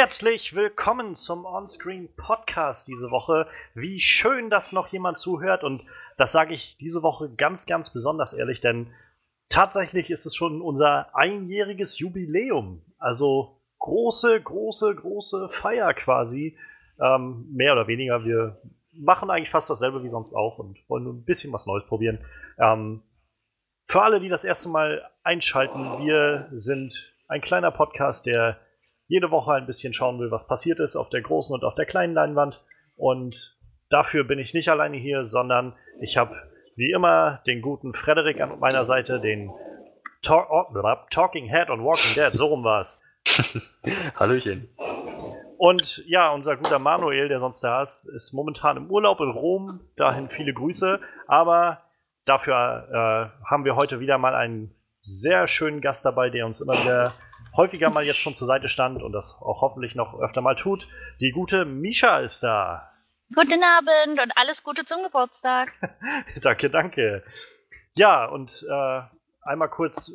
Herzlich willkommen zum Onscreen Podcast diese Woche. Wie schön, dass noch jemand zuhört und das sage ich diese Woche ganz, ganz besonders ehrlich, denn tatsächlich ist es schon unser einjähriges Jubiläum. Also große, große, große Feier quasi. Ähm, mehr oder weniger. Wir machen eigentlich fast dasselbe wie sonst auch und wollen nur ein bisschen was Neues probieren. Ähm, für alle, die das erste Mal einschalten, wir sind ein kleiner Podcast, der jede Woche ein bisschen schauen will, was passiert ist auf der großen und auf der kleinen Leinwand. Und dafür bin ich nicht alleine hier, sondern ich habe wie immer den guten Frederik an meiner Seite, den Talk oh, Talking Head und Walking Dead, so rum war es. Hallöchen. Und ja, unser guter Manuel, der sonst da ist, ist momentan im Urlaub in Rom. Dahin viele Grüße. Aber dafür äh, haben wir heute wieder mal einen sehr schönen Gast dabei, der uns immer wieder häufiger mal jetzt schon zur Seite stand und das auch hoffentlich noch öfter mal tut. Die gute Misha ist da. Guten Abend und alles Gute zum Geburtstag. danke, danke. Ja, und äh, einmal kurz,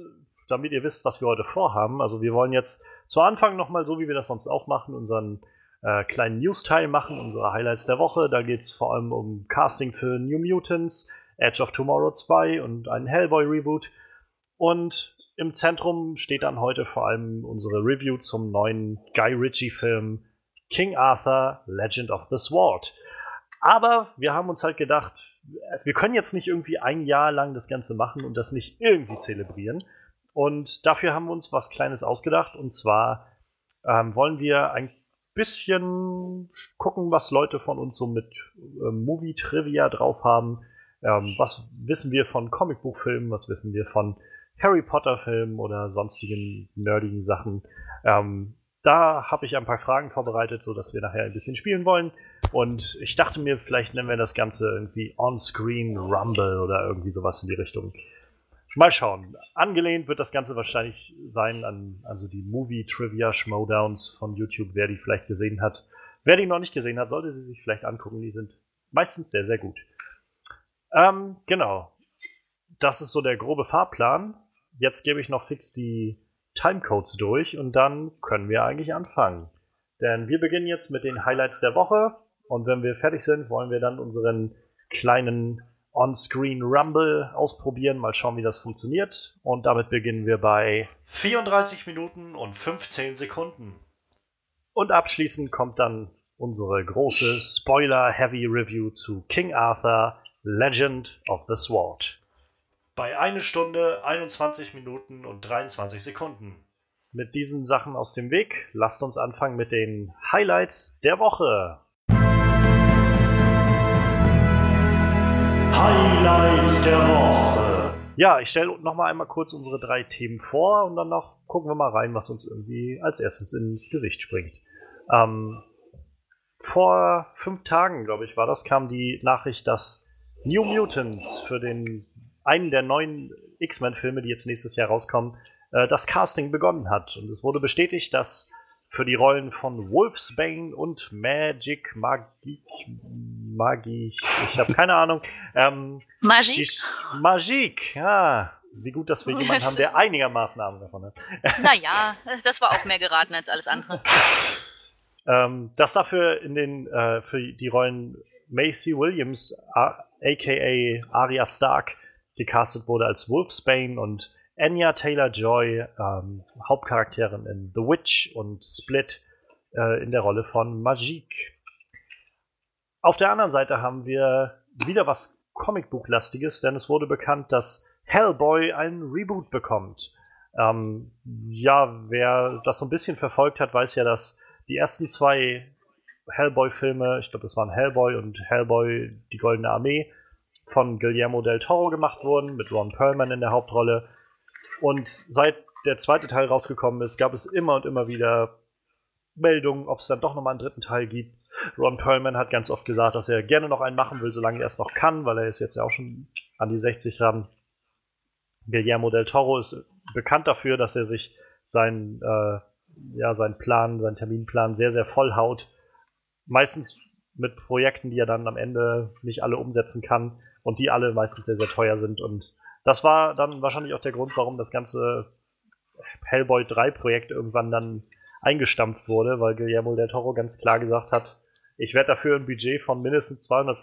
damit ihr wisst, was wir heute vorhaben. Also wir wollen jetzt zu Anfang nochmal, so wie wir das sonst auch machen, unseren äh, kleinen News-Teil machen, unsere Highlights der Woche. Da geht es vor allem um Casting für New Mutants, Edge of Tomorrow 2 und einen Hellboy-Reboot. Und im Zentrum steht dann heute vor allem unsere Review zum neuen Guy Ritchie-Film King Arthur, Legend of the Sword. Aber wir haben uns halt gedacht, wir können jetzt nicht irgendwie ein Jahr lang das Ganze machen und das nicht irgendwie zelebrieren. Und dafür haben wir uns was Kleines ausgedacht. Und zwar ähm, wollen wir ein bisschen gucken, was Leute von uns so mit äh, Movie-Trivia drauf haben. Ähm, was wissen wir von Comicbuchfilmen? Was wissen wir von Harry Potter-Filmen oder sonstigen nerdigen Sachen. Ähm, da habe ich ein paar Fragen vorbereitet, sodass wir nachher ein bisschen spielen wollen. Und ich dachte mir, vielleicht nennen wir das Ganze irgendwie On-Screen Rumble oder irgendwie sowas in die Richtung. Mal schauen. Angelehnt wird das Ganze wahrscheinlich sein an also die Movie Trivia Schmodowns von YouTube, wer die vielleicht gesehen hat. Wer die noch nicht gesehen hat, sollte sie sich vielleicht angucken. Die sind meistens sehr, sehr gut. Ähm, genau. Das ist so der grobe Fahrplan jetzt gebe ich noch fix die Timecodes durch und dann können wir eigentlich anfangen. Denn wir beginnen jetzt mit den Highlights der Woche und wenn wir fertig sind, wollen wir dann unseren kleinen On-Screen Rumble ausprobieren, mal schauen, wie das funktioniert. Und damit beginnen wir bei 34 Minuten und 15 Sekunden. Und abschließend kommt dann unsere große Spoiler-Heavy Review zu King Arthur, Legend of the Sword bei 1 Stunde 21 Minuten und 23 Sekunden. Mit diesen Sachen aus dem Weg, lasst uns anfangen mit den Highlights der Woche. Highlights der Woche. Ja, ich stelle noch mal einmal kurz unsere drei Themen vor und dann noch gucken wir mal rein, was uns irgendwie als erstes ins Gesicht springt. Ähm, vor fünf Tagen, glaube ich, war das, kam die Nachricht, dass New Mutants für den einen der neuen X-Men-Filme, die jetzt nächstes Jahr rauskommen, äh, das Casting begonnen hat. Und es wurde bestätigt, dass für die Rollen von Wolfsbane und Magic, Magik, Magik, ich habe keine Ahnung. Ähm, Magik? Magik, ja. Wie gut, dass wir jemanden haben, der einigermaßen Ahnung davon hat. Naja, das war auch mehr geraten als alles andere. ähm, dass dafür in den, äh, für die Rollen Macy Williams, aka Arya Stark, gecastet wurde als Wolfsbane und Anya Taylor-Joy, ähm, Hauptcharakterin in The Witch und Split äh, in der Rolle von Magique. Auf der anderen Seite haben wir wieder was Comicbuchlastiges, denn es wurde bekannt, dass Hellboy einen Reboot bekommt. Ähm, ja, wer das so ein bisschen verfolgt hat, weiß ja, dass die ersten zwei Hellboy-Filme, ich glaube, es waren Hellboy und Hellboy, die Goldene Armee, von Guillermo del Toro gemacht wurden, mit Ron Perlman in der Hauptrolle. Und seit der zweite Teil rausgekommen ist, gab es immer und immer wieder Meldungen, ob es dann doch nochmal einen dritten Teil gibt. Ron Perlman hat ganz oft gesagt, dass er gerne noch einen machen will, solange er es noch kann, weil er ist jetzt ja auch schon an die 60 ran. Guillermo del Toro ist bekannt dafür, dass er sich seinen, äh, ja, seinen Plan, seinen Terminplan sehr, sehr voll haut. Meistens mit Projekten, die er dann am Ende nicht alle umsetzen kann und die alle meistens sehr, sehr teuer sind. Und das war dann wahrscheinlich auch der Grund, warum das ganze Hellboy 3 Projekt irgendwann dann eingestampft wurde, weil Guillermo del Toro ganz klar gesagt hat, ich werde dafür ein Budget von mindestens 200,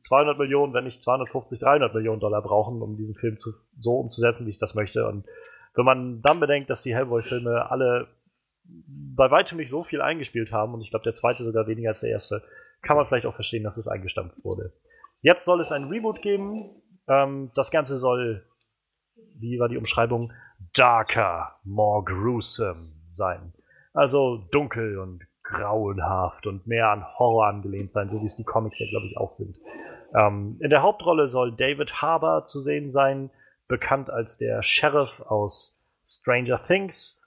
200 Millionen, wenn nicht 250, 300 Millionen Dollar brauchen, um diesen Film zu, so umzusetzen, wie ich das möchte. Und wenn man dann bedenkt, dass die Hellboy-Filme alle bei weitem nicht so viel eingespielt haben, und ich glaube, der zweite sogar weniger als der erste, kann man vielleicht auch verstehen, dass es eingestampft wurde. Jetzt soll es ein Reboot geben. Ähm, das Ganze soll, wie war die Umschreibung, darker, more gruesome sein. Also dunkel und grauenhaft und mehr an Horror angelehnt sein, so wie es die Comics ja, glaube ich, auch sind. Ähm, in der Hauptrolle soll David Harbour zu sehen sein, bekannt als der Sheriff aus Stranger Things.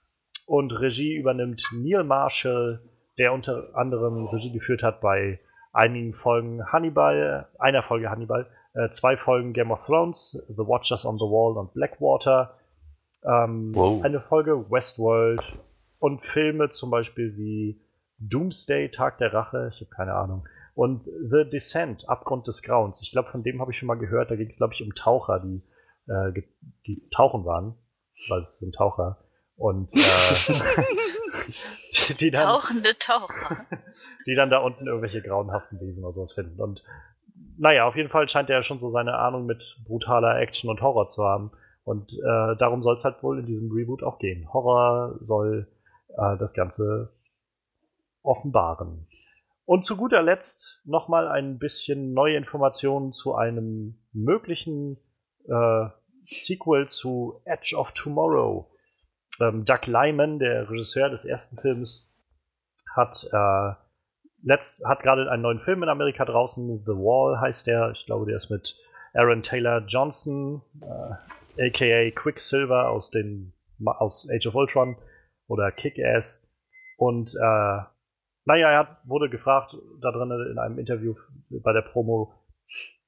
Und Regie übernimmt Neil Marshall, der unter anderem Regie geführt hat bei einigen Folgen Hannibal, einer Folge Hannibal, äh, zwei Folgen Game of Thrones, The Watchers on the Wall und Blackwater, ähm, wow. eine Folge Westworld und Filme zum Beispiel wie Doomsday, Tag der Rache, ich habe keine Ahnung. Und The Descent, Abgrund des Grauens. Ich glaube, von dem habe ich schon mal gehört. Da ging es, glaube ich, um Taucher, die, äh, die tauchen waren, weil es sind Taucher. Und äh, die, dann, Tauchende Taucher. Die dann da unten irgendwelche grauenhaften Wesen oder sowas finden. Und naja, auf jeden Fall scheint er schon so seine Ahnung mit brutaler Action und Horror zu haben. Und äh, darum soll es halt wohl in diesem Reboot auch gehen. Horror soll äh, das Ganze offenbaren. Und zu guter Letzt nochmal ein bisschen neue Informationen zu einem möglichen äh, Sequel zu Edge of Tomorrow. Ähm, Doug Lyman, der Regisseur des ersten Films, hat, äh, hat gerade einen neuen Film in Amerika draußen. The Wall heißt der. Ich glaube, der ist mit Aaron Taylor Johnson, äh, aka Quicksilver aus, den, aus Age of Ultron oder Kick-Ass. Und äh, naja, er hat, wurde gefragt da drin in einem Interview bei der Promo,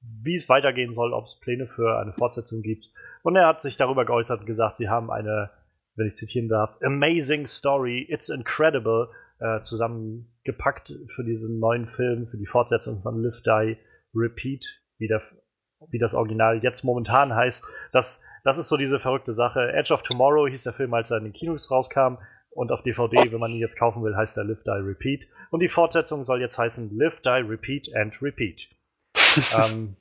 wie es weitergehen soll, ob es Pläne für eine Fortsetzung gibt. Und er hat sich darüber geäußert und gesagt, sie haben eine, wenn ich zitieren darf, amazing story, it's incredible, äh, zusammengepackt für diesen neuen Film, für die Fortsetzung von Live, Die, Repeat, wie, der, wie das Original jetzt momentan heißt. Das, das ist so diese verrückte Sache. Edge of Tomorrow hieß der Film, als er in den Kinos rauskam. Und auf DVD, wenn man ihn jetzt kaufen will, heißt er Live, Die, Repeat. Und die Fortsetzung soll jetzt heißen Live, Die, Repeat and Repeat. ähm,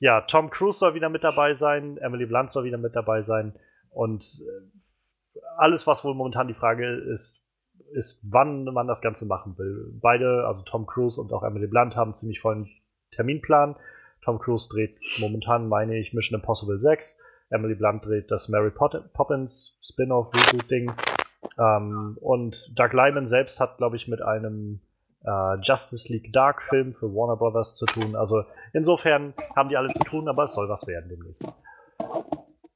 ja, Tom Cruise soll wieder mit dabei sein, Emily Blunt soll wieder mit dabei sein. Und äh, alles, was wohl momentan die Frage ist, ist, wann man das Ganze machen will. Beide, also Tom Cruise und auch Emily Blunt, haben ziemlich vollen Terminplan. Tom Cruise dreht momentan, meine ich, Mission Impossible 6. Emily Blunt dreht das Mary Poppins Spin-off-Reboot-Ding. Ähm, und Doug Lyman selbst hat, glaube ich, mit einem äh, Justice League Dark Film für Warner Brothers zu tun. Also insofern haben die alle zu tun, aber es soll was werden demnächst.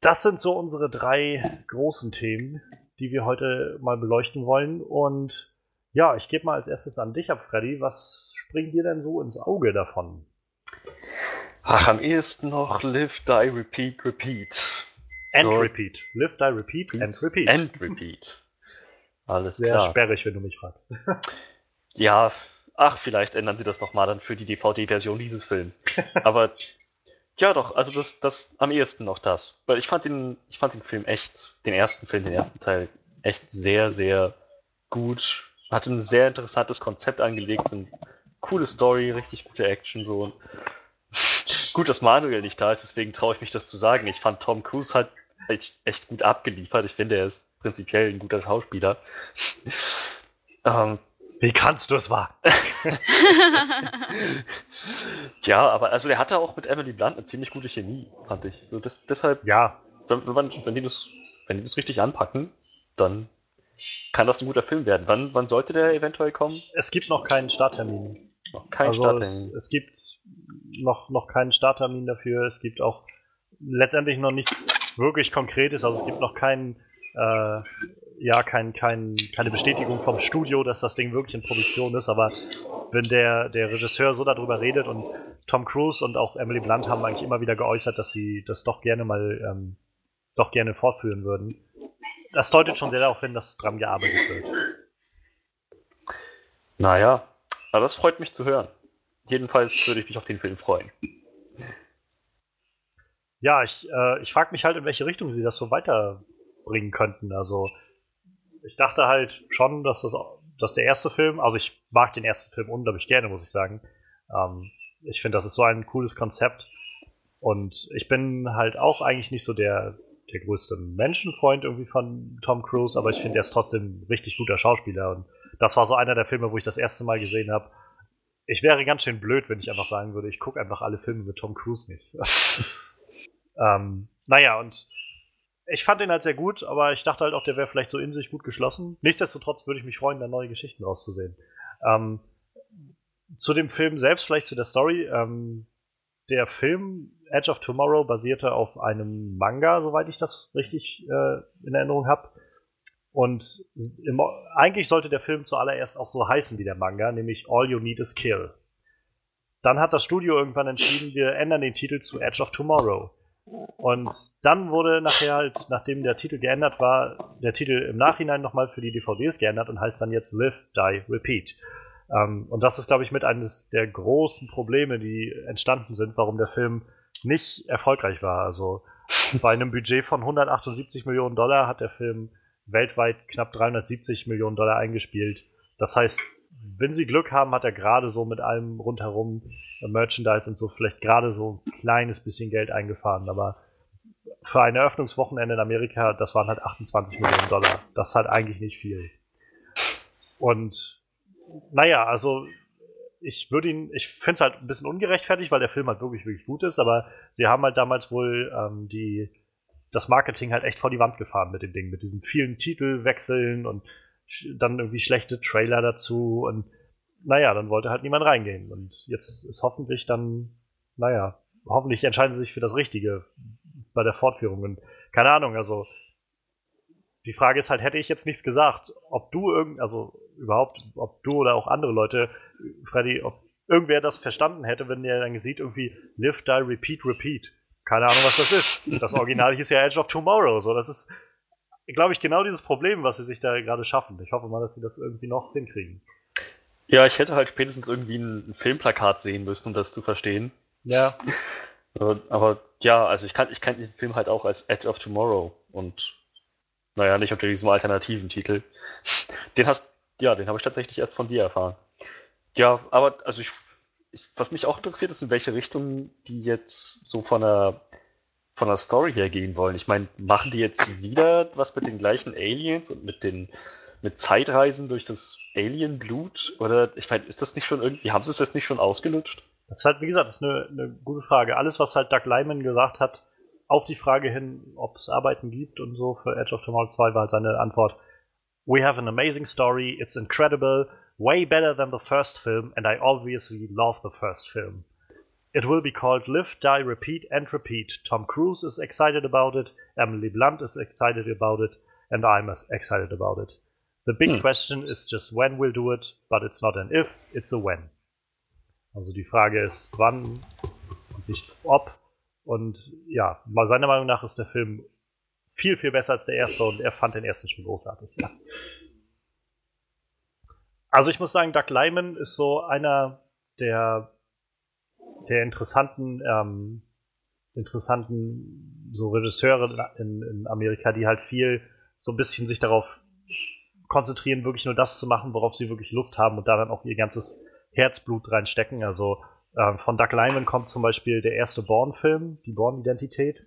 Das sind so unsere drei großen Themen, die wir heute mal beleuchten wollen. Und ja, ich gebe mal als erstes an dich ab, Freddy. Was springt dir denn so ins Auge davon? Ach, am ehesten noch Live, Die, Repeat, Repeat. And so. Repeat. Live, Die, Repeat, and Repeat. And Repeat. Alles Sehr klar. Sehr sperrig, wenn du mich fragst. ja, ach, vielleicht ändern sie das nochmal dann für die DVD-Version dieses Films. Aber ja, doch, also das, das am ehesten noch das. Weil ich fand den, ich fand den Film echt, den ersten Film, den ersten Teil, echt sehr, sehr gut. Hatte ein sehr interessantes Konzept angelegt, so eine coole Story, richtig gute Action, so. Gut, dass Manuel nicht da ist, deswegen traue ich mich das zu sagen. Ich fand Tom Cruise halt echt, echt gut abgeliefert. Ich finde, er ist prinzipiell ein guter Schauspieler. ähm, Wie kannst du es wagen? Ja, aber also der hatte auch mit Emily Blunt eine ziemlich gute Chemie, fand ich. So, das, deshalb, ja. Wenn, wenn, man, wenn, die das, wenn die das richtig anpacken, dann kann das ein guter Film werden. Wann, wann sollte der eventuell kommen? Es gibt noch keinen Starttermin. Noch keinen also Starttermin. Es, es, gibt noch, noch keinen Starttermin dafür. Es gibt auch letztendlich noch nichts wirklich Konkretes. Also es gibt noch keinen äh, ja kein, kein, keine Bestätigung vom Studio, dass das Ding wirklich in Produktion ist, aber wenn der, der Regisseur so darüber redet und Tom Cruise und auch Emily Blunt haben eigentlich immer wieder geäußert, dass sie das doch gerne mal ähm, doch gerne fortführen würden. Das deutet schon sehr darauf hin, dass dran gearbeitet wird. Naja, aber das freut mich zu hören. Jedenfalls würde ich mich auf den Film freuen. Ja, ich, äh, ich frage mich halt, in welche Richtung sie das so weiter bringen könnten. Also ich dachte halt schon, dass das dass der erste Film, also ich mag den ersten Film unglaublich gerne, muss ich sagen. Ähm, ich finde, das ist so ein cooles Konzept. Und ich bin halt auch eigentlich nicht so der, der größte Menschenfreund irgendwie von Tom Cruise, aber ich finde, er ist trotzdem ein richtig guter Schauspieler. Und das war so einer der Filme, wo ich das erste Mal gesehen habe. Ich wäre ganz schön blöd, wenn ich einfach sagen würde, ich gucke einfach alle Filme mit Tom Cruise nicht. ähm, naja, und ich fand den halt sehr gut, aber ich dachte halt auch, der wäre vielleicht so in sich gut geschlossen. Nichtsdestotrotz würde ich mich freuen, da neue Geschichten rauszusehen. Ähm, zu dem Film selbst, vielleicht zu der Story. Ähm, der Film Edge of Tomorrow basierte auf einem Manga, soweit ich das richtig äh, in Erinnerung habe. Und im, eigentlich sollte der Film zuallererst auch so heißen wie der Manga, nämlich All You Need Is Kill. Dann hat das Studio irgendwann entschieden, wir ändern den Titel zu Edge of Tomorrow. Und dann wurde nachher halt, nachdem der Titel geändert war, der Titel im Nachhinein nochmal für die DVDs geändert und heißt dann jetzt Live, Die, Repeat. Ähm, und das ist, glaube ich, mit eines der großen Probleme, die entstanden sind, warum der Film nicht erfolgreich war. Also bei einem Budget von 178 Millionen Dollar hat der Film weltweit knapp 370 Millionen Dollar eingespielt. Das heißt, wenn sie Glück haben, hat er gerade so mit allem rundherum äh, Merchandise und so vielleicht gerade so ein kleines bisschen Geld eingefahren. Aber für ein Eröffnungswochenende in Amerika, das waren halt 28 Millionen Dollar. Das ist halt eigentlich nicht viel. Und naja, also ich würde ihn, ich finde es halt ein bisschen ungerechtfertigt, weil der Film halt wirklich, wirklich gut ist, aber sie haben halt damals wohl ähm, die, das Marketing halt echt vor die Wand gefahren mit dem Ding, mit diesen vielen Titelwechseln und dann irgendwie schlechte Trailer dazu und naja, dann wollte halt niemand reingehen. Und jetzt ist hoffentlich dann, naja, hoffentlich entscheiden sie sich für das Richtige bei der Fortführung. Und keine Ahnung, also die Frage ist halt, hätte ich jetzt nichts gesagt, ob du irgend, also überhaupt, ob du oder auch andere Leute, Freddy, ob irgendwer das verstanden hätte, wenn der dann sieht, irgendwie Live, Die, Repeat, Repeat. Keine Ahnung, was das ist. Das Original hieß ja Edge of Tomorrow, so, das ist, glaube ich, genau dieses Problem, was sie sich da gerade schaffen. Ich hoffe mal, dass sie das irgendwie noch hinkriegen. Ja, ich hätte halt spätestens irgendwie ein, Filmplakat sehen müssen, um das zu verstehen. Ja. Aber ja, also ich kann, ich kann den Film halt auch als Edge of Tomorrow und naja, nicht unter diesem alternativen Titel. Den hast, ja, den habe ich tatsächlich erst von dir erfahren. Ja, aber also ich, ich, was mich auch interessiert, ist, in welche Richtung die jetzt so von der von der Story her gehen wollen. Ich meine, machen die jetzt wieder was mit den gleichen Aliens und mit den mit Zeitreisen durch das Alien-Blut? Oder ich meine, ist das nicht schon irgendwie, haben sie es jetzt nicht schon ausgelutscht? Das ist halt, wie gesagt, das ist eine, eine gute Frage. Alles, was halt Doug Lyman gesagt hat, auf die Frage hin, ob es Arbeiten gibt und so für Edge of Tomorrow 2, war halt seine Antwort: We have an amazing story, it's incredible, way better than the first film, and I obviously love the first film. It will be called Live, Die, Repeat, and Repeat. Tom Cruise is excited about it, Emily Blunt is excited about it, and I'm excited about it. The big hm. question is just when we'll do it, but it's not an if, it's a when. Also die Frage ist, wann und nicht ob. Und ja, seiner Meinung nach ist der Film viel, viel besser als der erste und er fand den ersten schon großartig. Ja. Also ich muss sagen, Doug Lyman ist so einer der, der interessanten, ähm, interessanten so Regisseure in, in Amerika, die halt viel so ein bisschen sich darauf konzentrieren, wirklich nur das zu machen, worauf sie wirklich Lust haben und da dann auch ihr ganzes Herzblut reinstecken. Also äh, von Doug Lyman kommt zum Beispiel der erste Born-Film, die Born-Identität.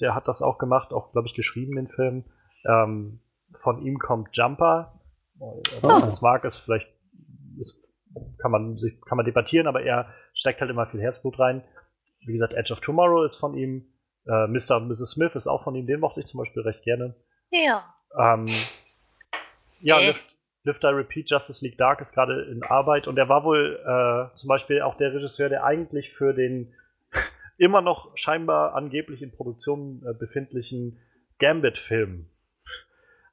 Der hat das auch gemacht, auch, glaube ich, geschrieben, den Film. Ähm, von ihm kommt Jumper. Oh. Das mag es vielleicht, ist, kann, man sich, kann man debattieren, aber er steckt halt immer viel Herzblut rein. Wie gesagt, Edge of Tomorrow ist von ihm. Äh, Mr. und Mrs. Smith ist auch von ihm, den mochte ich zum Beispiel recht gerne. Ja. Ähm, ja, äh. Lift, Lift I Repeat, Justice League Dark ist gerade in Arbeit und er war wohl äh, zum Beispiel auch der Regisseur, der eigentlich für den immer noch scheinbar angeblich in Produktion äh, befindlichen Gambit-Film.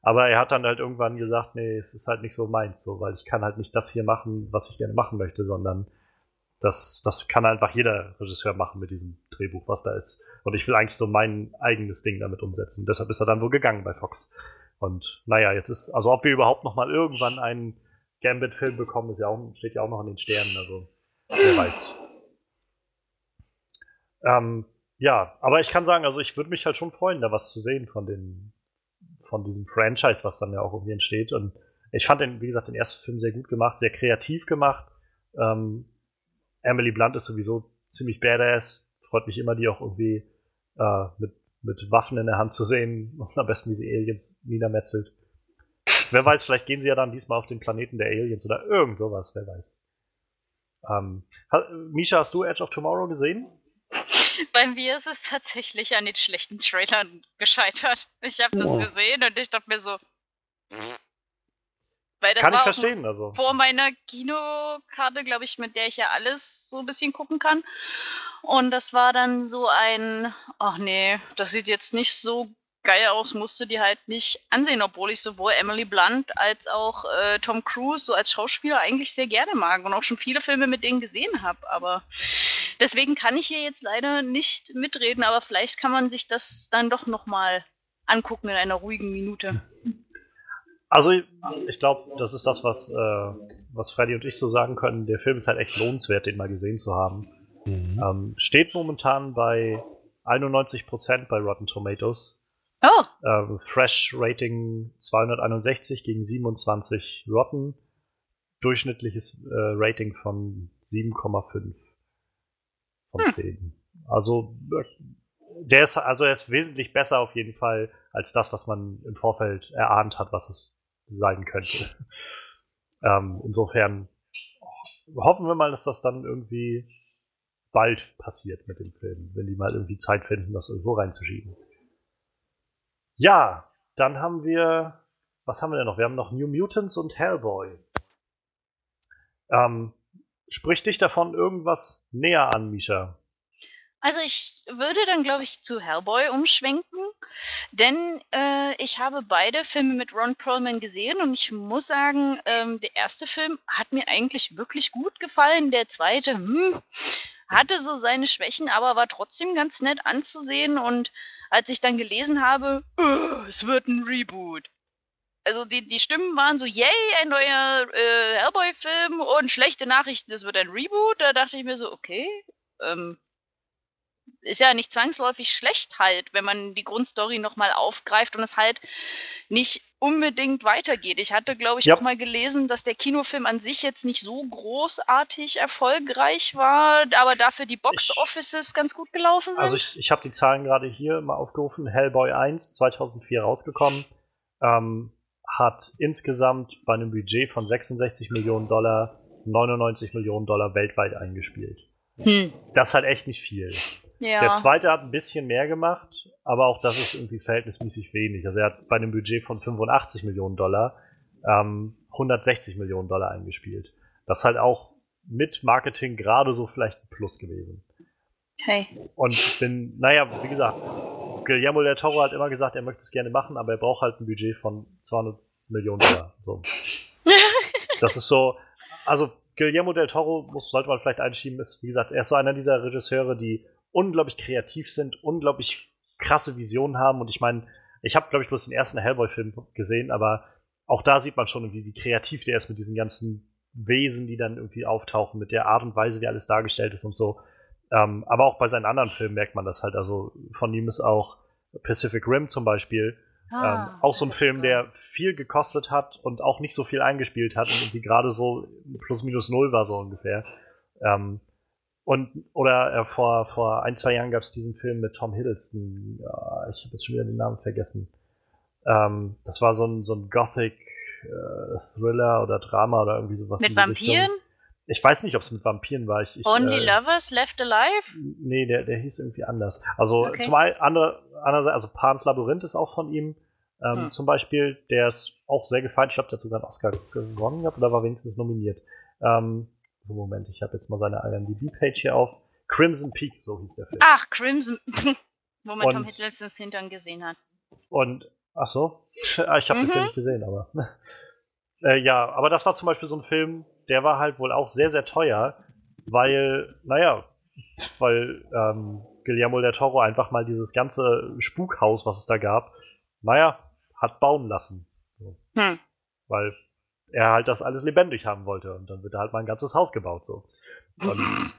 Aber er hat dann halt irgendwann gesagt, nee, es ist halt nicht so meins, so, weil ich kann halt nicht das hier machen, was ich gerne machen möchte, sondern das, das kann einfach jeder Regisseur machen mit diesem Drehbuch, was da ist. Und ich will eigentlich so mein eigenes Ding damit umsetzen. Deshalb ist er dann wohl gegangen bei Fox. Und naja, jetzt ist, also ob wir überhaupt noch mal irgendwann einen Gambit-Film bekommen, ist ja auch, steht ja auch noch in den Sternen, also wer weiß. Ähm, ja, aber ich kann sagen, also ich würde mich halt schon freuen, da was zu sehen von den von diesem Franchise, was dann ja auch irgendwie entsteht. Und ich fand den, wie gesagt, den ersten Film sehr gut gemacht, sehr kreativ gemacht. Ähm, Emily Blunt ist sowieso ziemlich badass. Freut mich immer, die auch irgendwie äh, mit, mit Waffen in der Hand zu sehen und am besten, wie sie Aliens niedermetzelt. Wer weiß, vielleicht gehen sie ja dann diesmal auf den Planeten der Aliens oder irgend sowas, wer weiß. Ähm, Misha, hast du Edge of Tomorrow gesehen? Bei mir ist es tatsächlich an den schlechten Trailern gescheitert. Ich habe das oh. gesehen und ich dachte mir so. Weil das Kann war ich verstehen, also. Vor meiner Kinokarte, glaube ich, mit der ich ja alles so ein bisschen gucken kann. Und das war dann so ein, ach nee, das sieht jetzt nicht so geil aus, musste die halt nicht ansehen, obwohl ich sowohl Emily Blunt als auch äh, Tom Cruise so als Schauspieler eigentlich sehr gerne mag und auch schon viele Filme mit denen gesehen habe. Aber deswegen kann ich hier jetzt leider nicht mitreden, aber vielleicht kann man sich das dann doch nochmal angucken in einer ruhigen Minute. Also ich glaube, das ist das, was, äh, was Freddy und ich so sagen können. Der Film ist halt echt lohnenswert, den mal gesehen zu haben. Mhm. Ähm, steht momentan bei 91% bei Rotten Tomatoes. Oh. Ähm, Fresh Rating 261 gegen 27 Rotten. Durchschnittliches äh, Rating von 7,5 von hm. 10. Also der ist, also er ist wesentlich besser auf jeden Fall als das, was man im Vorfeld erahnt hat, was es sein könnte. ähm, insofern hoffen wir mal, dass das dann irgendwie bald passiert mit dem Film, wenn die mal irgendwie Zeit finden, das irgendwo reinzuschieben. Ja, dann haben wir. Was haben wir denn noch? Wir haben noch New Mutants und Hellboy. Ähm, sprich dich davon irgendwas näher an, Misha? Also ich würde dann, glaube ich, zu Hellboy umschwenken, denn äh, ich habe beide Filme mit Ron Perlman gesehen und ich muss sagen, ähm, der erste Film hat mir eigentlich wirklich gut gefallen. Der zweite, hm, hatte so seine Schwächen, aber war trotzdem ganz nett anzusehen und als ich dann gelesen habe, oh, es wird ein Reboot. Also die, die Stimmen waren so, yay, ein neuer äh, Hellboy-Film und schlechte Nachrichten, es wird ein Reboot. Da dachte ich mir so, okay, ähm, ist ja nicht zwangsläufig schlecht halt, wenn man die Grundstory nochmal aufgreift und es halt nicht unbedingt weitergeht. Ich hatte, glaube ich, ja. auch mal gelesen, dass der Kinofilm an sich jetzt nicht so großartig erfolgreich war, aber dafür die Box-Offices ganz gut gelaufen sind. Also ich, ich habe die Zahlen gerade hier mal aufgerufen. Hellboy 1, 2004 rausgekommen, ähm, hat insgesamt bei einem Budget von 66 Millionen Dollar 99 Millionen Dollar weltweit eingespielt. Hm. Das ist halt echt nicht viel. Ja. Der zweite hat ein bisschen mehr gemacht, aber auch das ist irgendwie verhältnismäßig wenig. Also er hat bei einem Budget von 85 Millionen Dollar ähm, 160 Millionen Dollar eingespielt. Das ist halt auch mit Marketing gerade so vielleicht ein Plus gewesen. Okay. Und bin, naja, wie gesagt, Guillermo del Toro hat immer gesagt, er möchte es gerne machen, aber er braucht halt ein Budget von 200 Millionen Dollar. So. das ist so, also Guillermo del Toro muss, sollte man vielleicht einschieben, ist, wie gesagt, er ist so einer dieser Regisseure, die unglaublich kreativ sind, unglaublich krasse Visionen haben. Und ich meine, ich habe, glaube ich, bloß den ersten Hellboy-Film gesehen, aber auch da sieht man schon irgendwie, wie kreativ der ist mit diesen ganzen Wesen, die dann irgendwie auftauchen, mit der Art und Weise, wie alles dargestellt ist und so. Ähm, aber auch bei seinen anderen Filmen merkt man das halt. Also von ihm ist auch Pacific Rim zum Beispiel. Ah, ähm, auch so ein Film, cool. der viel gekostet hat und auch nicht so viel eingespielt hat und irgendwie gerade so plus minus null war so ungefähr. Ähm, und, oder äh, vor, vor ein, zwei Jahren gab es diesen Film mit Tom Hiddleston. Ja, ich habe jetzt schon wieder den Namen vergessen. Ähm, das war so ein, so ein Gothic-Thriller äh, oder Drama oder irgendwie sowas. Mit Vampiren? Richtung. Ich weiß nicht, ob es mit Vampiren war. Ich, ich, Only äh, Lovers Left Alive? Nee, der, der hieß irgendwie anders. Also okay. zum andere, andererseits, also Pan's Labyrinth ist auch von ihm. Ähm, hm. Zum Beispiel, der ist auch sehr gefeiert. Ich glaube, der hat sogar einen Oscar gewonnen gehabt oder war wenigstens nominiert. Ähm, so, Moment, ich habe jetzt mal seine IMDb-Page hier auf. Crimson Peak, so hieß der Film. Ach, Crimson, wo man und, Tom Hiddlestons Hintern gesehen hat. Und, ach so, ah, ich habe mhm. den Film nicht gesehen, aber. äh, ja, aber das war zum Beispiel so ein Film, der war halt wohl auch sehr, sehr teuer, weil, naja, weil ähm, Guillermo del Toro einfach mal dieses ganze Spukhaus, was es da gab, naja, hat bauen lassen. So. Hm. Weil er halt das alles lebendig haben wollte. Und dann wird da halt mal ein ganzes Haus gebaut. So. Und,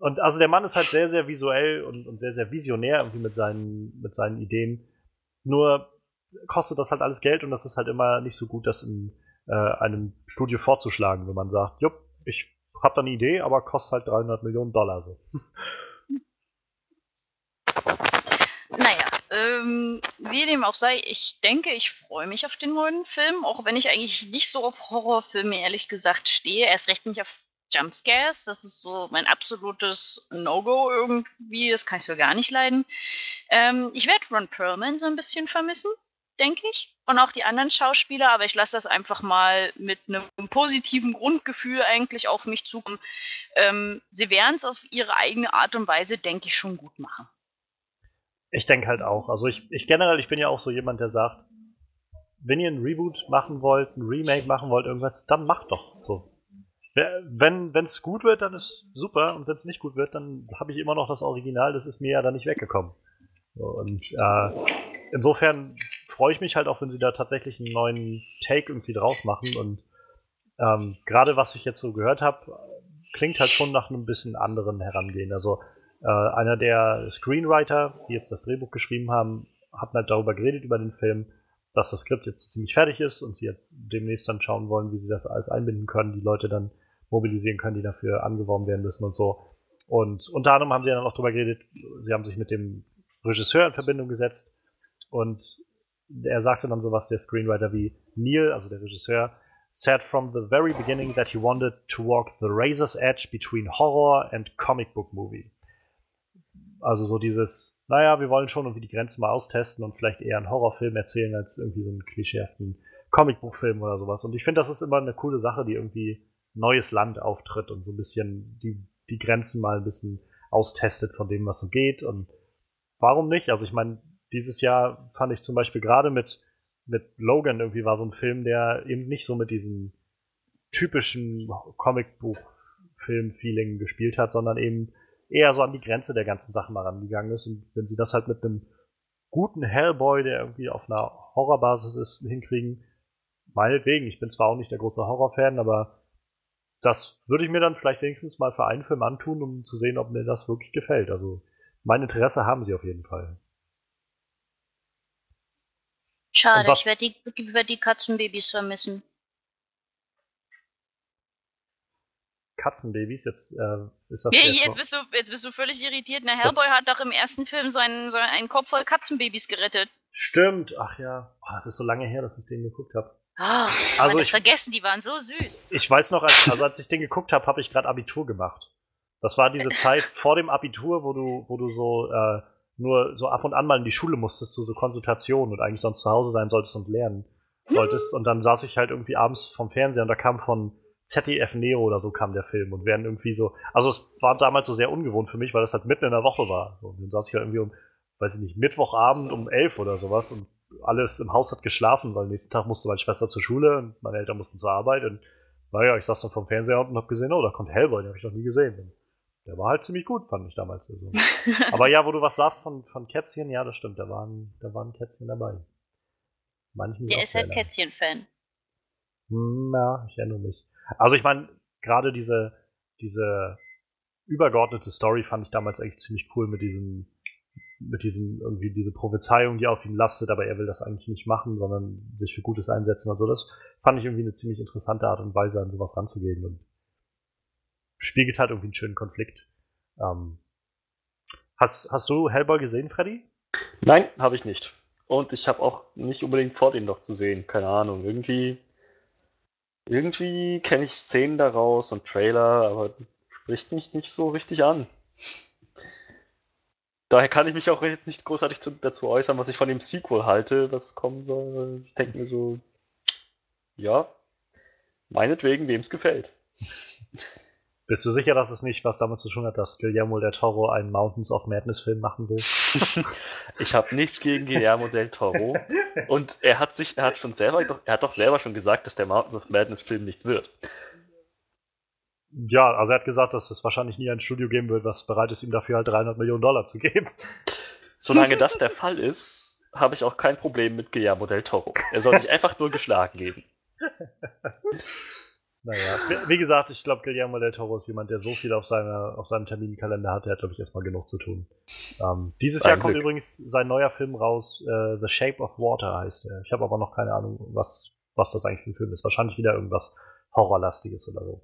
und also der Mann ist halt sehr, sehr visuell und, und sehr, sehr visionär irgendwie mit seinen, mit seinen Ideen. Nur kostet das halt alles Geld und das ist halt immer nicht so gut, das in äh, einem Studio vorzuschlagen, wenn man sagt, jupp, ich hab da eine Idee, aber kostet halt 300 Millionen Dollar so. Naja, ähm, wie dem auch sei, ich denke, ich freue mich auf den neuen Film, auch wenn ich eigentlich nicht so auf Horrorfilme ehrlich gesagt stehe, erst recht nicht auf Jumpscares. Das ist so mein absolutes No-Go irgendwie, das kann ich so gar nicht leiden. Ähm, ich werde Ron Perlman so ein bisschen vermissen, denke ich. Und auch die anderen Schauspieler, aber ich lasse das einfach mal mit einem positiven Grundgefühl eigentlich auf mich zukommen. Ähm, sie werden es auf ihre eigene Art und Weise, denke ich, schon gut machen. Ich denke halt auch. Also ich, ich generell, ich bin ja auch so jemand, der sagt, wenn ihr ein Reboot machen wollt, ein Remake machen wollt, irgendwas, dann macht doch so. Wenn es gut wird, dann ist super. Und wenn es nicht gut wird, dann habe ich immer noch das Original. Das ist mir ja dann nicht weggekommen. Und äh, insofern freue ich mich halt auch, wenn sie da tatsächlich einen neuen Take irgendwie drauf machen. Und ähm, gerade was ich jetzt so gehört habe, klingt halt schon nach einem bisschen anderen Herangehen. Also äh, einer der Screenwriter, die jetzt das Drehbuch geschrieben haben, hat halt darüber geredet, über den Film, dass das Skript jetzt ziemlich fertig ist und sie jetzt demnächst dann schauen wollen, wie sie das alles einbinden können, die Leute dann mobilisieren können, die dafür angeworben werden müssen und so. Und unter anderem haben sie dann auch darüber geredet, sie haben sich mit dem Regisseur in Verbindung gesetzt und er sagte dann sowas, der Screenwriter wie Neil, also der Regisseur, said from the very beginning that he wanted to walk the razor's edge between horror and comic book movie. Also so dieses, naja, wir wollen schon irgendwie die Grenzen mal austesten und vielleicht eher einen Horrorfilm erzählen als irgendwie so einen klischeehaften Comicbuchfilm oder sowas. Und ich finde, das ist immer eine coole Sache, die irgendwie neues Land auftritt und so ein bisschen die, die Grenzen mal ein bisschen austestet von dem, was so geht. Und warum nicht? Also ich meine, dieses Jahr fand ich zum Beispiel gerade mit, mit Logan irgendwie war so ein Film, der eben nicht so mit diesem typischen Comicbuch-Film-Feeling gespielt hat, sondern eben eher so an die Grenze der ganzen Sache mal rangegangen ist. Und wenn sie das halt mit einem guten Hellboy, der irgendwie auf einer Horrorbasis ist, hinkriegen, meinetwegen. Ich bin zwar auch nicht der große Horrorfan, aber das würde ich mir dann vielleicht wenigstens mal für einen Film antun, um zu sehen, ob mir das wirklich gefällt. Also mein Interesse haben sie auf jeden Fall. Schade, ich werde die, werd die Katzenbabys vermissen. Katzenbabys. Jetzt äh, ist das. Ja, jetzt, jetzt, bist du, jetzt bist du völlig irritiert. Na, Hellboy das hat doch im ersten Film seinen, so einen Kopf voll Katzenbabys gerettet. Stimmt, ach ja. Oh, das ist so lange her, dass ich den geguckt habe. Oh, also ich vergessen, die waren so süß. Ich weiß noch, als, also als ich den geguckt habe, habe ich gerade Abitur gemacht. Das war diese Zeit vor dem Abitur, wo du, wo du so äh, nur so ab und an mal in die Schule musstest zu so Konsultationen und eigentlich sonst zu Hause sein solltest und lernen solltest. Hm. Und dann saß ich halt irgendwie abends vom Fernseher und da kam von ZDF Neo oder so kam der Film und werden irgendwie so, also es war damals so sehr ungewohnt für mich, weil das halt mitten in der Woche war. Und dann saß ich halt irgendwie um, weiß ich nicht, Mittwochabend um elf oder sowas und alles im Haus hat geschlafen, weil nächsten Tag musste meine Schwester zur Schule und meine Eltern mussten zur Arbeit und naja, ich saß dann vom Fernseher und hab gesehen, oh, da kommt Hellboy, den habe ich noch nie gesehen. Und der war halt ziemlich gut, fand ich damals. Also. Aber ja, wo du was sagst von, von Kätzchen, ja, das stimmt, da waren, da waren Kätzchen dabei. Manchmal Der ist halt Kätzchen-Fan. Hm, ja, ich erinnere mich. Also ich meine, gerade diese, diese übergeordnete Story fand ich damals eigentlich ziemlich cool mit diesem, mit diesem, irgendwie diese Prophezeiung, die auf ihn lastet, aber er will das eigentlich nicht machen, sondern sich für Gutes einsetzen. Also das fand ich irgendwie eine ziemlich interessante Art und Weise, an sowas ranzugehen und spiegelt halt irgendwie einen schönen Konflikt. Ähm, hast, hast du Hellboy gesehen, Freddy? Nein, habe ich nicht. Und ich habe auch nicht unbedingt vor, den noch zu sehen. Keine Ahnung. Irgendwie irgendwie kenne ich Szenen daraus und Trailer, aber spricht mich nicht so richtig an. Daher kann ich mich auch jetzt nicht großartig zu, dazu äußern, was ich von dem Sequel halte, was kommen soll. Ich denke mir so, ja, meinetwegen, wem es gefällt. Bist du sicher, dass es nicht was damit zu tun hat, dass Guillermo del Toro einen Mountains of Madness Film machen will? ich habe nichts gegen Guillermo del Toro. Und er hat sich, er hat schon selber, er hat doch selber schon gesagt, dass der Mountains of Madness Film nichts wird. Ja, also er hat gesagt, dass es wahrscheinlich nie ein Studio geben wird, was bereit ist, ihm dafür halt 300 Millionen Dollar zu geben. Solange das der Fall ist, habe ich auch kein Problem mit Guillermo del Toro. Er soll sich einfach nur geschlagen geben. Naja, wie gesagt, ich glaube, Guillermo del Toro ist jemand, der so viel auf, seiner, auf seinem Terminkalender hat. Der hat, glaube ich, erstmal genug zu tun. Ähm, dieses Jahr kommt übrigens sein neuer Film raus. Äh, The Shape of Water heißt er. Ich habe aber noch keine Ahnung, was, was das eigentlich für ein Film ist. Wahrscheinlich wieder irgendwas Horrorlastiges oder so.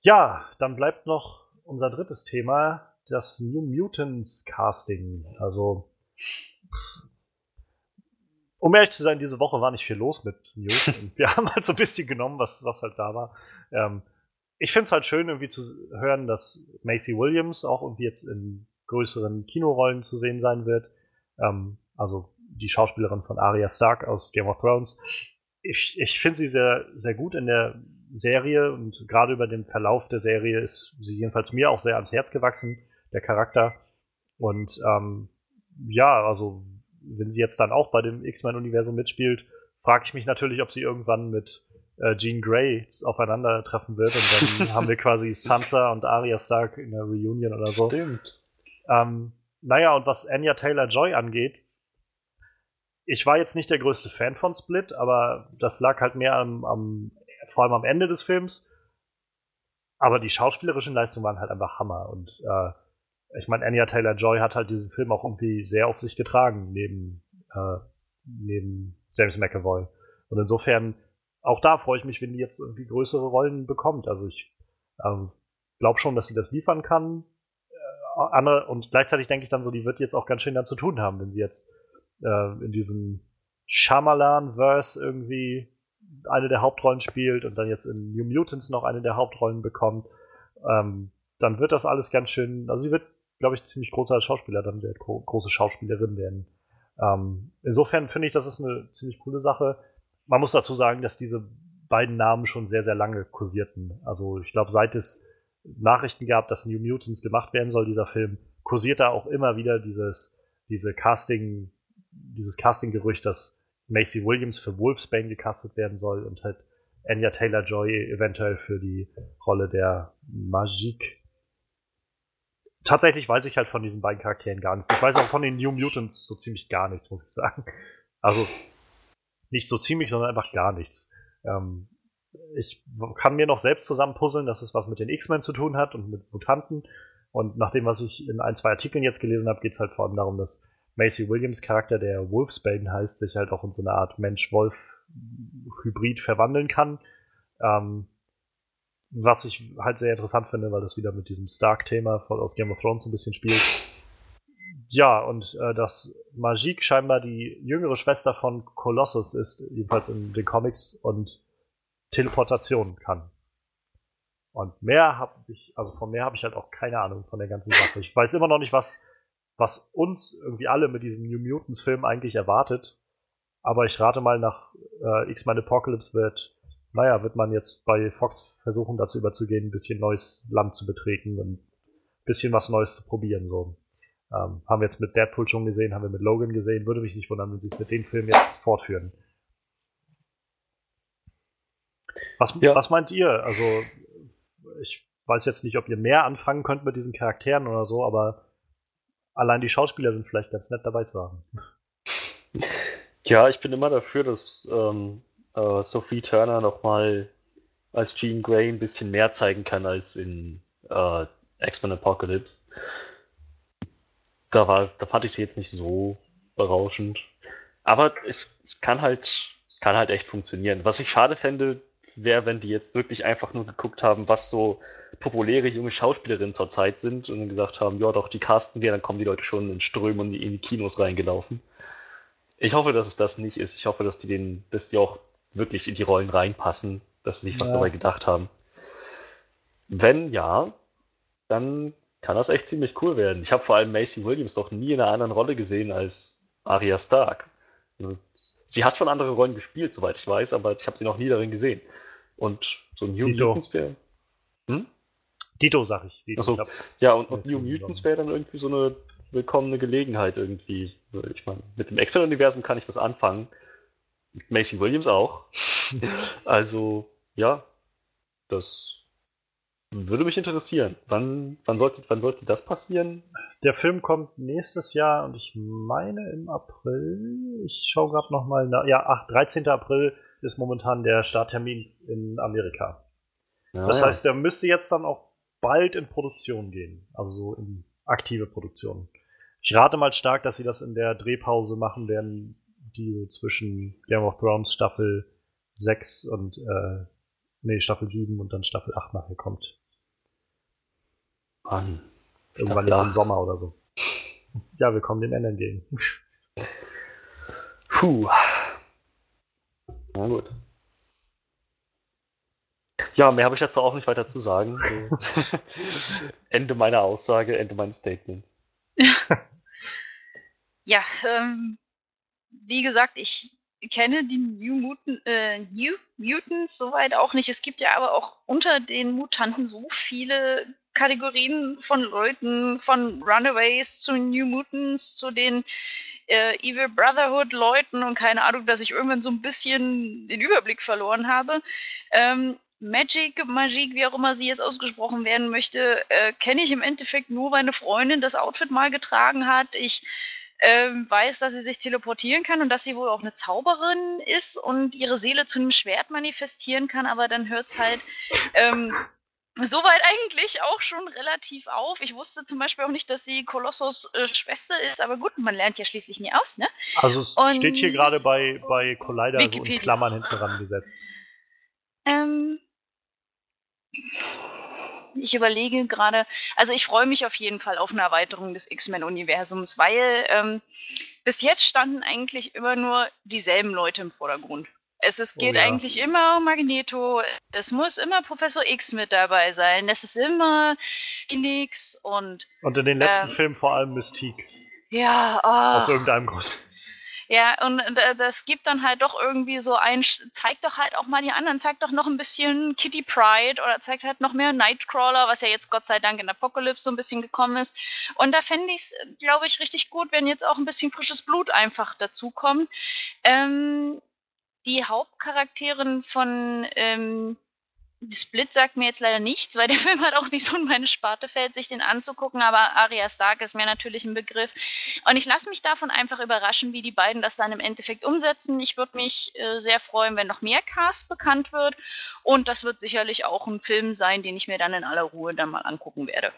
Ja, dann bleibt noch unser drittes Thema, das New Mutants Casting. Also um ehrlich zu sein, diese Woche war nicht viel los mit News. wir haben halt so ein bisschen genommen, was, was halt da war. Ähm, ich finde es halt schön, irgendwie zu hören, dass Macy Williams auch irgendwie jetzt in größeren Kinorollen zu sehen sein wird. Ähm, also die Schauspielerin von Arya Stark aus Game of Thrones. Ich, ich finde sie sehr, sehr gut in der Serie und gerade über den Verlauf der Serie ist sie jedenfalls mir auch sehr ans Herz gewachsen, der Charakter. Und ähm, ja, also wenn sie jetzt dann auch bei dem X-Men-Universum mitspielt, frage ich mich natürlich, ob sie irgendwann mit äh, Jean Grey aufeinandertreffen wird und dann haben wir quasi Sansa und Arya Stark in der Reunion oder so. Stimmt. Ähm, naja, und was Anya Taylor-Joy angeht, ich war jetzt nicht der größte Fan von Split, aber das lag halt mehr am, am vor allem am Ende des Films. Aber die schauspielerischen Leistungen waren halt einfach Hammer und äh, ich meine, Anya Taylor-Joy hat halt diesen Film auch irgendwie sehr auf sich getragen, neben, äh, neben James McAvoy. Und insofern, auch da freue ich mich, wenn die jetzt irgendwie größere Rollen bekommt. Also ich ähm, glaube schon, dass sie das liefern kann. Äh, andere, und gleichzeitig denke ich dann so, die wird jetzt auch ganz schön da zu tun haben, wenn sie jetzt äh, in diesem Shyamalan-Verse irgendwie eine der Hauptrollen spielt und dann jetzt in New Mutants noch eine der Hauptrollen bekommt. Ähm, dann wird das alles ganz schön, also sie wird glaube ich, ziemlich großer Schauspieler dann wird, große Schauspielerin werden. Ähm, insofern finde ich, das ist eine ziemlich coole Sache. Man muss dazu sagen, dass diese beiden Namen schon sehr, sehr lange kursierten. Also ich glaube, seit es Nachrichten gab, dass New Mutants gemacht werden soll, dieser Film, kursiert da auch immer wieder dieses, diese Casting, dieses Casting-Gerücht, dass Macy Williams für Wolfsbane gecastet werden soll und halt Anya Taylor-Joy eventuell für die Rolle der Magique tatsächlich weiß ich halt von diesen beiden Charakteren gar nichts. Ich weiß auch von den New Mutants so ziemlich gar nichts, muss ich sagen. Also nicht so ziemlich, sondern einfach gar nichts. Ähm, ich kann mir noch selbst zusammenpuzzeln, dass es was mit den X-Men zu tun hat und mit Mutanten. Und nach dem, was ich in ein, zwei Artikeln jetzt gelesen habe, geht es halt vor allem darum, dass Macy Williams Charakter, der Wolfsbane heißt, sich halt auch in so eine Art Mensch-Wolf-Hybrid verwandeln kann. Ähm, was ich halt sehr interessant finde, weil das wieder mit diesem Stark-Thema aus Game of Thrones ein bisschen spielt. Ja, und äh, dass Magique scheinbar die jüngere Schwester von Colossus ist, jedenfalls in den Comics, und Teleportation kann. Und mehr habe ich, also von mehr habe ich halt auch keine Ahnung von der ganzen Sache. Ich weiß immer noch nicht, was, was uns irgendwie alle mit diesem New Mutants-Film eigentlich erwartet. Aber ich rate mal, nach äh, X-Men Apocalypse wird naja, wird man jetzt bei Fox versuchen, dazu überzugehen, ein bisschen neues Land zu betreten und ein bisschen was Neues zu probieren. So. Ähm, haben wir jetzt mit Deadpool schon gesehen, haben wir mit Logan gesehen. Würde mich nicht wundern, wenn sie es mit den Filmen jetzt fortführen. Was, ja. was meint ihr? Also, ich weiß jetzt nicht, ob ihr mehr anfangen könnt mit diesen Charakteren oder so, aber allein die Schauspieler sind vielleicht ganz nett dabei zu haben. Ja, ich bin immer dafür, dass ähm, äh, Sophie Turner nochmal als Jean Grey ein bisschen mehr zeigen kann als in äh, X-Men Apocalypse. Da, war, da fand ich sie jetzt nicht so berauschend. Aber es, es kann halt kann halt echt funktionieren. Was ich schade fände, wäre, wenn die jetzt wirklich einfach nur geguckt haben, was so populäre junge Schauspielerinnen zurzeit sind und gesagt haben, ja doch, die casten wir, dann kommen die Leute schon in Strömen in die Kinos reingelaufen. Ich hoffe, dass es das nicht ist. Ich hoffe, dass die den, dass die auch wirklich in die Rollen reinpassen, dass sie sich was dabei gedacht haben. Wenn ja, dann kann das echt ziemlich cool werden. Ich habe vor allem Macy Williams doch nie in einer anderen Rolle gesehen als Arya Stark. Sie hat schon andere Rollen gespielt, soweit ich weiß, aber ich habe sie noch nie darin gesehen. Und so New Dito. Mutants wäre. Hm? Dito, sag ich. Dito. Achso, ja, und, und New Mutants wäre dann irgendwie so eine willkommene Gelegenheit irgendwie. Ich meine, mit dem X-Men-Universum kann ich was anfangen. Macy Williams auch. also, ja, das würde mich interessieren. Wann, wann, sollte, wann sollte das passieren? Der Film kommt nächstes Jahr und ich meine im April. Ich schaue gerade nochmal nach. Ja, ach, 13. April ist momentan der Starttermin in Amerika. Ja, Das ja. heißt, der müsste jetzt dann auch bald in Produktion gehen. Also so in aktive Produktion. Ich rate mal stark, dass sie das in der Drehpause machen werden, die so zwischen Game of Thrones Staffel 6 und äh, nee, Staffel 7 und dann Staffel 8 nachher kommt. Mann. Irgendwann im 8. Sommer oder so. Ja, wir kommen dem Ende entgegen. Puh. Na gut. Ja, mehr habe ich dazu auch nicht weiter zu sagen. So. Ende meiner Aussage, Ende meines Statements. Ja, ähm, wie gesagt, ich kenne die New, Mutant, äh, New Mutants soweit auch nicht. Es gibt ja aber auch unter den Mutanten so viele Kategorien von Leuten, von Runaways zu New Mutants, zu den äh, Evil Brotherhood Leuten und keine Ahnung, dass ich irgendwann so ein bisschen den Überblick verloren habe. Ähm, Magic, Magie, wie auch immer sie jetzt ausgesprochen werden möchte, äh, kenne ich im Endeffekt nur, weil eine Freundin das Outfit mal getragen hat. Ich ähm, weiß, dass sie sich teleportieren kann und dass sie wohl auch eine Zauberin ist und ihre Seele zu einem Schwert manifestieren kann, aber dann hört es halt ähm, soweit eigentlich auch schon relativ auf. Ich wusste zum Beispiel auch nicht, dass sie Kolossos äh, Schwester ist, aber gut, man lernt ja schließlich nie aus, ne? Also es Und- steht hier gerade bei, bei Collider so in. Klammern hinten dran gesetzt. Ähm, ich überlege gerade, also ich freue mich auf jeden Fall auf eine Erweiterung des X-Men-Universums, weil ähm, bis jetzt standen eigentlich immer nur dieselben Leute im Vordergrund. Es, es Oh geht ja. eigentlich immer um Magneto, es muss immer Professor X mit dabei sein, es ist immer Phoenix und Und in den letzten Ähm. Filmen vor allem Mystique. ja, oh, Aus irgendeinem Grund. Ja, und da- das gibt dann halt doch irgendwie so ein, zeigt doch halt auch mal die anderen, zeigt doch noch ein bisschen Kitty Pride oder zeigt halt noch mehr Nightcrawler, was ja jetzt Gott sei Dank in Apocalypse so ein bisschen gekommen ist. Und da fände ich es, glaube ich, richtig gut, wenn jetzt auch ein bisschen frisches Blut einfach dazukommt. Ähm, die Hauptcharakterin von ähm, Split sagt mir jetzt leider nichts, weil der Film halt auch nicht so in meine Sparte fällt, sich den anzugucken, aber Arya Stark ist mir natürlich ein Begriff. Und ich lasse mich davon einfach überraschen, wie die beiden das dann im Endeffekt umsetzen. Ich würde mich äh, sehr freuen, wenn noch mehr Cast bekannt wird. Und das wird sicherlich auch ein Film sein, den ich mir dann in aller Ruhe dann mal angucken werde.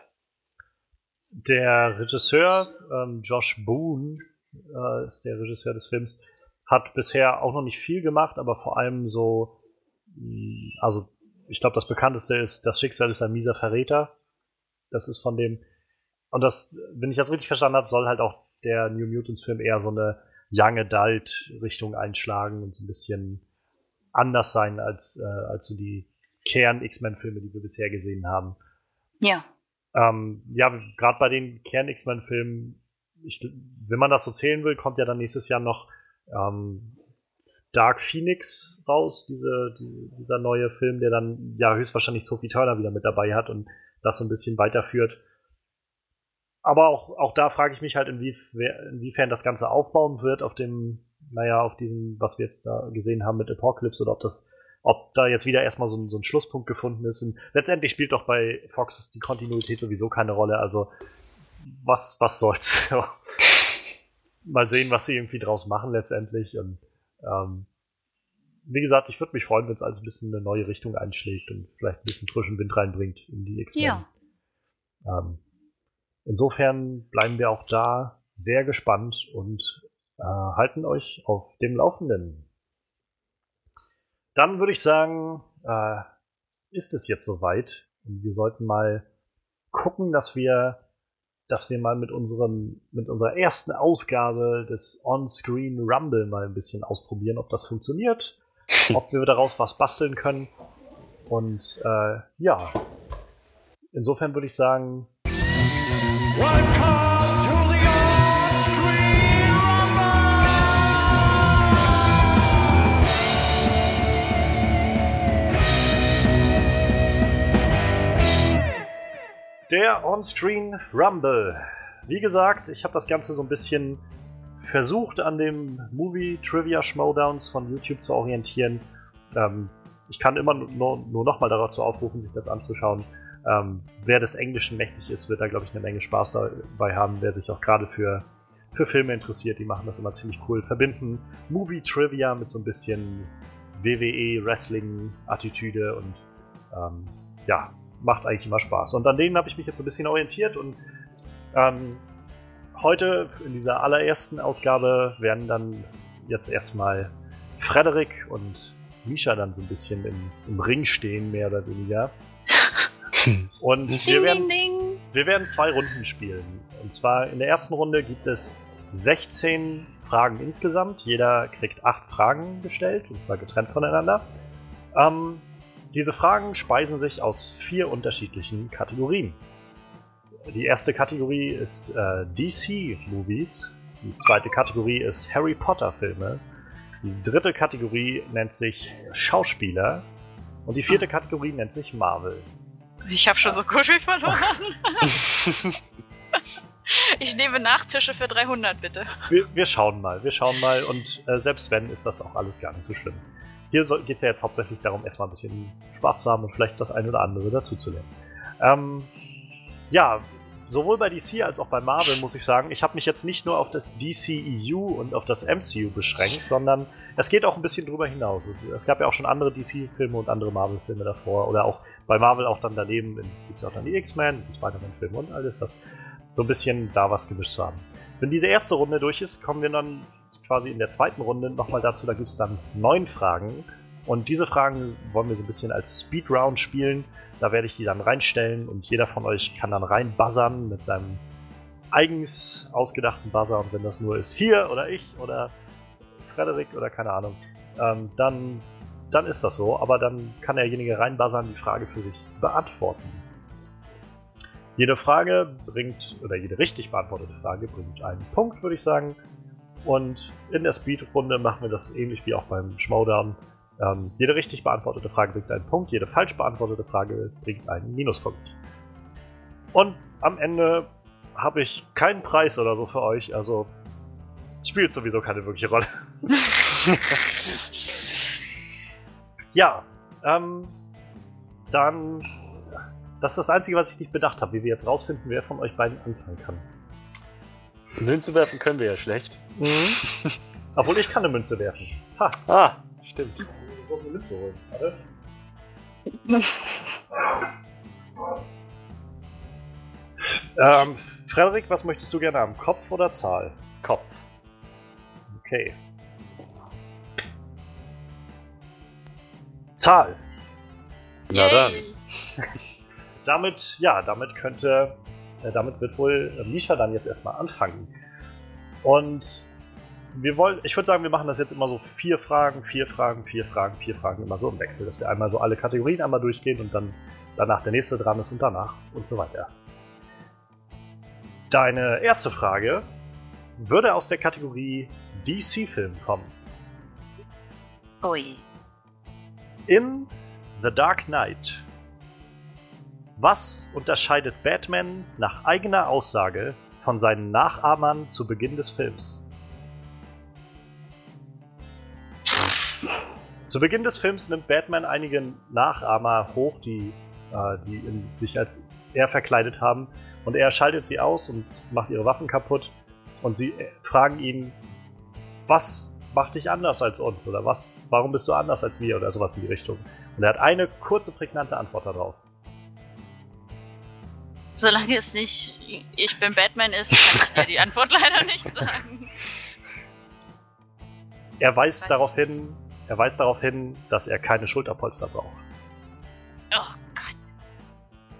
Der Regisseur, ähm, Josh Boone, äh, ist der Regisseur des Films, hat bisher auch noch nicht viel gemacht, aber vor allem so, mh, also ich glaube, das bekannteste ist Das Schicksal ist ein mieser Verräter. Das ist von dem, und das, wenn ich das richtig verstanden habe, soll halt auch der New Mutants Film eher so eine Young Adult Richtung einschlagen und so ein bisschen anders sein als, äh, als so die Kern-X-Men-Filme, die wir bisher gesehen haben. Ja. Ähm, ja, gerade bei den Kern-X-Men-Filmen, wenn man das so zählen will, kommt ja dann nächstes Jahr noch ähm, Dark Phoenix raus, diese, die, dieser neue Film, der dann ja höchstwahrscheinlich Sophie Turner wieder mit dabei hat und das so ein bisschen weiterführt. Aber auch, auch da frage ich mich halt, inwiefern, inwiefern das Ganze aufbauen wird auf dem, naja, auf diesem, was wir jetzt da gesehen haben mit Apocalypse oder ob das, ob da jetzt wieder erstmal so ein, so ein Schlusspunkt gefunden ist. Und letztendlich spielt doch bei Fox die Kontinuität sowieso keine Rolle. Also was, was soll's? Mal sehen, was sie irgendwie draus machen letztendlich. Und ähm, wie gesagt, ich würde mich freuen, wenn es alles ein bisschen eine neue Richtung einschlägt und vielleicht ein bisschen frischen Wind reinbringt in die X-Men. Ja. Ähm, insofern bleiben wir auch da sehr gespannt und äh, halten euch auf dem Laufenden. Dann würde ich sagen, äh, ist es jetzt soweit und wir sollten mal gucken, dass wir, dass wir mal mit unserem, mit unserer ersten Ausgabe des On-Screen Rumble mal ein bisschen ausprobieren, ob das funktioniert, ob wir daraus was basteln können. Und äh, ja, insofern würde ich sagen, Welcome Der On-Screen Rumble. Wie gesagt, ich habe das Ganze so ein bisschen versucht, an dem Movie Trivia Schmowdowns von YouTube zu orientieren. Ähm, ich kann immer nur, nur nochmal dazu aufrufen, sich das anzuschauen. Ähm, wer des Englischen mächtig ist, wird da, glaube ich, eine Menge Spaß dabei haben. Wer sich auch gerade für, für Filme interessiert, die machen das immer ziemlich cool. Verbinden Movie Trivia mit so ein bisschen WWE Wrestling Attitüde und ähm, ja, macht eigentlich immer Spaß. Und an denen habe ich mich jetzt ein bisschen orientiert und ähm, heute in dieser allerersten Ausgabe werden dann jetzt erstmal Frederik und Misha dann so ein bisschen im, im Ring stehen, mehr oder weniger. Und wir werden, ding, ding. wir werden zwei Runden spielen. Und zwar in der ersten Runde gibt es 16 Fragen insgesamt. Jeder kriegt acht Fragen gestellt, und zwar getrennt voneinander. Ähm, diese Fragen speisen sich aus vier unterschiedlichen Kategorien. Die erste Kategorie ist äh, DC-Movies. Die zweite Kategorie ist Harry Potter-Filme. Die dritte Kategorie nennt sich Schauspieler. Und die vierte Kategorie nennt sich Marvel. Ich habe schon so kuschelig verloren. ich nehme Nachtische für 300, bitte. Wir, wir schauen mal, wir schauen mal. Und äh, selbst wenn, ist das auch alles gar nicht so schlimm. Hier geht es ja jetzt hauptsächlich darum, erstmal ein bisschen Spaß zu haben und vielleicht das eine oder andere dazuzulernen. Ähm, ja, sowohl bei DC als auch bei Marvel muss ich sagen, ich habe mich jetzt nicht nur auf das DCEU und auf das MCU beschränkt, sondern es geht auch ein bisschen drüber hinaus. Es gab ja auch schon andere DC-Filme und andere Marvel-Filme davor oder auch bei Marvel auch dann daneben gibt es auch dann die X-Men, die Spider-Man-Filme und alles das. So ein bisschen da was gemischt zu haben. Wenn diese erste Runde durch ist, kommen wir dann quasi in der zweiten Runde nochmal dazu, da gibt es dann neun Fragen. Und diese Fragen wollen wir so ein bisschen als Speedround spielen. Da werde ich die dann reinstellen und jeder von euch kann dann reinbuzzern mit seinem eigens ausgedachten Buzzer. Und wenn das nur ist hier oder ich oder Frederik oder keine Ahnung, ähm, dann, dann ist das so. Aber dann kann derjenige reinbuzzern, die Frage für sich beantworten. Jede Frage bringt, oder jede richtig beantwortete Frage bringt einen Punkt, würde ich sagen. Und in der Speedrunde machen wir das ähnlich wie auch beim Schmowdown. Ähm, jede richtig beantwortete Frage bringt einen Punkt, jede falsch beantwortete Frage bringt einen Minuspunkt. Und am Ende habe ich keinen Preis oder so für euch, also spielt sowieso keine wirkliche Rolle. ja, ähm, dann. Das ist das Einzige, was ich nicht bedacht habe, wie wir jetzt rausfinden, wer von euch beiden anfangen kann. Münze werfen können wir ja schlecht. Obwohl ich kann eine Münze werfen. Ha, Ah, stimmt. ich muss eine Münze holen. Warte. Ähm, Frederik, was möchtest du gerne haben? Kopf oder Zahl? Kopf. Okay. Zahl. Na dann. Damit, ja, damit könnte, damit wird wohl äh, Misha dann jetzt erstmal anfangen. Und wir wollen, ich würde sagen, wir machen das jetzt immer so vier Fragen, vier Fragen, vier Fragen, vier Fragen, immer so im Wechsel, dass wir einmal so alle Kategorien einmal durchgehen und dann danach der nächste dran ist und danach und so weiter. Deine erste Frage würde aus der Kategorie DC-Film kommen. Ui. In The Dark Knight. Was unterscheidet Batman nach eigener Aussage von seinen Nachahmern zu Beginn des Films? Zu Beginn des Films nimmt Batman einige Nachahmer hoch, die, äh, die in sich als er verkleidet haben, und er schaltet sie aus und macht ihre Waffen kaputt. Und sie äh, fragen ihn, was macht dich anders als uns? Oder was, warum bist du anders als wir? Oder sowas in die Richtung. Und er hat eine kurze, prägnante Antwort darauf. Solange es nicht ich bin Batman ist, kann ich dir die Antwort leider nicht sagen. Er weist Weiß darauf hin, er weist darauf hin, dass er keine Schulterpolster braucht. Oh Gott.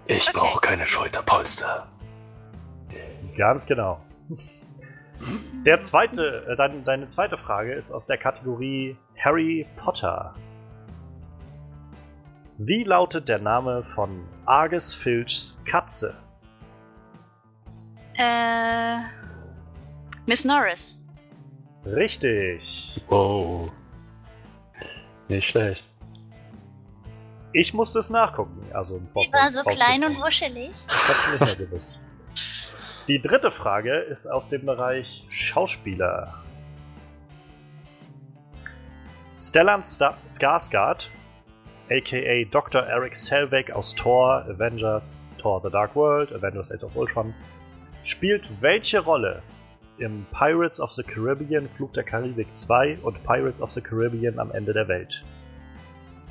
Ich Okay. brauche keine Schulterpolster. Ganz genau. Der zweite, äh, dein, deine zweite Frage ist aus der Kategorie Harry Potter. Wie lautet der Name von Argus Filchs Katze? Äh. Miss Norris. Richtig. Wow. Nicht schlecht. Ich musste es nachgucken. Also Die war so klein und wuschelig. Das hab ich nicht mehr gewusst. Die dritte Frage ist aus dem Bereich Schauspieler. Stellan Sta Skarsgård, aka Dr. Eric Selvig aus Thor, Avengers, Thor The Dark World, Avengers Age of Ultron, spielt welche Rolle im Pirates of the Caribbean Flug der Karibik 2 und Pirates of the Caribbean am Ende der Welt?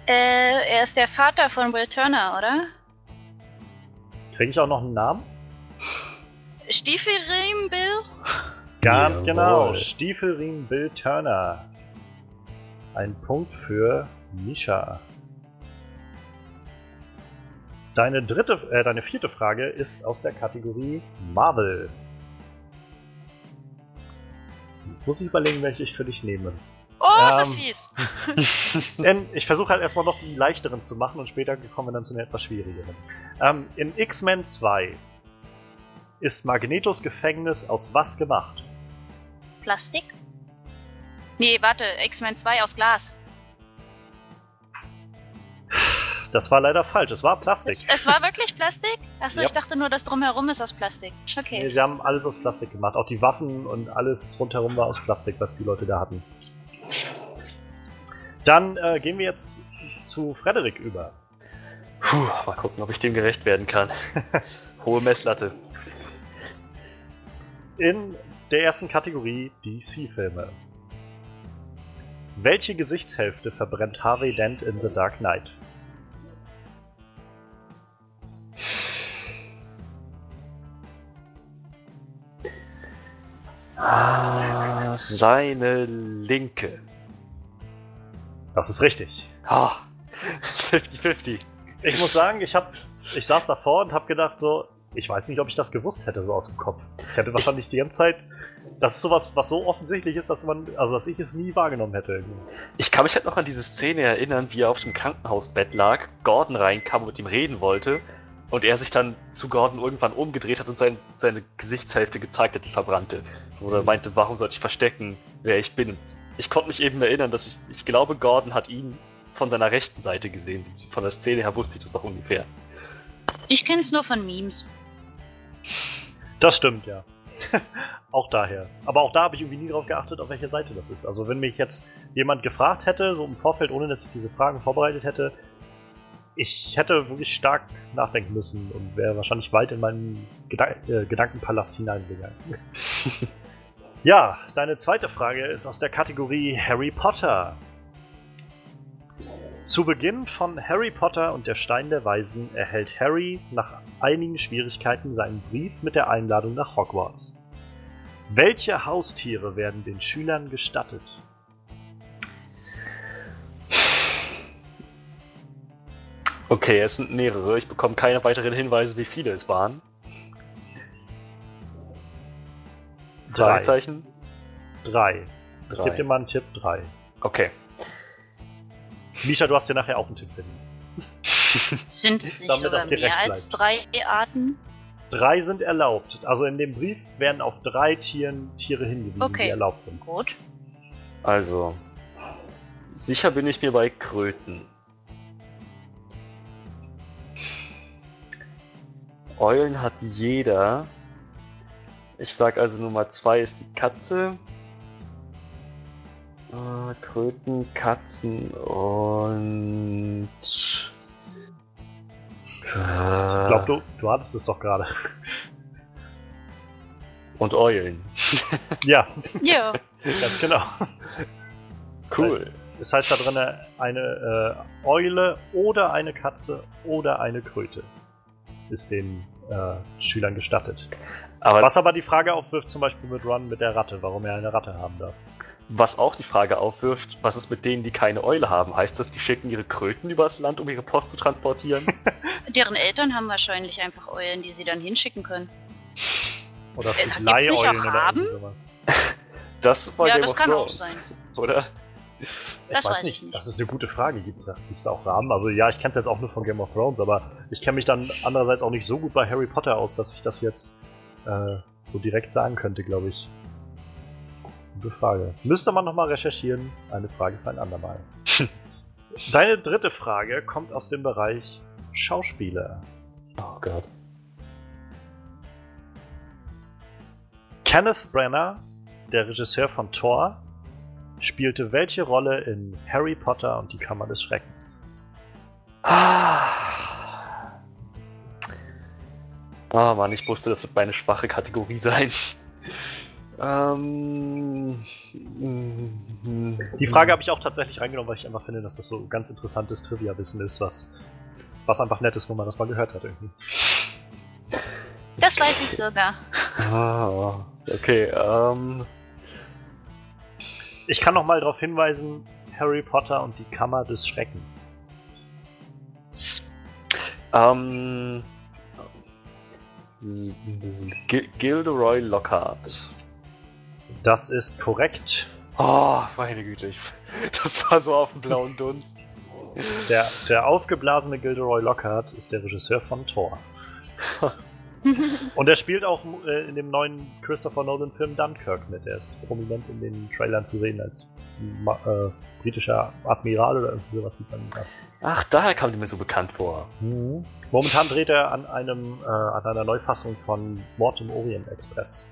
Äh, er ist der Vater von Will Turner, oder? Kriege ich auch noch einen Namen? Stiefelriemen Bill? Ganz Jawohl. genau. Stiefelriemen Bill Turner. Ein Punkt für Misha. Deine dritte, äh, deine vierte Frage ist aus der Kategorie Marvel. Jetzt muss ich überlegen, welche ich für dich nehme. Oh, das ist Ähm. fies. Denn ich versuche halt erstmal noch die leichteren zu machen und später kommen wir dann zu den etwas schwierigeren. Ähm, in X-Men 2 ist Magnetos Gefängnis aus was gemacht? Plastik? Nee, warte, X-Men 2 aus Glas. Das war leider falsch. Es war Plastik. Es war wirklich Plastik? Achso, Ja. ich dachte nur, das drumherum ist aus Plastik. Okay. Nee, sie haben alles aus Plastik gemacht. Auch die Waffen und alles rundherum war aus Plastik, was die Leute da hatten. Dann äh, gehen wir jetzt zu Frederik über. Puh, mal gucken, ob ich dem gerecht werden kann. Hohe Messlatte. In der ersten Kategorie DC-Filme. Welche Gesichtshälfte verbrennt Harvey Dent in The Dark Knight? Ah, seine linke. Das ist richtig. Ah, 50-50. Ich muss sagen, ich hab, ich saß davor und habe gedacht so, ich weiß nicht, ob ich das gewusst hätte so aus dem Kopf. Ich hätte wahrscheinlich die ganze Zeit, das ist sowas, was so offensichtlich ist, dass man, also dass ich es nie wahrgenommen hätte. Ich kann mich halt noch an diese Szene erinnern, wie er auf dem Krankenhausbett lag, Gordon reinkam und mit ihm reden wollte und er sich dann zu Gordon irgendwann umgedreht hat und sein, seine Gesichtshälfte gezeigt hat, die verbrannte. Wo er meinte, warum sollte ich verstecken, wer ich bin? Ich konnte mich eben erinnern, dass ich, ich glaube, Gordon hat ihn von seiner rechten Seite gesehen. Von der Szene her wusste ich das doch ungefähr. Ich kenne es nur von Memes. Das stimmt, ja. auch daher. Aber auch da habe ich irgendwie nie drauf geachtet, auf welche Seite das ist. Also wenn mich jetzt jemand gefragt hätte, so im Vorfeld, ohne dass ich diese Fragen vorbereitet hätte, ich hätte wirklich stark nachdenken müssen und wäre wahrscheinlich weit in meinen Gedan äh, Gedankenpalast hineingegangen. ja, deine zweite Frage ist aus der Kategorie Harry Potter. Zu Beginn von Harry Potter und der Stein der Weisen erhält Harry nach einigen Schwierigkeiten seinen Brief mit der Einladung nach Hogwarts. Welche Haustiere werden den Schülern gestattet? Okay, es sind mehrere. Ich bekomme keine weiteren Hinweise, wie viele es waren. Drei. Fragezeichen? Drei. Ich Drei. gebe dir mal einen Tipp. Drei. Okay. Misha, du hast dir nachher auch einen Tipp finden. Sind es nicht Damit sogar das mehr als drei Arten? Drei sind erlaubt. Also in dem Brief werden auf drei Tieren, Tiere hingewiesen, Okay. die erlaubt sind. Gut. Also. Sicher bin ich mir bei Kröten. Eulen hat jeder. Ich sag also Nummer zwei ist die Katze. Äh, Kröten, Katzen und. Ich glaube, du, du hattest es doch gerade. Und Eulen. ja, Ja. ganz genau. Cool. Das heißt da drin eine äh, Eule oder eine Katze oder eine Kröte ist den äh, Schülern gestattet. Aber Was aber die Frage aufwirft, zum Beispiel mit Ron mit der Ratte, warum er eine Ratte haben darf. Was auch die Frage aufwirft, was ist mit denen, die keine Eule haben? Heißt das, die schicken ihre Kröten übers Land, um ihre Post zu transportieren? Deren Eltern haben wahrscheinlich einfach Eulen, die sie dann hinschicken können. Oder es Äh, gibt gibt's nicht auch Leiheulen oder sowas. Das war ja, Game das of kann auch Thrones, sein. oder? Das ich weiß weiß ich nicht. nicht. Das ist eine gute Frage. Gibt es da, gibt's da auch Raben? Also ja, ich kenne es jetzt auch nur von Game of Thrones, aber ich kenne mich dann andererseits auch nicht so gut bei Harry Potter aus, dass ich das jetzt äh, so direkt sagen könnte, glaube ich. Gute Frage. Müsste man nochmal recherchieren. Eine Frage für ein andermal. Deine dritte Frage kommt aus dem Bereich Schauspieler. Oh Gott. Kenneth Branagh, der Regisseur von Thor, spielte welche Rolle in Harry Potter und die Kammer des Schreckens? Ah. Oh Mann, ich wusste, das wird meine schwache Kategorie sein. Ähm, Die Frage habe ich auch tatsächlich reingenommen, weil ich einfach finde, dass das so ganz interessantes Trivia-Wissen ist, was, was einfach nett ist, wenn man das mal gehört hat irgendwie. Das weiß ich sogar. Ah, okay, ähm. Ich kann noch mal darauf hinweisen, Harry Potter und die Kammer des Schreckens. Ähm. Gil- Gilderoy Lockhart. Das ist korrekt. Oh, meine Güte, ich, das war so auf dem blauen Dunst. Der, der aufgeblasene Gilderoy Lockhart ist der Regisseur von Thor. Und er spielt auch äh, in dem neuen Christopher Nolan-Film Dunkirk mit. Er ist prominent in den Trailern zu sehen als Ma äh, britischer Admiral oder irgendwie sowas sieht man. da. Ach, daher kam die mir so bekannt vor. Momentan dreht er an, einem, äh, an einer Neufassung von Mord im Orient Express.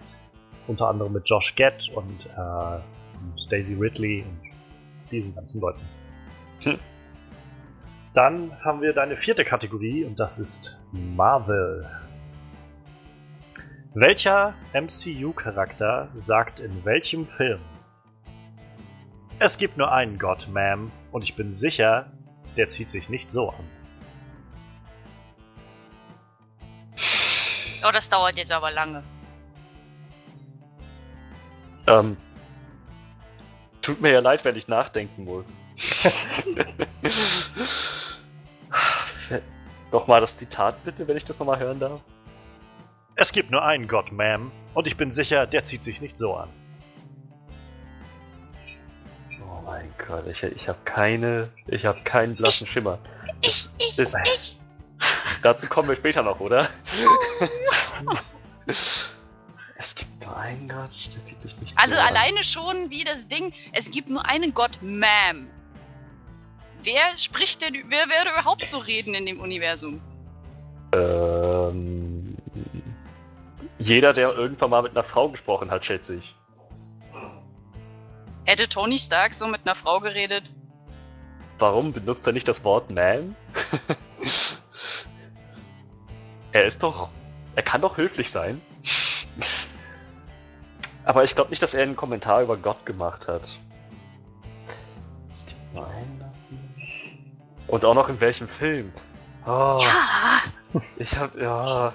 Unter anderem mit Josh Gad und, äh, und Daisy Ridley und diesen ganzen Leuten. Hm. Dann haben wir deine vierte Kategorie und das ist Marvel. Welcher MCU-Charakter sagt in welchem Film? Es gibt nur einen Gott, Ma'am, und ich bin sicher, der zieht sich nicht so an. Oh, das dauert jetzt aber lange. Ähm. Tut mir ja leid, wenn ich nachdenken muss. Nochmal das Zitat bitte, wenn ich das nochmal hören darf. Es gibt nur einen Gott, Ma'am, und ich bin sicher, der zieht sich nicht so an. Oh mein Gott, ich, ich habe keine, ich habe keinen blassen Schimmer. Ich, ich, ist- ich. Dazu kommen wir später noch, oder? es gibt nur einen Gott, der zieht sich nicht Also so an. alleine schon wie das Ding, es gibt nur einen Gott, Ma'am. Wer spricht denn, wer würde überhaupt so reden in dem Universum? Ähm, jeder, der irgendwann mal mit einer Frau gesprochen hat, schätze ich. Hätte Tony Stark so mit einer Frau geredet? Warum benutzt er nicht das Wort man? er ist doch. Er kann doch höflich sein. Aber ich glaube nicht, dass er einen Kommentar über Gott gemacht hat. Es gibt nur einen. Und auch noch in welchem Film? Oh, Ja! ich hab. Ja.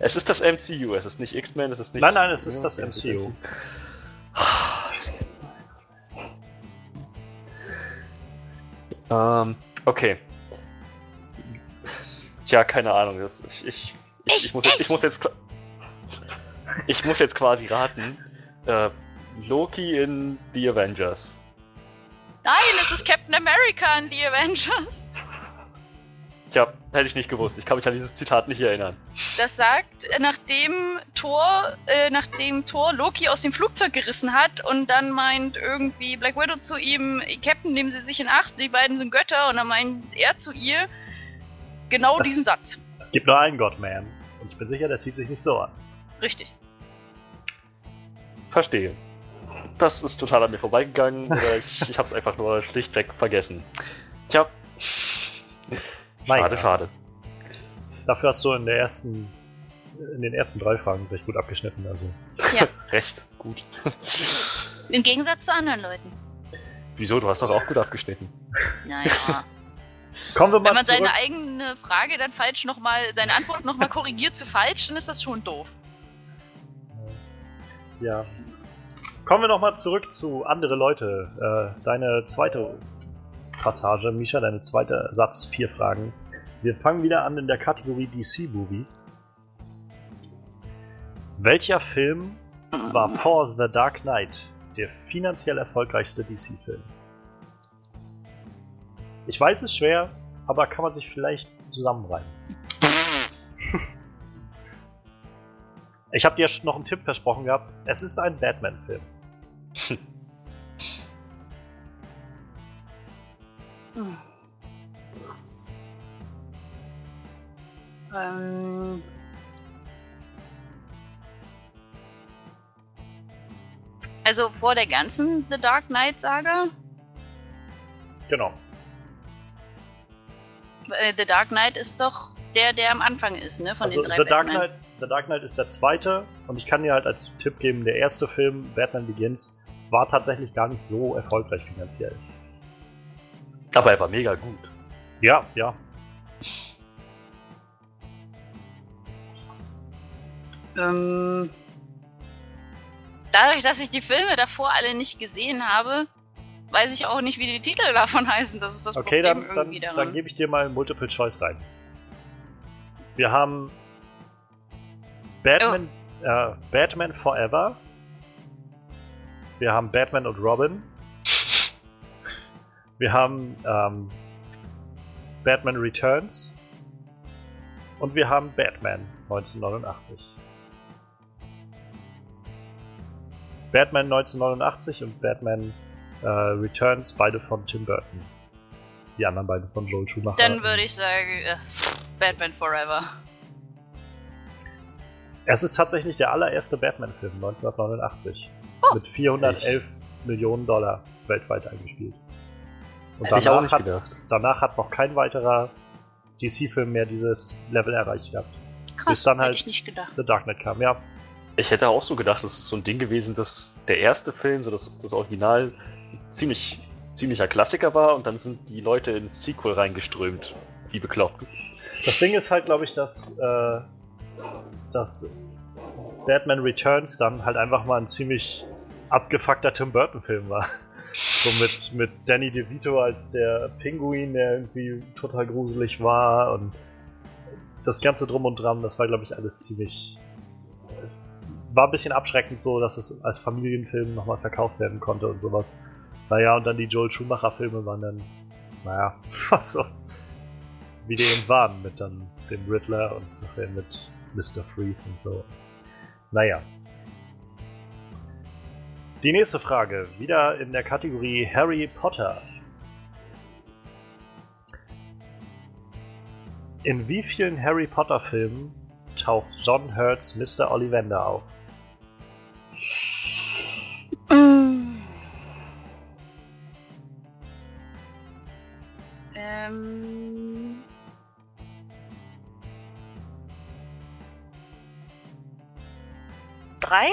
Es ist das MCU, es ist nicht X-Men, es ist nicht. Nein, nein, es ist das MCU. Ähm, okay. Tja, keine Ahnung. Das, ich, ich, ich, ich, Ich- muss jetzt, ich ich- muss jetzt. Ich muss jetzt quasi raten. Äh, Loki in The Avengers. Nein, es ist Captain America in The Avengers. Tja, hätte ich nicht gewusst. Ich kann mich an dieses Zitat nicht erinnern. Das sagt, äh, nachdem Thor, äh, nachdem Thor Loki aus dem Flugzeug gerissen hat und dann meint irgendwie Black Widow zu ihm, Captain, nehmen Sie sich in Acht, die beiden sind Götter und dann meint er zu ihr genau Das- diesen Satz. Es gibt nur einen Gott, Ma'am, und ich bin sicher, der zieht sich nicht so an. Richtig. Verstehe. Das ist total an mir vorbeigegangen. Oder ich, ich habe es einfach nur schlichtweg vergessen. Tja. Mein Schade, Gott. schade. Dafür hast du in der ersten, in den ersten drei Fragen recht gut abgeschnitten. Also. Recht gut. Im Gegensatz zu anderen Leuten. Wieso? Du hast doch auch gut abgeschnitten. Naja. Kommen wir mal Wenn man zurück. seine eigene Frage dann falsch nochmal, seine Antwort nochmal korrigiert zu falsch, dann ist das schon doof. Ja. Kommen wir nochmal zurück zu andere Leute. Äh, deine zweite Passage, Misha, deine zweite Satz, vier Fragen. Wir fangen wieder an in der Kategorie DC Movies. Welcher Film war vor The Dark Knight der finanziell erfolgreichste DC-Film? Ich weiß, es schwer, aber kann man sich vielleicht zusammenreimen. Ich habe dir noch einen Tipp versprochen gehabt. Es ist ein Batman-Film. Ähm. Also vor der ganzen The Dark Knight Saga. Genau. Äh, The Dark Knight ist doch der, der am Anfang ist, ne? Von also den drei The Dark. Knight, The Dark Knight ist der zweite und ich kann dir halt als Tipp geben, der erste Film, Batman Begins, war tatsächlich gar nicht so erfolgreich finanziell. Aber er war mega gut. Ja, ja. Ähm, dadurch, dass ich die Filme davor alle nicht gesehen habe, weiß ich auch nicht, wie die Titel davon heißen. Das ist das Okay, Problem dann, dann, irgendwie dann daran. gebe ich dir mal Multiple Choice rein. Wir haben Batman, äh, Batman Forever. Wir haben Batman und Robin. Wir haben ähm, Batman Returns. Und wir haben Batman 1989. Batman 1989 und Batman äh, Returns, beide von Tim Burton. Die anderen beiden von Joel Schumacher. Dann würde ich sagen, äh, Batman Forever. Es ist tatsächlich der allererste Batman-Film 1989. Oh. Mit 411 Millionen Dollar weltweit eingespielt. Und Hätte ich auch danach nicht hat, gedacht. danach hat noch kein weiterer DC-Film mehr dieses Level erreicht gehabt. Krass, Bis dann hätte halt- ich nicht gedacht. The Dark Knight kam, ja. Ich hätte auch so gedacht, das ist so ein Ding gewesen, dass der erste Film, so das, das Original, ziemlich, ziemlicher Klassiker war und dann sind die Leute ins Sequel reingeströmt. Wie bekloppt. Das Ding ist halt, glaube ich, dass, äh, dass Batman Returns dann halt einfach mal ein ziemlich abgefuckter Tim Burton-Film war. So mit, mit Danny DeVito als der Pinguin, der irgendwie total gruselig war und das ganze Drum und Dran, das war, glaube ich, alles ziemlich. War ein bisschen abschreckend so, dass es als Familienfilm nochmal verkauft werden konnte und sowas. Naja, und dann die Joel Schumacher-Filme waren dann, naja, was so wie die eben waren, mit dann dem Riddler und nachher mit Mr. Freeze und so. Naja. Die nächste Frage, wieder in der Kategorie Harry Potter. In wie vielen Harry Potter Filmen taucht John Hurts Mr. Ollivander auf? Ähm. Drei?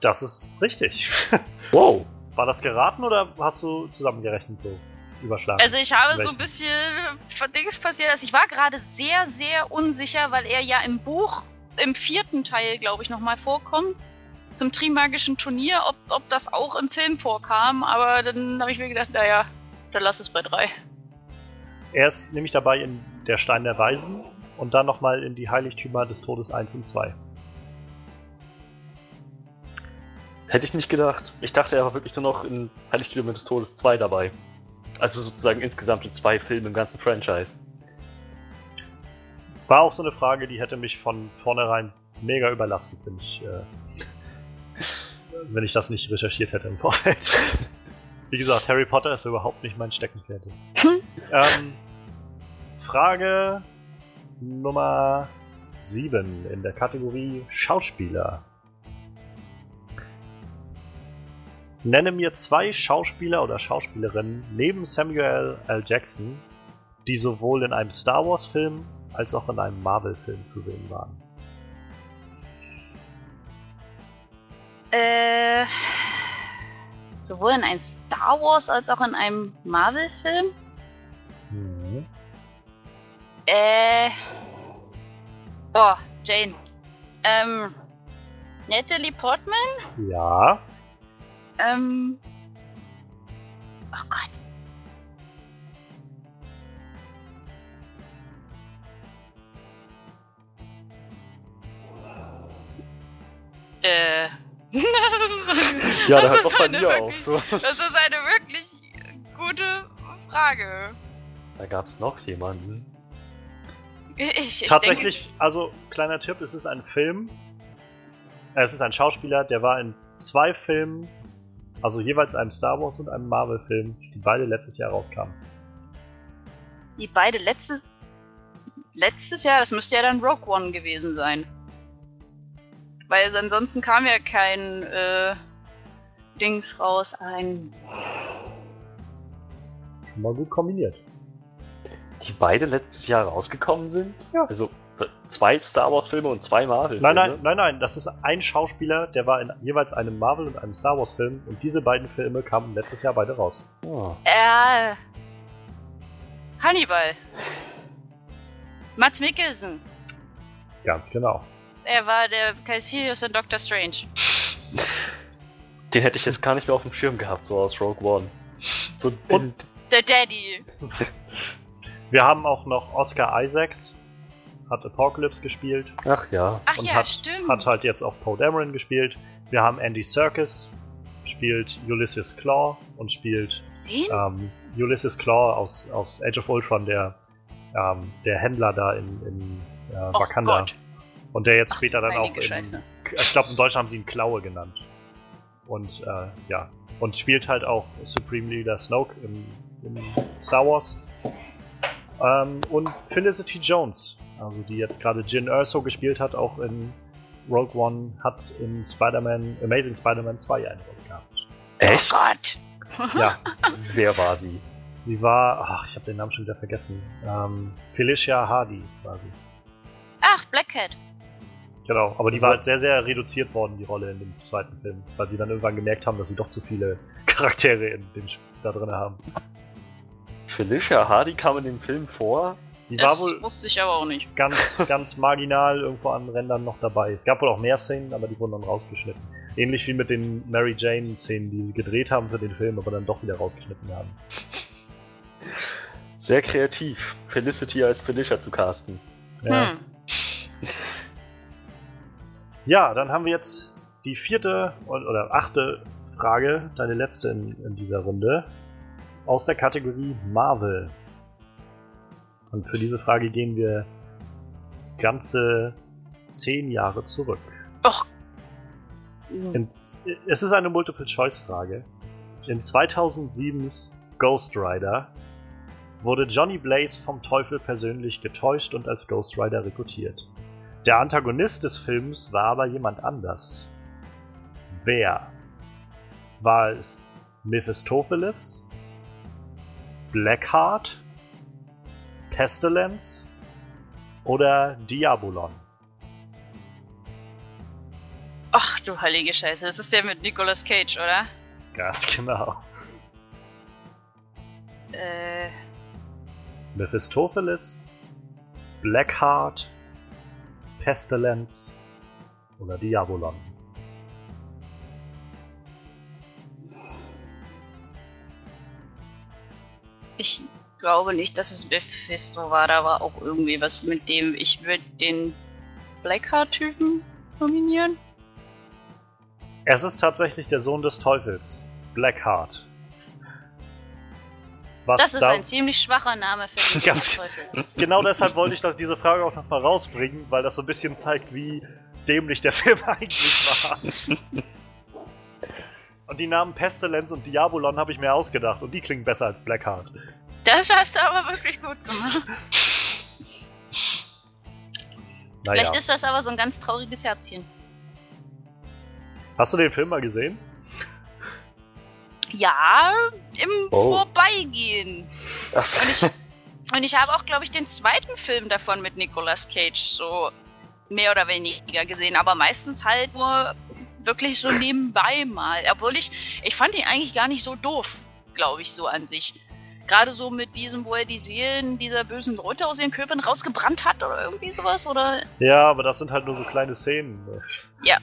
Das ist richtig. Wow. War das geraten oder hast du zusammengerechnet so überschlagen? Also ich habe so ein bisschen von Dings passiert. Also ich war gerade sehr, sehr unsicher, weil er ja im Buch im vierten Teil, glaube ich, nochmal vorkommt. Zum Trimagischen Turnier, ob, ob das auch im Film vorkam. Aber dann habe ich mir gedacht, naja, dann lass es bei drei. Er ist nämlich dabei in Der Stein der Weisen und dann nochmal in die Heiligtümer des Todes 1 und 2. Hätte ich nicht gedacht. Ich dachte, er war wirklich nur noch in Heiligtümer des Todes 2 dabei. Also sozusagen insgesamt in zwei Filmen im ganzen Franchise. War auch so eine Frage, die hätte mich von vornherein mega überlastet, wenn ich, äh, wenn ich das nicht recherchiert hätte im Vorfeld. Wie gesagt, Harry Potter ist überhaupt nicht mein Steckenpferd. ähm, Frage Nummer 7 in der Kategorie Schauspieler. Nenne mir zwei Schauspieler oder Schauspielerinnen neben Samuel L. Jackson, die sowohl in einem Star Wars-Film als auch in einem Marvel-Film zu sehen waren. Äh, sowohl in einem Star Wars als auch in einem Marvel-Film. Mhm. Äh. Oh, Jane. Ähm. Natalie Portman? Ja, Ähm. Oh Gott. Äh. Ja, da Das hört es ist auch bei eine mir wirklich- auf. So. Das ist eine wirklich gute Frage. Da gab es noch jemanden. Ich, ich tatsächlich, also kleiner Tipp, es ist ein Film. Es ist ein Schauspieler, der war in zwei Filmen, also jeweils einem Star Wars und einem Marvel-Film, die beide letztes Jahr rauskamen. Die beide letztes. Letztes Jahr, das müsste ja dann Rogue One gewesen sein. Weil ansonsten kam ja kein äh, Dings raus, ein. Schon mal gut kombiniert. die beide letztes Jahr rausgekommen sind? Ja. Also zwei Star Wars-Filme und zwei Marvel-Filme? Nein, nein, nein, nein, das ist ein Schauspieler, der war in jeweils einem Marvel- und einem Star Wars-Film und diese beiden Filme kamen letztes Jahr beide raus. Oh. Äh. Hannibal. Mats Mikkelsen. Ganz genau. Er war der Caecilius in Doctor Strange. Den hätte ich jetzt gar nicht mehr auf dem Schirm gehabt, so aus Rogue One. So Und- Der Daddy. Wir haben auch noch Oscar Isaacs, hat Apocalypse gespielt, ach ja. Ach Und ja, hat- stimmt. hat halt jetzt auch Poe Dameron gespielt. Wir haben Andy Serkis, spielt Ulysses Claw und spielt ähm, Ulysses Claw aus, aus Age of Ultron, der, ähm, der Händler da in, in äh, Wakanda. Gott. Und der jetzt Ach, später dann auch in, Scheiße. ich glaube in Deutschland haben sie ihn Klaue genannt. Und äh, ja, und spielt halt auch Supreme Leader Snoke im, im Star Wars. Ähm, und Felicity Jones, also die jetzt gerade Jin Erso gespielt hat, auch in Rogue One, hat in Spider-Man, Amazing Spider-Man 2 eine Rolle gehabt. Echt? Oh Gott. Ja, Wer war sie? sie war, ach, ich habe den Namen schon wieder vergessen. Ähm, Felicia Hardy quasi. Ach, Black Cat. Genau, aber die war halt sehr, sehr reduziert worden, die Rolle in dem zweiten Film, weil sie dann irgendwann gemerkt haben, dass sie doch zu viele Charaktere in dem da drin haben. Felicia Hardy kam in dem Film vor. Die war Das wohl wusste ich aber auch nicht. ganz, ganz marginal irgendwo an Rändern noch dabei. Es gab wohl auch mehr Szenen, aber die wurden dann rausgeschnitten. Ähnlich wie mit den Mary Jane-Szenen, die sie gedreht haben für den Film, aber dann doch wieder rausgeschnitten haben. Sehr kreativ, Felicity als Felicia zu casten. Ja. Hm. Ja, dann haben wir jetzt die vierte oder achte Frage, deine letzte in, in dieser Runde, aus der Kategorie Marvel. Und für diese Frage gehen wir ganze zehn Jahre zurück. Och. In, es ist eine Multiple-Choice-Frage. In 2007s Ghost Rider wurde Johnny Blaze vom Teufel persönlich getäuscht und als Ghost Rider rekrutiert. Der Antagonist des Films war aber jemand anders. Wer? War es Mephistopheles? Blackheart? Pestilence? Oder Diabolon? Ach du heilige Scheiße. Das ist der mit Nicolas Cage, oder? Ganz genau. Äh. Mephistopheles? Blackheart? Pestilence? Oder Diabolon? Ich glaube nicht, dass es Mephisto war. Da war auch irgendwie was mit dem. Ich würde den Blackheart-Typen nominieren. Es ist tatsächlich der Sohn des Teufels, Blackheart. Was Das ist da, ein ziemlich schwacher Name für den Ganz- Teufels. Genau deshalb wollte ich das, diese Frage auch nochmal rausbringen, weil das so ein bisschen zeigt, wie dämlich der Film eigentlich war. Und die Namen Pestilence und Diabolon habe ich mir ausgedacht und die klingen besser als Blackheart. Das hast du aber wirklich gut gemacht. Naja. Vielleicht ist das aber so ein ganz trauriges Herzchen. Hast du den Film mal gesehen? Ja, im Oh. Vorbeigehen. Ach. Und ich, und ich habe auch, glaube ich, den zweiten Film davon mit Nicolas Cage so mehr oder weniger gesehen, aber meistens halt nur wirklich so nebenbei mal. Obwohl ich, ich fand ihn eigentlich gar nicht so doof, glaube ich, so an sich. Gerade so mit diesem, wo er die Seelen dieser bösen Leute aus ihren Körpern rausgebrannt hat oder irgendwie sowas, oder? Ja, aber das sind halt nur so kleine Szenen. ne? Ja.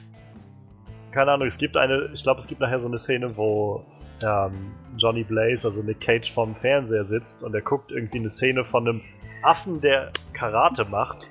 Keine Ahnung, es gibt eine, ich glaube, es gibt nachher so eine Szene, wo ähm, Johnny Blaze, also Nick Cage, vorm Fernseher sitzt und er guckt irgendwie eine Szene von einem Affen, der Karate macht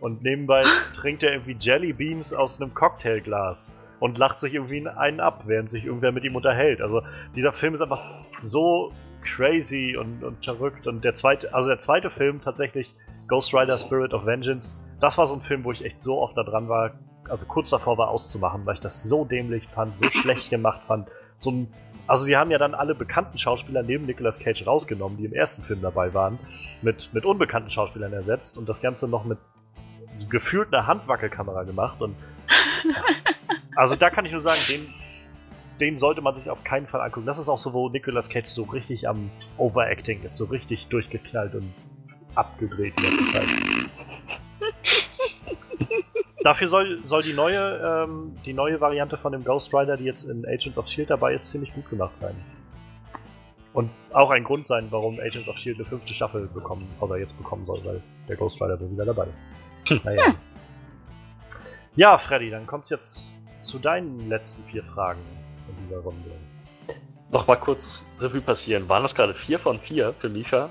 und nebenbei trinkt er irgendwie Jelly Beans aus einem Cocktailglas und lacht sich irgendwie einen ab, während sich irgendwer mit ihm unterhält. Also dieser Film ist einfach so crazy und, und verrückt und der zweite, also der zweite Film tatsächlich Ghost Rider Spirit of Vengeance, das war so ein Film, wo ich echt so oft da dran war, also kurz davor war auszumachen, weil ich das so dämlich fand, so schlecht gemacht fand. So ein, also sie haben ja dann alle bekannten Schauspieler neben Nicolas Cage rausgenommen, die im ersten Film dabei waren, mit, mit unbekannten Schauspielern ersetzt und das Ganze noch mit gefühlt einer Handwackelkamera gemacht und also da kann ich nur sagen, den, den sollte man sich auf keinen Fall angucken. Das ist auch so, wo Nicolas Cage so richtig am Overacting ist, so richtig durchgeknallt und abgedreht. Dafür soll, soll die, neue, ähm, die neue Variante von dem Ghost Rider, die jetzt in Agents of Shield dabei ist, ziemlich gut gemacht sein. Und auch ein Grund sein, warum Agents of Shield eine fünfte Staffel bekommen oder jetzt bekommen soll, weil der Ghost Rider wohl wieder dabei ist. Naja. Ja, Freddy, dann kommt's jetzt zu deinen letzten vier Fragen in dieser Runde. Noch mal kurz Revue passieren. Waren das gerade vier von vier für Misha?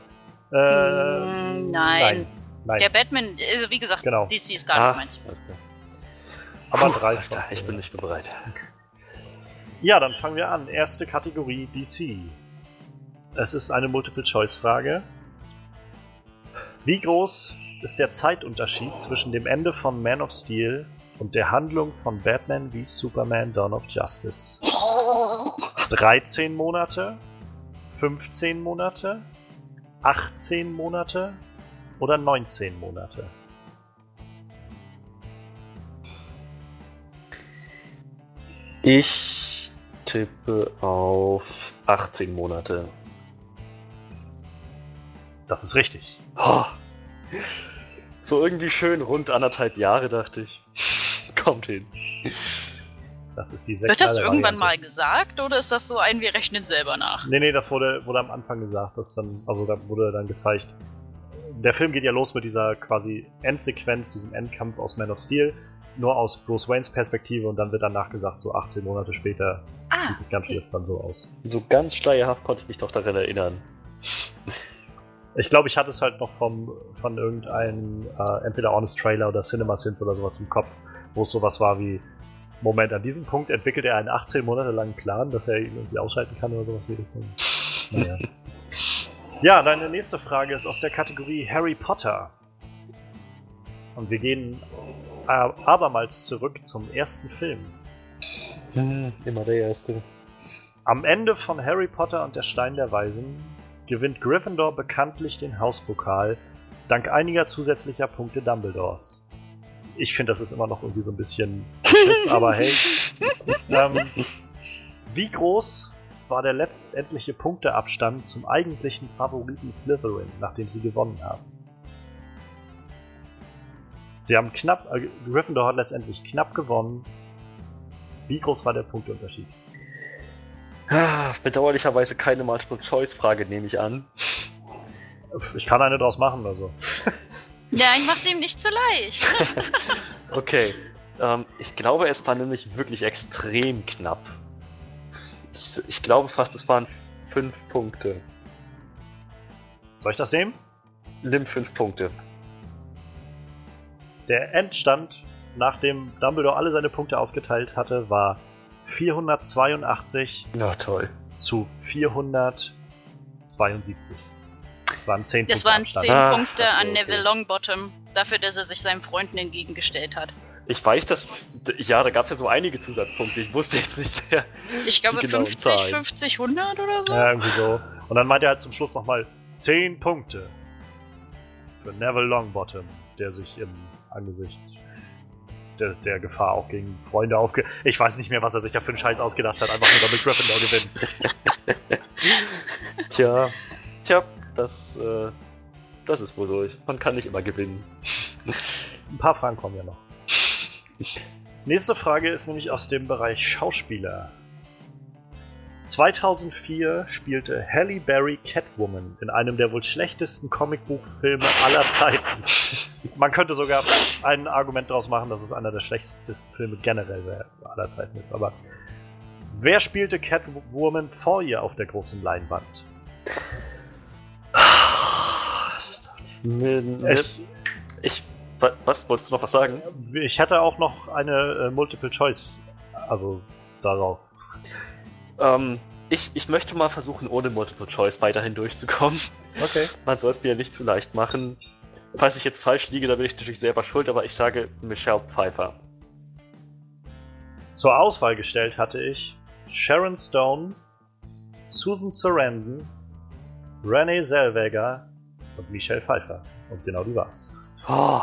Ähm, Mm, nein. Nein, Der Batman, also wie gesagt, Genau. DC ist gar Ah, nicht meins. alles klar. aber Puh, drei. alles klar, ich bin nicht mehr bereit. Ja, dann fangen wir an. Erste Kategorie DC. Es ist eine Multiple-Choice-Frage. Wie groß ist der Zeitunterschied zwischen dem Ende von Man of Steel und der Handlung von Batman wie Superman Dawn of Justice? 13 Monate? 15 Monate? 18 Monate? Oder 19 Monate? Ich tippe auf 18 Monate. Das ist richtig. Oh. So irgendwie schön rund anderthalb Jahre, dachte ich. Kommt hin. Das ist die Wird das irgendwann Variante. mal gesagt oder ist das so ein, wir rechnen selber nach? Nee, nee, das wurde, wurde am Anfang gesagt. Das dann, also da wurde dann gezeigt. Der Film geht ja los mit dieser quasi Endsequenz, diesem Endkampf aus Man of Steel, nur aus Bruce Waynes Perspektive und dann wird danach gesagt, so 18 Monate später Ah, sieht das Ganze okay. jetzt dann so aus. So ganz schleierhaft konnte ich mich doch daran erinnern. Ich glaube, ich hatte es halt noch vom, von irgendeinem äh, entweder Honest Trailer oder Cinema Sins oder sowas im Kopf, wo es sowas war wie, Moment, an diesem Punkt entwickelt er einen 18 Monate langen Plan, dass er ihn irgendwie ausschalten kann oder sowas. Naja. ja, deine nächste Frage ist aus der Kategorie Harry Potter. Und wir gehen äh, abermals zurück zum ersten Film. Hm, immer der erste. Am Ende von Harry Potter und der Stein der Weisen gewinnt Gryffindor bekanntlich den Hauspokal dank einiger zusätzlicher Punkte Dumbledores. Ich finde, das ist immer noch irgendwie so ein bisschen Schiss, aber hey. ähm, wie groß war der letztendliche Punkteabstand zum eigentlichen Favoriten Slytherin, nachdem sie gewonnen haben? Sie haben knapp, äh, Gryffindor hat letztendlich knapp gewonnen. Wie groß war der Punkteunterschied? Ah, bedauerlicherweise keine Multiple-Choice-Frage, nehme ich an. Ich kann eine draus machen, also. Nein, mach's ihm nicht zu leicht. Okay. Ähm, ich glaube, es war nämlich wirklich extrem knapp. Ich, ich glaube fast, es waren fünf Punkte. Soll ich das nehmen? Nimm fünf Punkte. Der Endstand, nachdem Dumbledore alle seine Punkte ausgeteilt hatte, war 482 Na toll. zu 472. Das waren 10 Das Punkte waren Abstand. 10 Ah, Punkte ach an okay. Neville Longbottom, dafür, dass er sich seinen Freunden entgegengestellt hat. Ich weiß, dass. Ja, da gab es ja so einige Zusatzpunkte. Ich wusste jetzt nicht mehr. Ich glaube Die genauen 50, Zahlen. 50, 100 oder so. Ja, irgendwie so. Und dann meinte er halt zum Schluss nochmal 10 Punkte für Neville Longbottom, der sich im Angesicht der, der Gefahr auch gegen Freunde aufge... Ich weiß nicht mehr, was er sich da für einen Scheiß ausgedacht hat, einfach nur damit Gryffindor gewinnen. Tja. Tja, das. Äh, das ist wohl so. Man kann nicht immer gewinnen. Ein paar Fragen kommen ja noch. Nächste Frage ist nämlich aus dem Bereich Schauspieler. 2004 spielte Halle Berry Catwoman in einem der wohl schlechtesten Comicbuchfilme aller Zeiten. Man könnte sogar ein Argument daraus machen, dass es einer der schlechtesten Filme generell aller Zeiten ist. Aber wer spielte Catwoman vor ihr auf der großen Leinwand? Ich, ich. wa- Was? Wolltest du noch was sagen? ich hätte auch noch eine äh, Multiple Choice, also darauf. Ähm, ich, ich möchte mal versuchen, ohne Multiple Choice weiterhin durchzukommen. Okay. Man soll es mir nicht zu leicht machen. Falls ich jetzt falsch liege, dann bin ich natürlich selber schuld, aber ich sage Michelle Pfeiffer. Zur Auswahl gestellt hatte ich Sharon Stone, Susan Sarandon, Renee Zellweger und Michelle Pfeiffer. Und genau die war's. Oh.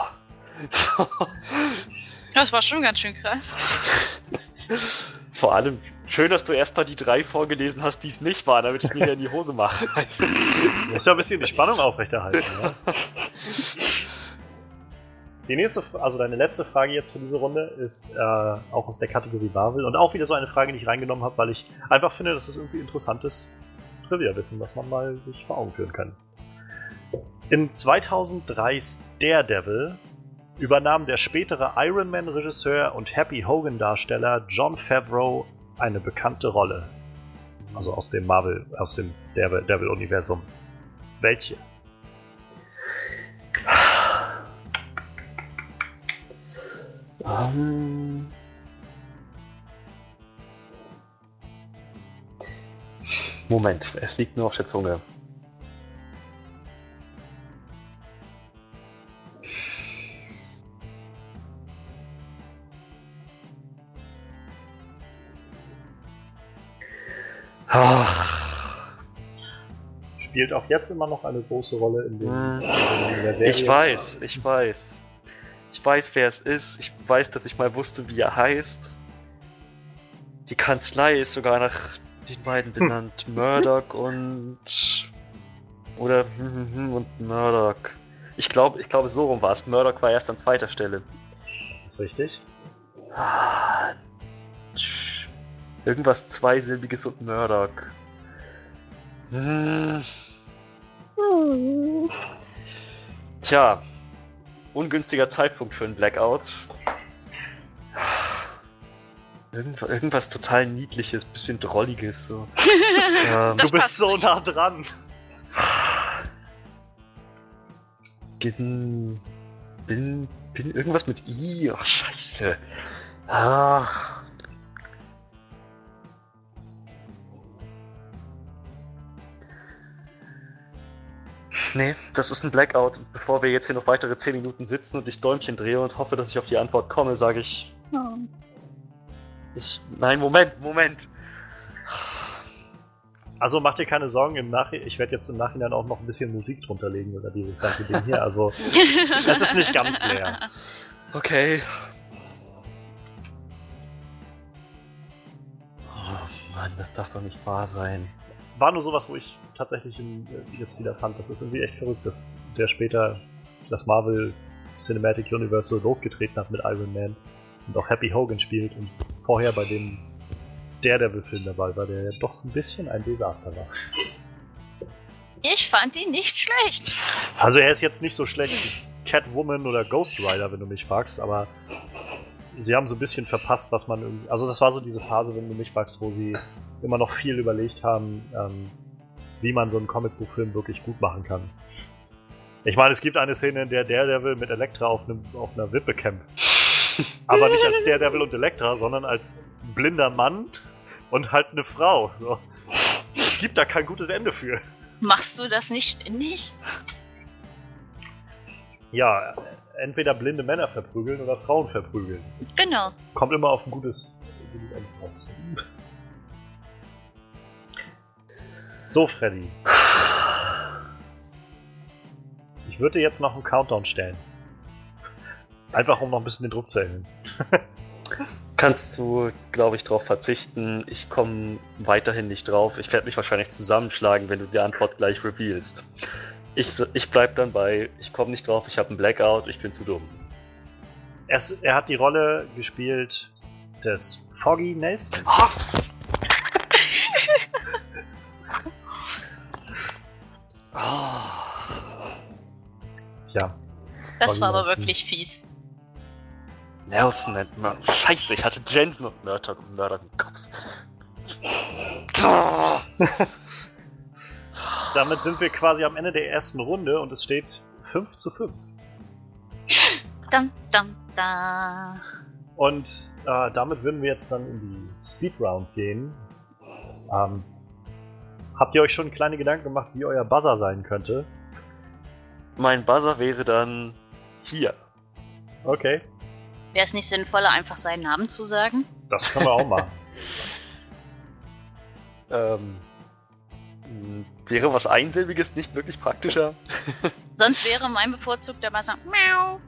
Das war schon ganz schön krass. Vor allem, schön, dass du erstmal die drei vorgelesen hast, die es nicht waren, damit ich mir hier in die Hose mache. Du musst ja ein bisschen die Spannung aufrechterhalten. Ja? Die nächste, also deine letzte Frage jetzt für diese Runde ist äh, auch aus der Kategorie Marvel und auch wieder so eine Frage, die ich reingenommen habe, weil ich einfach finde, dass es irgendwie interessantes Trivia-Wissen, was man mal sich vor Augen führen kann. In 2003's Daredevil übernahm der spätere Iron Man-Regisseur und Happy Hogan-Darsteller John Favreau eine bekannte Rolle. Also aus dem Marvel, aus dem Devil- Devil-Universum. Welche? Ähm. Moment, es liegt nur auf der Zunge. Ach, Spielt auch jetzt immer noch eine große Rolle in, dem, Hm. in der Serie. ich weiß, ich weiß. Ich weiß, wer es ist. Ich weiß, dass ich mal wusste, wie er heißt. Die Kanzlei ist sogar nach den beiden benannt. Murdoch und. Oder hm, hm, hm und Murdoch. Ich glaube, ich glaube, so rum war es. Murdoch war erst an zweiter Stelle. Das ist richtig. Irgendwas zweisilbiges und Murdoch. Hm. Tja, ungünstiger Zeitpunkt für einen Blackout. Irgend, irgendwas total niedliches, bisschen drolliges so. ähm, Du bist so nicht. nah dran. bin, bin, bin irgendwas mit I. Ach, scheiße. Ah. Nee, das ist ein Blackout. Und Bevor wir jetzt hier noch weitere 10 Minuten sitzen und ich Däumchen drehe und hoffe, dass ich auf die Antwort komme, sage ich. Ich. Nein, Moment, Moment. Also mach dir keine Sorgen, im ich werde jetzt im Nachhinein auch noch ein bisschen Musik drunter legen über dieses ganze Ding hier. Also es ist nicht ganz leer. Okay. Oh Mann, das darf doch nicht wahr sein. War nur sowas, wo ich tatsächlich in, jetzt wieder fand. Das ist irgendwie echt verrückt, dass der später das Marvel Cinematic Universe so losgetreten hat mit Iron Man und auch Happy Hogan spielt und vorher bei dem Daredevil-Film dabei war, der ja doch so ein bisschen ein Desaster war. Ich fand ihn nicht schlecht. Also er ist jetzt nicht so schlecht wie Catwoman oder Ghost Rider, wenn du mich fragst, aber sie haben so ein bisschen verpasst, was man irgendwie. Also das war so diese Phase, wenn du mich fragst, wo sie immer noch viel überlegt haben, ähm, wie man so einen Comicbuchfilm wirklich gut machen kann. Ich meine, es gibt eine Szene, in der Daredevil mit Elektra auf, einem, auf einer Wippe kämpft. Aber nicht als Daredevil und Elektra, sondern als blinder Mann und halt eine Frau. So. Es gibt da kein gutes Ende für. Machst du das nicht ständig? Ja, entweder blinde Männer verprügeln oder Frauen verprügeln. Genau. kommt immer auf ein gutes, gutes Ende raus. So, Freddy. Ich würde dir jetzt noch einen Countdown stellen. Einfach um noch ein bisschen den Druck zu erhöhen. Kannst du, glaube ich, darauf verzichten. Ich komme weiterhin nicht drauf. Ich werde mich wahrscheinlich zusammenschlagen, wenn du die Antwort gleich revealst. Ich, s- ich bleib dann bei, ich komme nicht drauf, ich habe einen Blackout, ich bin zu dumm. Er, er hat die Rolle gespielt des Foggy Nelson. Tja, Das Voll war aber Nelson. wirklich fies. Nelson nennt man. Scheiße, ich hatte Jensen und Murdoch, Murdoch im Kopf. damit sind wir quasi am Ende der ersten Runde und es steht 5 zu 5. Dam, dam, da. Und äh, damit würden wir jetzt dann in die Speed Round gehen. Ähm, habt ihr euch schon kleine Gedanken gemacht, wie euer Buzzer sein könnte? Mein Buzzer wäre dann hier. Okay, Wäre es nicht sinnvoller, einfach seinen Namen zu sagen? das können wir auch machen. Ähm, wäre was Einsilbiges nicht wirklich praktischer? Sonst wäre mein bevorzugter Buzzer Miau.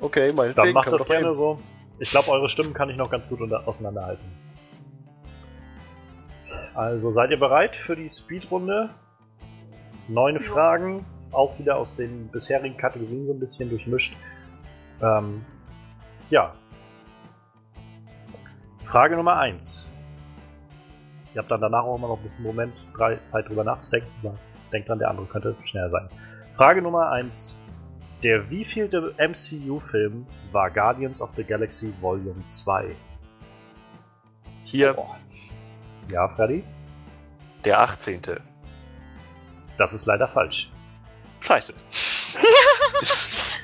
Okay, meinetwegen. Dann macht kann das gerne so. Ich glaube, eure Stimmen kann ich noch ganz gut unter auseinanderhalten. Also seid ihr bereit für die Speedrunde? Neun Jo. Fragen, auch wieder aus den bisherigen Kategorien so ein bisschen durchmischt. Ähm, ja. Frage Nummer 1. Ihr habt dann danach auch immer noch ein bisschen Moment, drei Zeit drüber nachzudenken. aber Denkt dran, der andere könnte schneller sein. Frage Nummer 1. Der wievielte MCU-Film war Guardians of the Galaxy Volume 2? Hier Ja, Freddy? der 18. Das ist leider falsch. Scheiße.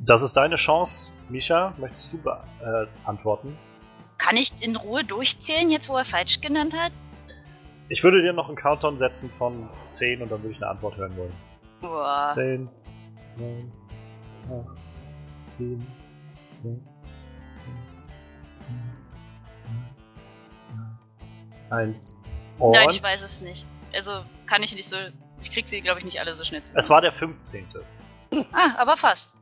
Das ist deine Chance. Misha, möchtest du beantworten? Kann ich in Ruhe durchzählen, jetzt wo er falsch genannt hat? Ich würde dir noch einen Countdown setzen von 10 und dann würde ich eine Antwort hören wollen. Boah. 10, 9, 8, 7, 6, 1. Und Nein, ich weiß es nicht. Also kann ich nicht so. Ich krieg sie, glaube ich, nicht alle so schnell zusammen. es war der 15. Ah, aber fast.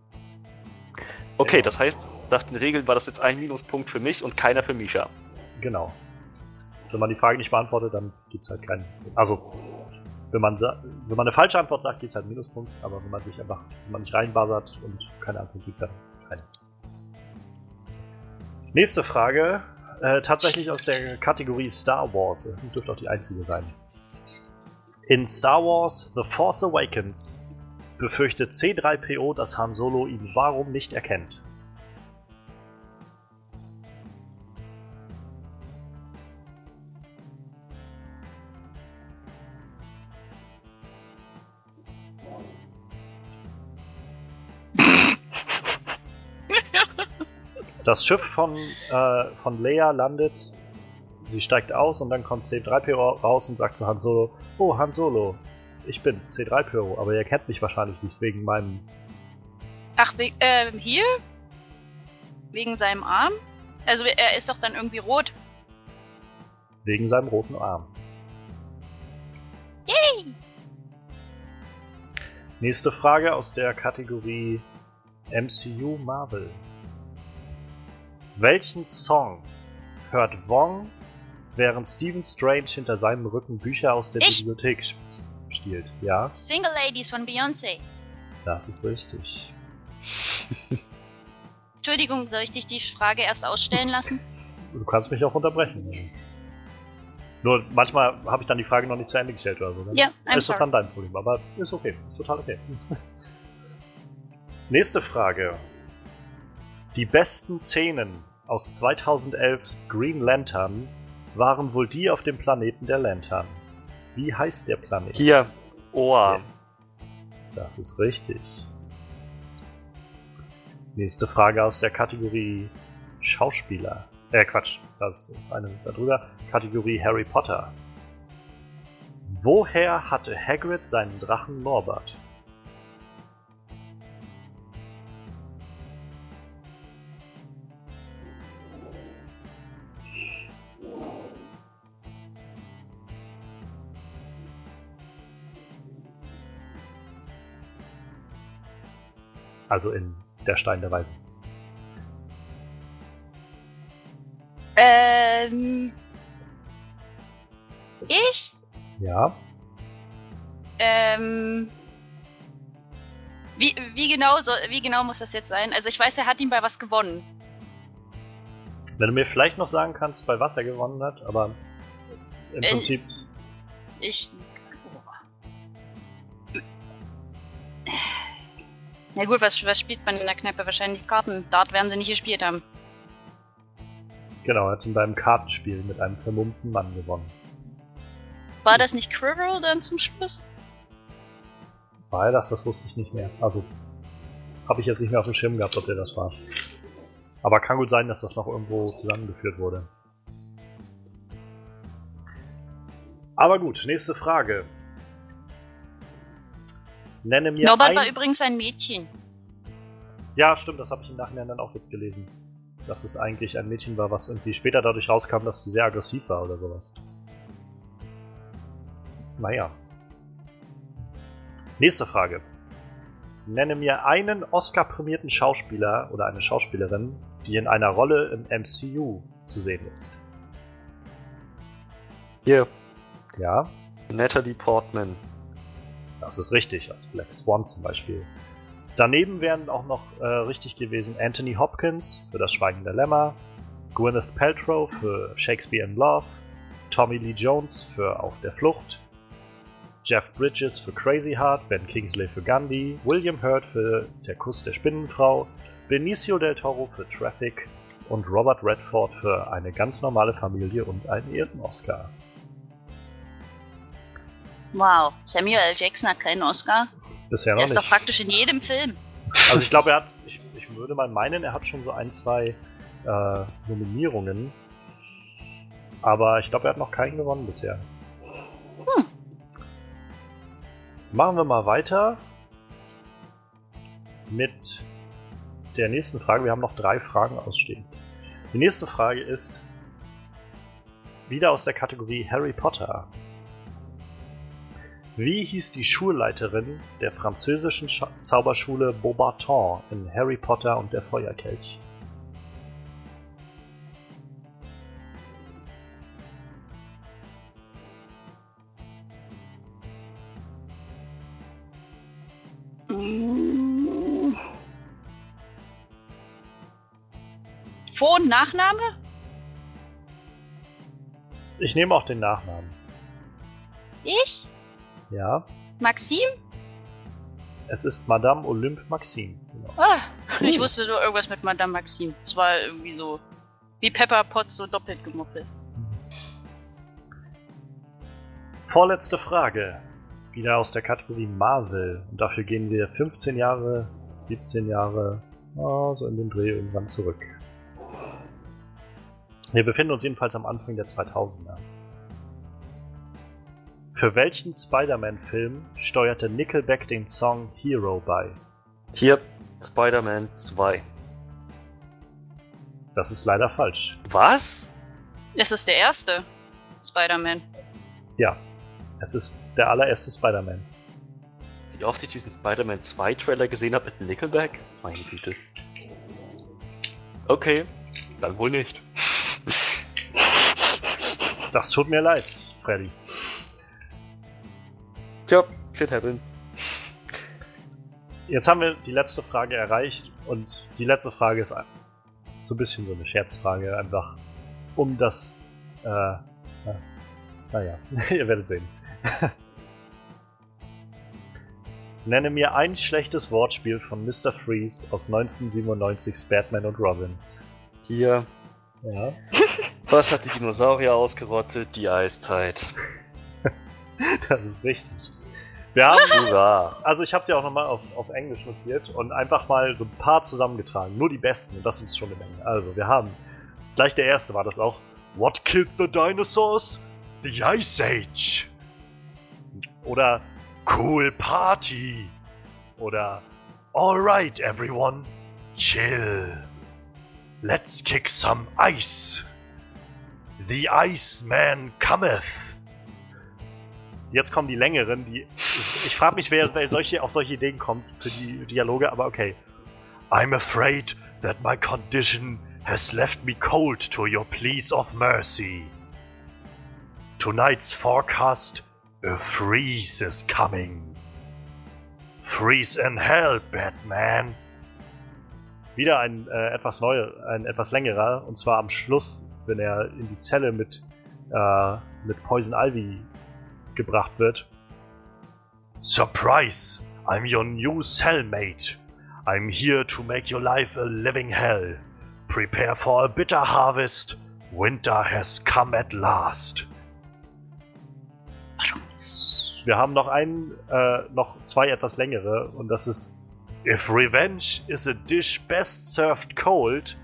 Okay, das heißt, nach den Regeln war das jetzt ein Minuspunkt für mich und keiner für Misha. Genau. Wenn man die Frage nicht beantwortet, dann gibt es halt keinen. Also, wenn man, wenn man eine falsche Antwort sagt, gibt es halt einen Minuspunkt, aber wenn man sich einfach, wenn man nicht reinbuzzert und keine Antwort gibt, dann keine. Nächste Frage, äh, tatsächlich aus der Kategorie Star Wars, äh, dürfte auch die einzige sein. In Star Wars The Force Awakens befürchtet C3PO, dass Han Solo ihn warum nicht erkennt. Das Schiff von, äh, von Leia landet, sie steigt aus und dann kommt C3PO raus und sagt zu Han Solo, oh Han Solo, ich bin's, C3PO, aber ihr kennt mich wahrscheinlich nicht wegen meinem... Ach, we ähm, hier? Wegen seinem Arm? Also er ist doch dann irgendwie rot. wegen seinem roten Arm. Yay! Nächste Frage aus der Kategorie MCU Marvel. Welchen Song hört Wong, während Stephen Strange hinter seinem Rücken Bücher aus der Ich. Bibliothek sp- stiehlt? Ja, Single Ladies von Beyoncé. das ist richtig. Entschuldigung, soll ich dich die Frage erst ausstellen lassen? Du kannst mich auch unterbrechen. Nur manchmal habe ich dann die Frage noch nicht zu Ende gestellt oder so. Dann Ja, I'm ist das sorry. dann dein Problem, aber ist okay. Ist total okay. Nächste Frage. Die besten Szenen aus 2011's Green Lantern waren wohl die auf dem Planeten der Lantern. Wie heißt der Planet? Hier, Oa. Das ist richtig. Nächste Frage aus der Kategorie Schauspieler. Äh, Quatsch. Das ist eine darüber. Kategorie Harry Potter. Woher hatte Hagrid seinen Drachen Norbert? Also in Der Stein der Weisen. Ähm. Ich? Ja. Ähm. Wie, wie, genau soll, wie genau muss das jetzt sein? Also ich weiß, er hat ihn bei was gewonnen. Wenn du mir vielleicht noch sagen kannst, bei was er gewonnen hat, aber im Äh, Prinzip Ich. Na gut, was, was spielt man in der Kneipe? Wahrscheinlich Karten. Dart werden sie nicht gespielt haben. Genau, er hat ihn beim Kartenspiel mit einem vermummten Mann gewonnen. War das nicht Quirrell dann zum Schluss? War er das? Das wusste ich nicht mehr. Also, habe ich jetzt nicht mehr auf dem Schirm gehabt, ob der das war. Aber kann gut sein, dass das noch irgendwo zusammengeführt wurde. Aber gut, nächste Frage. Nenne mir Norbert ein... war übrigens ein Mädchen. Ja, stimmt, das habe ich im Nachhinein dann auch jetzt gelesen. Dass es eigentlich ein Mädchen war, was irgendwie später dadurch rauskam, dass sie sehr aggressiv war oder sowas. Naja. Nächste Frage. Nenne mir einen Oscar-prämierten Schauspieler oder eine Schauspielerin, die in einer Rolle im MCU zu sehen ist. Hier, Ja, Natalie Portman. Das ist richtig, aus Black Swan zum Beispiel. Daneben wären auch noch äh, richtig gewesen Anthony Hopkins für Das Schweigen der Lämmer, Gwyneth Paltrow für Shakespeare in Love, Tommy Lee Jones für Auf der Flucht, Jeff Bridges für Crazy Heart, Ben Kingsley für Gandhi, William Hurt für Der Kuss der Spinnenfrau, Benicio del Toro für Traffic und Robert Redford für Eine ganz normale Familie und einen Ehren-Oscar. Wow, Samuel L. Jackson hat keinen Oscar. Bisher noch Der ist nicht. doch praktisch in jedem Film. Also ich glaube, er hat, ich, ich würde mal meinen, er hat schon so ein, zwei äh, Nominierungen. Aber ich glaube, er hat noch keinen gewonnen bisher. Hm. Machen wir mal weiter mit der nächsten Frage. Wir haben noch drei Fragen ausstehen. Die nächste Frage ist wieder aus der Kategorie Harry Potter. Wie hieß die Schulleiterin der französischen Scha Zauberschule Beaubaton in Harry Potter und der Feuerkelch? Vor- und Nachname? Ich nehme auch den Nachnamen. Ich? Ja, Maxim? es ist Madame Olympe Maxime. Genau. Ah, ich wusste nur irgendwas mit Madame Maxim. Es war irgendwie so wie Pepper Potts so doppelt gemoppelt. Vorletzte Frage. Wieder aus der Kategorie Marvel. Und dafür gehen wir 15 Jahre, 17 Jahre, ah, so in den Dreh irgendwann zurück. Wir befinden uns jedenfalls am Anfang der 2000er. Für welchen Spider-Man-Film steuerte Nickelback den Song Hero bei? Hier, Spider-Man 2. Das ist leider falsch. Was? Es ist der erste Spider-Man. Ja, es ist der allererste Spider-Man. Wie oft ich diesen Spider-Man 2 Trailer gesehen habe mit Nickelback? Meine Güte. Okay, dann wohl nicht. Das tut mir leid, Freddy. Tja, shit happens. Jetzt haben wir die letzte Frage erreicht und die letzte Frage ist ein- so ein bisschen so eine Scherzfrage, einfach um das. Äh, na, naja, ihr werdet sehen. Nenne mir ein schlechtes Wortspiel von Mr. Freeze aus 1997's Batman und Robin. Hier, Ja. was hat die Dinosaurier ausgerottet? Die Eiszeit. Das ist richtig. Wir haben, Hurra! also ich habe sie auch nochmal auf, auf Englisch notiert und einfach mal so ein paar zusammengetragen. Nur die besten und das ist schon eine Menge. Also wir haben, gleich der erste war das auch. What killed the dinosaurs? The Ice Age. Oder Cool Party. Oder Alright everyone, chill. Let's kick some ice. The Iceman cometh. Jetzt kommen die längeren, die. Ich, ich frage mich, wer, wer solche, auf solche Ideen kommt für die Dialoge, aber okay. I'm afraid that my condition has left me cold to your pleas of mercy. Tonight's forecast, a freeze is coming. Freeze in hell, Batman. Wieder ein äh, etwas neuer, ein etwas längerer, und zwar am Schluss, wenn er in die Zelle mit, äh, mit Poison Ivy gebracht wird. Surprise! I'm your new cellmate. I'm here to make your life a living hell. Prepare for a bitter harvest. Winter has come at last. Wir haben noch einen, äh, noch zwei etwas längere und das ist If revenge is a dish best served cold,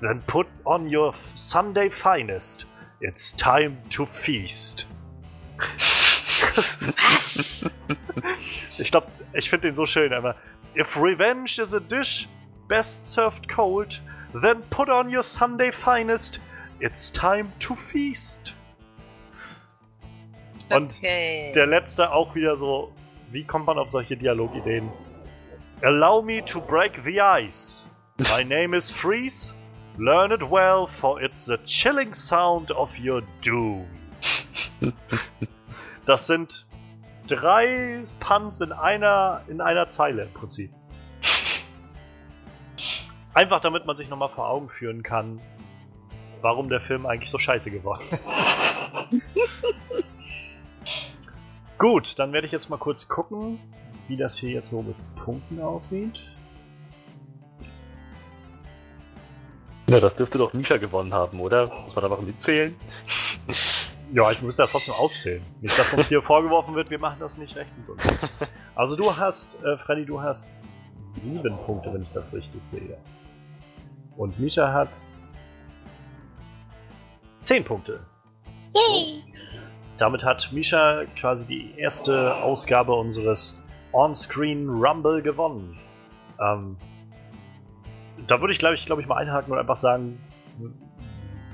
then put on your Sunday finest. It's time to feast. Ich glaube, ich finde den so schön, aber If revenge is a dish best served cold, then put on your Sunday finest. It's time to feast. Und okay. der letzte auch wieder so, wie kommt man auf solche Dialogideen? Allow me to break the ice. My name is Freeze. Learn it well, for it's the chilling sound of your doom. Das sind drei Puns in einer, in einer Zeile im Prinzip. Einfach damit man sich nochmal vor Augen führen kann, warum der Film eigentlich so scheiße geworden ist. Gut, dann werde ich jetzt mal kurz gucken, wie das hier jetzt so mit Punkten aussieht. Ja, das dürfte doch Misha gewonnen haben, oder? Muss man einfach mitzählen? Ja, ich muss das trotzdem auszählen. Nicht, dass uns hier vorgeworfen wird, wir machen das nicht rechtens. Und so. also du hast, äh, Freddy, du hast sieben Punkte, wenn ich das richtig sehe. Und Misha hat zehn Punkte. Yay! Damit hat Misha quasi die erste Ausgabe unseres On-Screen Rumble gewonnen. Ähm, da würde ich, glaube ich, glaub ich, mal einhaken und einfach sagen,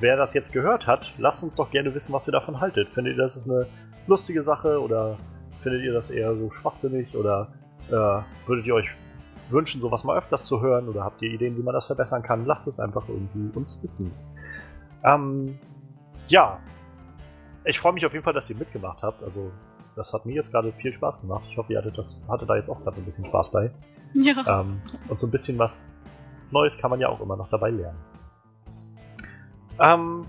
wer das jetzt gehört hat, lasst uns doch gerne wissen, was ihr davon haltet. Findet ihr, das ist eine lustige Sache oder findet ihr das eher so schwachsinnig oder äh, würdet ihr euch wünschen, sowas mal öfters zu hören oder habt ihr Ideen, wie man das verbessern kann? Lasst es einfach irgendwie uns wissen. Ähm, ja, ich freue mich auf jeden Fall, dass ihr mitgemacht habt. Also, das hat mir jetzt gerade viel Spaß gemacht. Ich hoffe, ihr hattet, das, hattet da jetzt auch gerade so ein bisschen Spaß bei. Ja. Ähm, und so ein bisschen was Neues kann man ja auch immer noch dabei lernen. Ähm,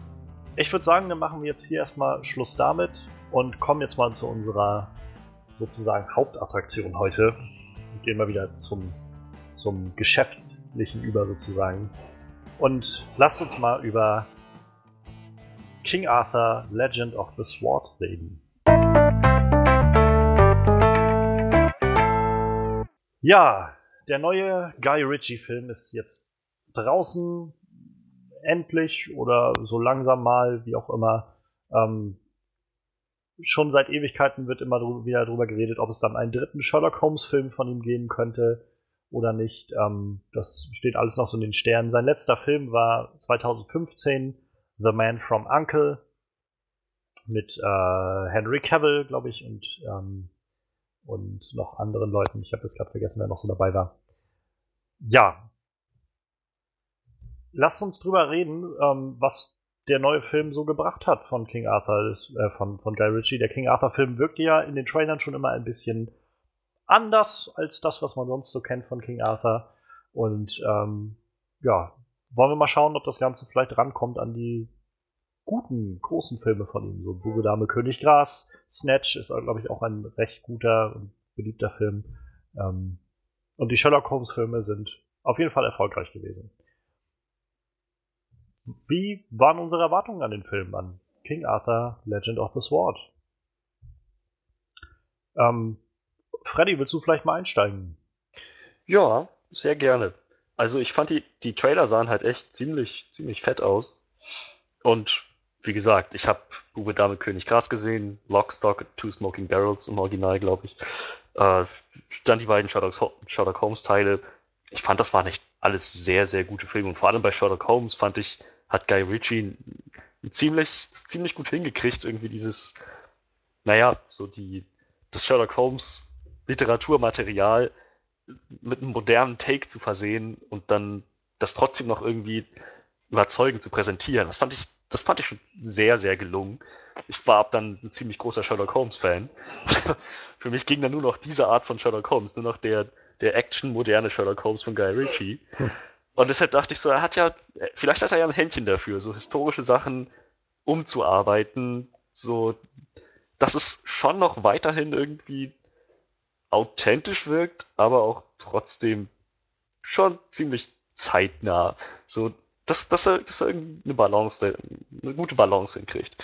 ich würde sagen, dann machen wir jetzt hier erstmal Schluss damit und kommen jetzt mal zu unserer sozusagen Hauptattraktion heute. Und gehen mal wieder zum, zum Geschäftlichen über sozusagen. Und lasst uns mal über King Arthur Legend of the Sword reden. Ja, der neue Guy Ritchie-Film ist jetzt draußen, endlich oder so langsam mal, wie auch immer. Ähm, schon seit Ewigkeiten wird immer drü wieder darüber geredet, ob es dann einen dritten Sherlock Holmes-Film von ihm geben könnte oder nicht. Ähm, das steht alles noch so in den Sternen. Sein letzter Film war 2015 The Man from Uncle mit äh, Henry Cavill, glaube ich, und ähm, und noch anderen Leuten. Ich habe jetzt gerade vergessen, wer noch so dabei war. Ja. Lasst uns drüber reden, ähm, was der neue Film so gebracht hat von King Arthur, äh, von, von Guy Ritchie. Der King Arthur-Film wirkte ja in den Trailern schon immer ein bisschen anders als das, was man sonst so kennt von King Arthur. Und ähm, ja, wollen wir mal schauen, ob das Ganze vielleicht rankommt an die guten, großen Filme von ihm. So Bube, Dame, König, Gras. Snatch ist, glaube ich, auch ein recht guter und beliebter Film. Ähm, und die Sherlock Holmes-Filme sind auf jeden Fall erfolgreich gewesen. Wie waren unsere Erwartungen an den Film, an King Arthur, Legend of the Sword? Ähm, Freddy, willst du vielleicht mal einsteigen? Ja, sehr gerne. Also ich fand die, die Trailer sahen halt echt ziemlich, ziemlich fett aus. Und wie gesagt, ich habe Bube Dame König Gras gesehen, Lockstock, Two Smoking Barrels im Original, glaube ich. Äh, dann die beiden Sherlock, Sherlock Holmes Teile. Ich fand, das waren echt alles sehr, sehr gute Filme. Und vor allem bei Sherlock Holmes fand ich, hat Guy Ritchie ziemlich, ziemlich gut hingekriegt, irgendwie dieses, naja, so die, das Sherlock Holmes Literaturmaterial mit einem modernen Take zu versehen und dann das trotzdem noch irgendwie überzeugend zu präsentieren. Das fand ich, das fand ich schon sehr, sehr gelungen. Ich war ab dann ein ziemlich großer Sherlock Holmes-Fan. Für mich ging dann nur noch diese Art von Sherlock Holmes, nur noch der, der Action-moderne Sherlock Holmes von Guy Ritchie. Und deshalb dachte ich so, er hat ja, vielleicht hat er ja ein Händchen dafür, so historische Sachen umzuarbeiten, so, dass es schon noch weiterhin irgendwie authentisch wirkt, aber auch trotzdem schon ziemlich zeitnah. So, dass, dass, er, dass er irgendwie eine Balance, eine gute Balance hinkriegt.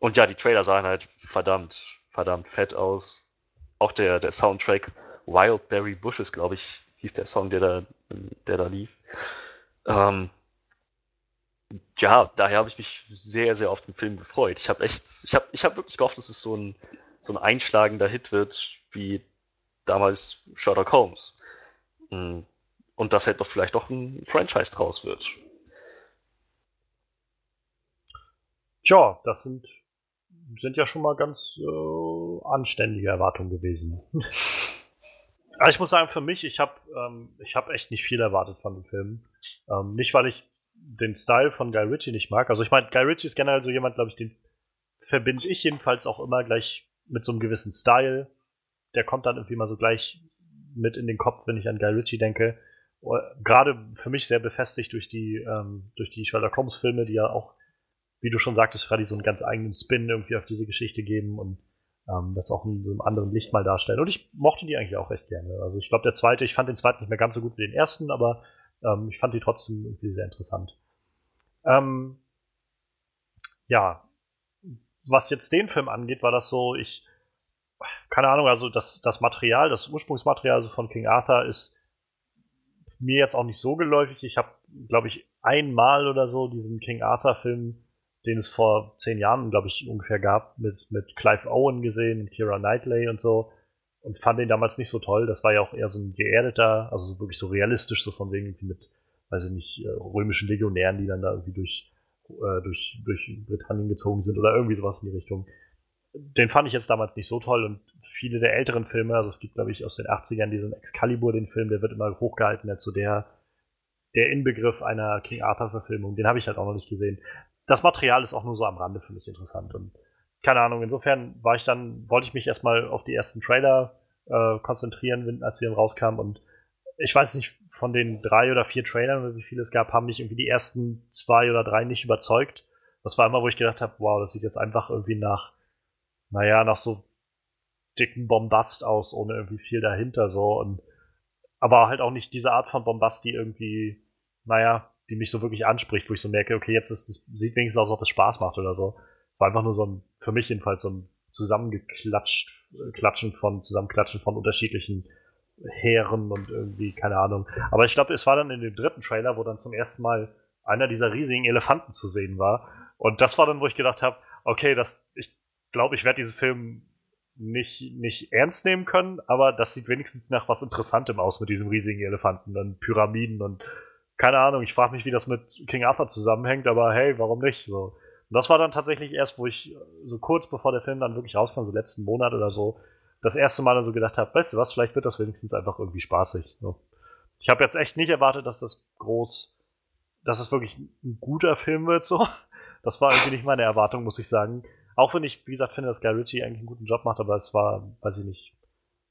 Und ja, die Trailer sahen halt verdammt, verdammt fett aus. Auch der, der Soundtrack Wildberry Bushes, glaube ich, hieß der Song, der da, der da lief. Ähm, ja, daher habe ich mich sehr, sehr auf den Film gefreut. Ich habe echt, ich habe ich hab wirklich gehofft, dass es so ein, so ein einschlagender Hit wird, wie damals Sherlock Holmes. Und dass halt doch vielleicht doch ein Franchise draus wird. Tja, das sind, sind ja schon mal ganz äh, anständige Erwartungen gewesen. Aber ich muss sagen, für mich, ich habe ähm, ich hab echt nicht viel erwartet von dem Film. Ähm, nicht, weil ich den Style von Guy Ritchie nicht mag. Also ich meine, Guy Ritchie ist generell so jemand, glaube ich, den verbinde ich jedenfalls auch immer gleich mit so einem gewissen Style. Der kommt dann irgendwie mal so gleich mit in den Kopf, wenn ich an Guy Ritchie denke. gerade für mich sehr befestigt durch die, ähm, durch die Sherlock Holmes-Filme, die ja auch, wie du schon sagtest, Freddy, so einen ganz eigenen Spin irgendwie auf diese Geschichte geben und ähm, das auch in so einem anderen Licht mal darstellen. Und ich mochte die eigentlich auch recht gerne. Also ich glaube, der zweite, ich fand den zweiten nicht mehr ganz so gut wie den ersten, aber ähm, ich fand die trotzdem irgendwie sehr interessant. Ähm, ja, was jetzt den Film angeht, war das so, ich, keine Ahnung, also das, das Material, das Ursprungsmaterial von King Arthur ist mir jetzt auch nicht so geläufig. Ich habe, glaube ich, einmal oder so diesen King Arthur-Film, den es vor zehn Jahren, glaube ich, ungefähr gab, mit, mit Clive Owen gesehen, mit Kira Knightley und so. Und fand den damals nicht so toll. Das war ja auch eher so ein geerdeter, also so wirklich so realistisch, so von wegen mit, weiß ich nicht, äh, römischen Legionären, die dann da irgendwie durch, äh, durch, durch Britannien gezogen sind oder irgendwie sowas in die Richtung. Den fand ich jetzt damals nicht so toll und viele der älteren Filme, also es gibt, glaube ich, aus den 80ern diesen Excalibur, den Film, der wird immer hochgehalten als so der, der Inbegriff einer King Arthur-Verfilmung. Den habe ich halt auch noch nicht gesehen. Das Material ist auch nur so am Rande für mich interessant und keine Ahnung, insofern war ich dann, wollte ich mich erstmal auf die ersten Trailer äh, konzentrieren, als sie dann rauskamen und ich weiß nicht, von den drei oder vier Trailern, wie viele es gab, haben mich irgendwie die ersten zwei oder drei nicht überzeugt. Das war immer, wo ich gedacht habe, wow, das sieht jetzt einfach irgendwie nach, naja, nach so dicken Bombast aus, ohne irgendwie viel dahinter so und aber halt auch nicht diese Art von Bombast, die irgendwie, naja, die mich so wirklich anspricht, wo ich so merke, okay, jetzt ist es, sieht wenigstens aus, ob es Spaß macht oder so. War einfach nur so ein, für mich jedenfalls so ein zusammengeklatscht, äh, Klatschen von, Zusammenklatschen von unterschiedlichen Heeren und irgendwie, keine Ahnung. Aber ich glaube, es war dann in dem dritten Trailer, wo dann zum ersten Mal einer dieser riesigen Elefanten zu sehen war. Und das war dann, wo ich gedacht habe, okay, das, ich glaube, ich werde diesen Film nicht, nicht ernst nehmen können, aber das sieht wenigstens nach was Interessantem aus mit diesem riesigen Elefanten und Pyramiden und keine Ahnung, ich frage mich, wie das mit King Arthur zusammenhängt, aber hey, warum nicht? So. Und das war dann tatsächlich erst, wo ich so kurz bevor der Film dann wirklich rauskam, so letzten Monat oder so, das erste Mal dann so gedacht habe, weißt du was, vielleicht wird das wenigstens einfach irgendwie spaßig. So. Ich habe jetzt echt nicht erwartet, dass das groß, dass es wirklich ein guter Film wird, so. Das war irgendwie nicht meine Erwartung, muss ich sagen. Auch wenn ich, wie gesagt, finde, dass Guy Ritchie eigentlich einen guten Job macht, aber es war, weiß ich nicht,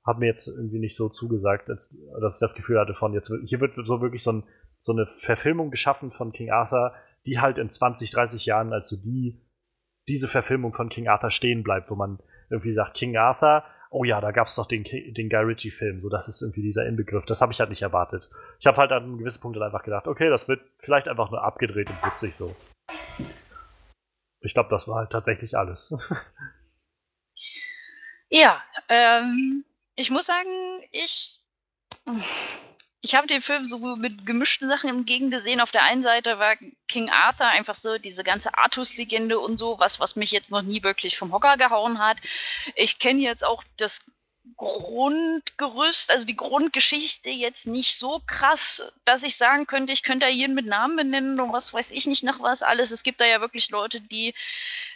hat mir jetzt irgendwie nicht so zugesagt, als, dass ich das Gefühl hatte von jetzt, hier wird so wirklich so, ein, so eine Verfilmung geschaffen von King Arthur, die halt in 20, 30 Jahren als so die, diese Verfilmung von King Arthur stehen bleibt, wo man irgendwie sagt, King Arthur, oh ja, da gab es doch den, den Guy Ritchie-Film, so das ist irgendwie dieser Inbegriff. Das habe ich halt nicht erwartet. Ich habe halt an einem gewissen Punkt dann einfach gedacht, okay, das wird vielleicht einfach nur abgedreht und witzig so. Ich glaube, das war halt tatsächlich alles. Ja, ähm, ich muss sagen, ich, ich habe den Film so mit gemischten Sachen entgegengesehen. Auf der einen Seite war King Arthur einfach so diese ganze Artus-Legende und so, was, was mich jetzt noch nie wirklich vom Hocker gehauen hat. Ich kenne jetzt auch das Grundgerüst, also die Grundgeschichte jetzt nicht so krass, dass ich sagen könnte, ich könnte da jeden mit Namen benennen und was weiß ich nicht nach was alles. Es gibt da ja wirklich Leute, die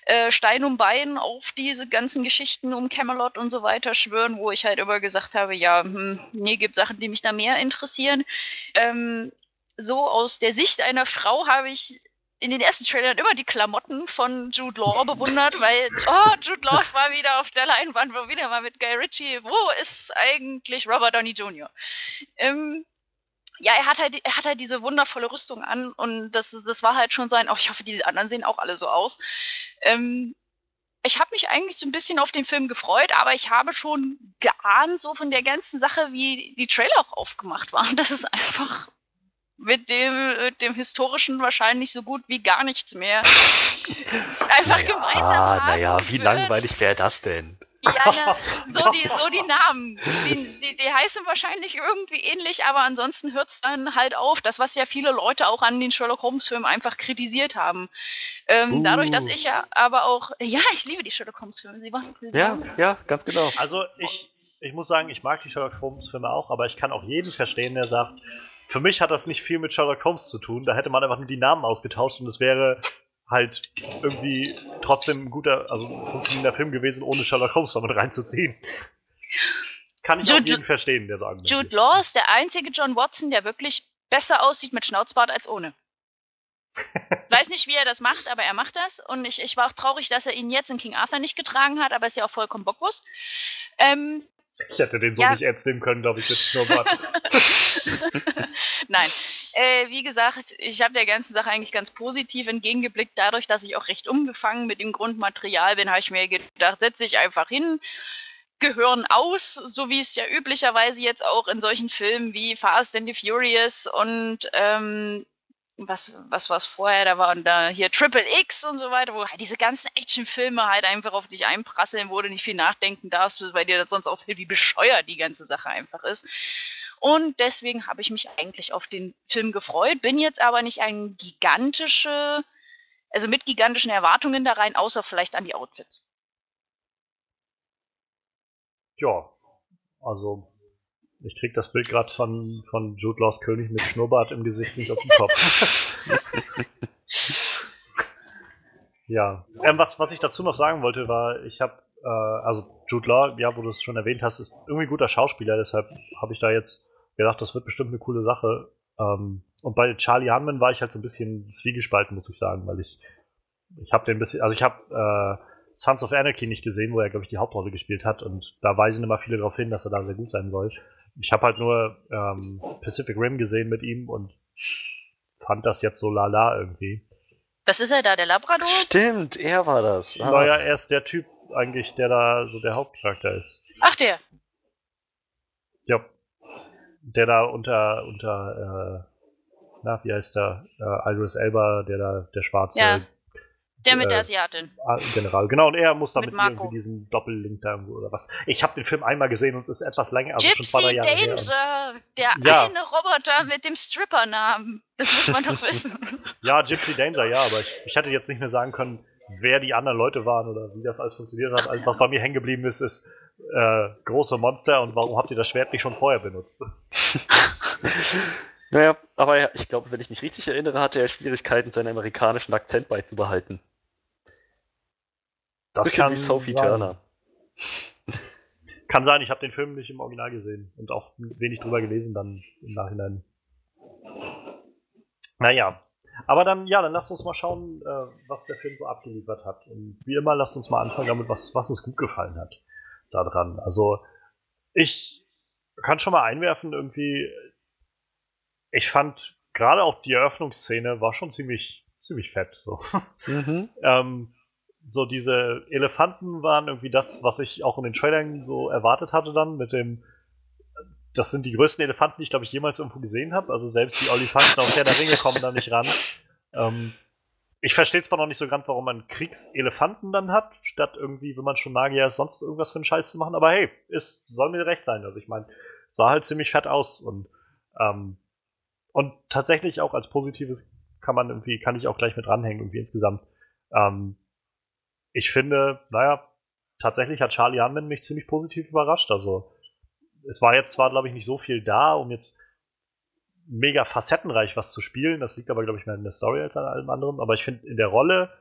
äh, Stein um Bein auf diese ganzen Geschichten um Camelot und so weiter schwören, wo ich halt immer gesagt habe, ja, hm, nee, gibt Sachen, die mich da mehr interessieren. Ähm, so aus der Sicht einer Frau habe ich in den ersten Trailern immer die Klamotten von Jude Law bewundert, weil, oh, Jude Law war wieder auf der Leinwand, war wieder mal mit Guy Ritchie. Wo ist eigentlich Robert Downey Jr.? Ähm, ja, er hat halt, er hat halt diese wundervolle Rüstung an und das, das war halt schon sein, oh, ich hoffe, die anderen sehen auch alle so aus. Ähm, ich habe mich eigentlich so ein bisschen auf den Film gefreut, aber ich habe schon geahnt, so von der ganzen Sache, wie die Trailer auch aufgemacht waren, dass es einfach mit dem, mit dem historischen wahrscheinlich so gut wie gar nichts mehr. Einfach naja, gemeinsam naja, wie wird. langweilig wäre das denn? Ja, na, so, die, so die Namen. Die, die, die heißen wahrscheinlich irgendwie ähnlich, aber ansonsten hört es dann halt auf. Das, was ja viele Leute auch an den Sherlock Holmes-Filmen einfach kritisiert haben. Ähm, Dadurch, dass Uh. ich ja aber auch. Ja, ich liebe die Sherlock Holmes-Filme. Sie machen sie Ja, ja, ganz genau. Also ich, ich muss sagen, ich mag die Sherlock Holmes-Filme auch, aber ich kann auch jeden verstehen, der sagt, für mich hat das nicht viel mit Sherlock Holmes zu tun. Da hätte man einfach nur die Namen ausgetauscht und es wäre halt irgendwie trotzdem ein guter, also ein funktionierender Film gewesen, ohne Sherlock Holmes damit reinzuziehen. Kann ich auch Jude- jeden verstehen, der so argumentiert. Jude Law ist der einzige John Watson, der wirklich besser aussieht mit Schnauzbart als ohne. Weiß nicht, wie er das macht, aber er macht das. Und ich, ich war auch traurig, dass er ihn jetzt in King Arthur nicht getragen hat, aber ist ja auch vollkommen bockwurst. Ähm, Ich hätte den so Ja. nicht ernst nehmen können, glaube ich, mit Schnurrbart. Nein, äh, wie gesagt, ich habe der ganzen Sache eigentlich ganz positiv entgegengeblickt. Dadurch, dass ich auch recht umgefangen mit dem Grundmaterial bin, habe ich mir gedacht, setze ich einfach hin, gehören aus, so wie es ja üblicherweise jetzt auch in solchen Filmen wie Fast and the Furious und ähm, was, was was vorher da war und da hier Triple X und so weiter, wo halt diese ganzen Actionfilme halt einfach auf dich einprasseln, wo du nicht viel nachdenken darfst, weil dir das sonst auch wie bescheuert die ganze Sache einfach ist. Und deswegen habe ich mich eigentlich auf den Film gefreut, bin jetzt aber nicht ein gigantische, also mit gigantischen Erwartungen da rein, außer vielleicht an die Outfits. Ja, also ich krieg das Bild gerade von, von Jude Laws König mit Schnurrbart im Gesicht nicht auf den Kopf. ja, ähm, was, was ich dazu noch sagen wollte, war, ich habe, äh, also Jude Law, ja, wo du es schon erwähnt hast, ist irgendwie ein guter Schauspieler, deshalb habe ich da jetzt gedacht, das wird bestimmt eine coole Sache. Ähm, und bei Charlie Hunman war ich halt so ein bisschen zwiegespalten, muss ich sagen, weil ich, ich habe den ein bisschen, also ich habe äh, Sons of Anarchy nicht gesehen, wo er, glaube ich, die Hauptrolle gespielt hat. Und da weisen immer viele darauf hin, dass er da sehr gut sein soll. Ich habe halt nur ähm, Pacific Rim gesehen mit ihm und fand das jetzt so lala irgendwie. Das ist er da, der Labrador? Stimmt, er war das. Ah. Naja, er ist der Typ eigentlich, der da so der Hauptcharakter ist. Ach, der. Ja. Der da unter, unter, äh, na, wie heißt der? Äh, Idris Elba, der da, der schwarze Ja. Der mit Äh, der Asiatin. Ah, General. Genau, und er muss da Mit mit, Marco. irgendwie diesen Doppellink da irgendwo oder was. Ich habe den Film einmal gesehen und es ist etwas länger, also schon zwei, drei Gypsy Jahre her. Danger, der Ja. eine Roboter mit dem Stripper-Namen. Das muss man doch wissen. Ja, Gypsy Danger, ja, aber ich, ich hätte jetzt nicht mehr sagen können, wer die anderen Leute waren oder wie das alles funktioniert hat. Alles, was bei mir hängen geblieben ist, ist äh, große Monster und warum habt ihr das Schwert nicht schon vorher benutzt? Naja, aber ja, ich glaube, wenn ich mich richtig erinnere, hatte er Schwierigkeiten, seinen amerikanischen Akzent beizubehalten. Das Bisschen wie Sophie sein. Turner. Kann sein, ich habe den Film nicht im Original gesehen und auch wenig drüber gelesen dann im Nachhinein. Naja, aber dann, ja, dann lasst uns mal schauen, äh, was der Film so abgeliefert hat. Und wie immer, lasst uns mal anfangen damit, was, was uns gut gefallen hat daran. Also, ich kann schon mal einwerfen, irgendwie, ich fand gerade auch die Eröffnungsszene war schon ziemlich, ziemlich fett. So. Mhm. Ähm, so diese Elefanten waren irgendwie das, was ich auch in den Trailern so erwartet hatte dann mit dem das sind die größten Elefanten, die ich glaube ich jemals irgendwo gesehen habe. Also selbst die Olifanten auf Herr der Ringe kommen da nicht ran. Ähm, ich verstehe zwar noch nicht so ganz, warum man Kriegselefanten dann hat, statt irgendwie, wenn man schon Magier ist, sonst irgendwas für einen Scheiß zu machen. Aber hey, es soll mir recht sein. Also ich meine, sah halt ziemlich fett aus und ähm, und tatsächlich auch als Positives kann man irgendwie, kann ich auch gleich mit ranhängen, irgendwie insgesamt. Ähm, ich finde, naja, tatsächlich hat Charlie Hunman mich ziemlich positiv überrascht. Also, es war jetzt zwar, glaube ich, nicht so viel da, um jetzt mega facettenreich was zu spielen. Das liegt aber, glaube ich, mehr in der Story als an allem anderen. Aber ich finde in der Rolle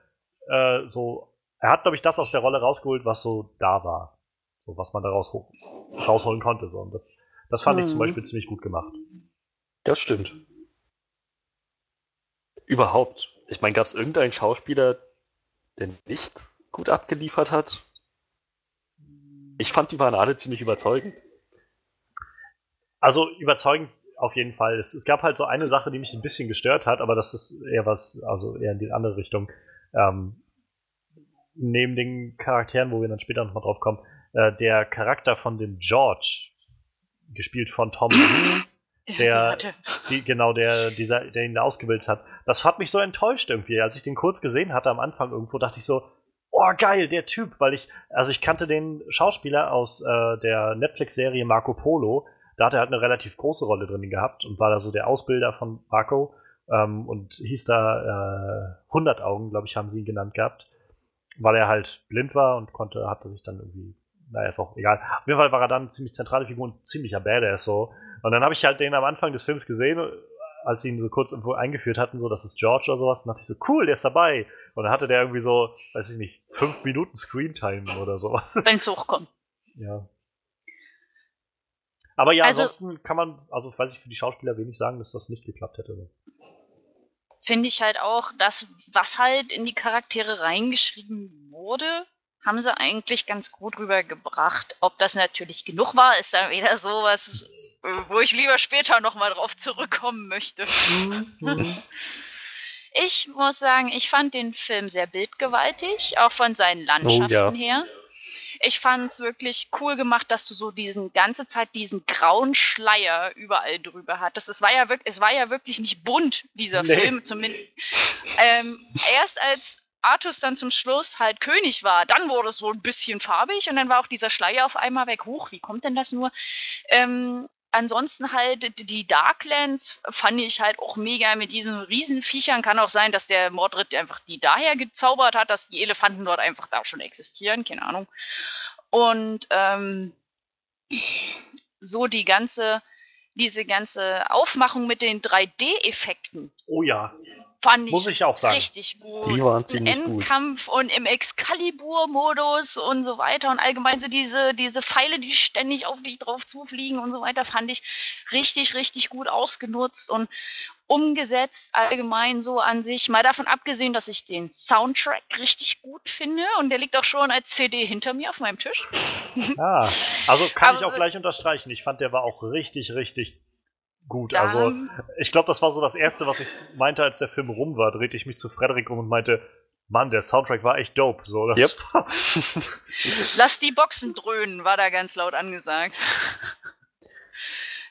äh, so, er hat, glaube ich, das aus der Rolle rausgeholt, was so da war. So, was man daraus ho- rausholen konnte. So. Und das, das fand ich zum Mhm. Beispiel ziemlich gut gemacht. Das stimmt. Überhaupt. Ich meine, gab es irgendeinen Schauspieler, der nicht gut abgeliefert hat? Ich fand, die waren alle ziemlich überzeugend. Also überzeugend auf jeden Fall. Es, es gab halt so eine Sache, die mich ein bisschen gestört hat, aber das ist eher was, also eher in die andere Richtung. Ähm, neben den Charakteren, wo wir dann später nochmal drauf kommen, äh, der Charakter von dem George, gespielt von Tom Lee, Der- die, genau, der, dieser, der ihn da ausgebildet hat. Das hat mich so enttäuscht irgendwie. Als ich den kurz gesehen hatte am Anfang irgendwo, dachte ich so, oh geil, der Typ, weil ich, also ich kannte den Schauspieler aus äh, der Netflix-Serie Marco Polo. Da hat er halt eine relativ große Rolle drin gehabt und war da so der Ausbilder von Marco ähm, und hieß da äh, 100 Augen, glaube ich, haben sie ihn genannt gehabt, weil er halt blind war und konnte, hatte sich dann irgendwie, naja, ist auch egal. Auf jeden Fall war er dann eine ziemlich zentrale Figur und ziemlicher Badass so. Und dann habe ich halt den am Anfang des Films gesehen, als sie ihn so kurz irgendwo eingeführt hatten, so, das ist George oder sowas, dachte ich so, cool, der ist dabei. Und dann hatte der irgendwie so, weiß ich nicht, fünf Minuten Screentime oder sowas. Wenn es hochkommt. ja. Aber ja, Also- ansonsten kann man, also weiß ich für die Schauspieler wenig sagen, dass das nicht geklappt hätte. Finde ich halt auch, das, was halt in die Charaktere reingeschrieben wurde, haben sie eigentlich ganz gut rübergebracht. Ob das natürlich genug war, ist dann wieder sowas, wo ich lieber später nochmal drauf zurückkommen möchte. Mhm. Ich muss sagen, ich fand den Film sehr bildgewaltig, auch von seinen Landschaften ja. her. Ich fand es wirklich cool gemacht, dass du so diesen ganze Zeit diesen grauen Schleier überall drüber hattest. Es war ja wirklich, es war ja wirklich nicht bunt, dieser Nee. Film, zumindest. Ähm, erst als Artus dann zum Schluss halt König war, dann wurde es so ein bisschen farbig und dann war auch dieser Schleier auf einmal weg. Huch, wie kommt denn das nur? Ähm, ansonsten halt die Darklands fand ich halt auch mega mit diesen Riesenviechern. Kann auch sein, dass der Mordred einfach die daher gezaubert hat, dass die Elefanten dort einfach da schon existieren, keine Ahnung. Und ähm, so die ganze, diese ganze Aufmachung mit den 3D-Effekten Oh ja, fand ich muss ich auch sagen. richtig gut. Die waren Im ziemlich gut. Endkampf und im Excalibur-Modus und so weiter und allgemein so diese, diese Pfeile, die ständig auf dich drauf zufliegen und so weiter, fand ich richtig, richtig gut ausgenutzt und umgesetzt, allgemein so an sich. Mal davon abgesehen, dass ich den Soundtrack richtig gut finde und der liegt auch schon als CD hinter mir auf meinem Tisch. Ah, also kann ich Aber- auch gleich unterstreichen. Ich fand, der war auch richtig, richtig gut. Da- Also, ich glaube, das war so das Erste, was ich meinte, als der Film rum war. Drehte ich mich zu Frederik um und meinte, Mann, der Soundtrack war echt dope. So, das Yep. Lass die Boxen dröhnen, war da ganz laut angesagt.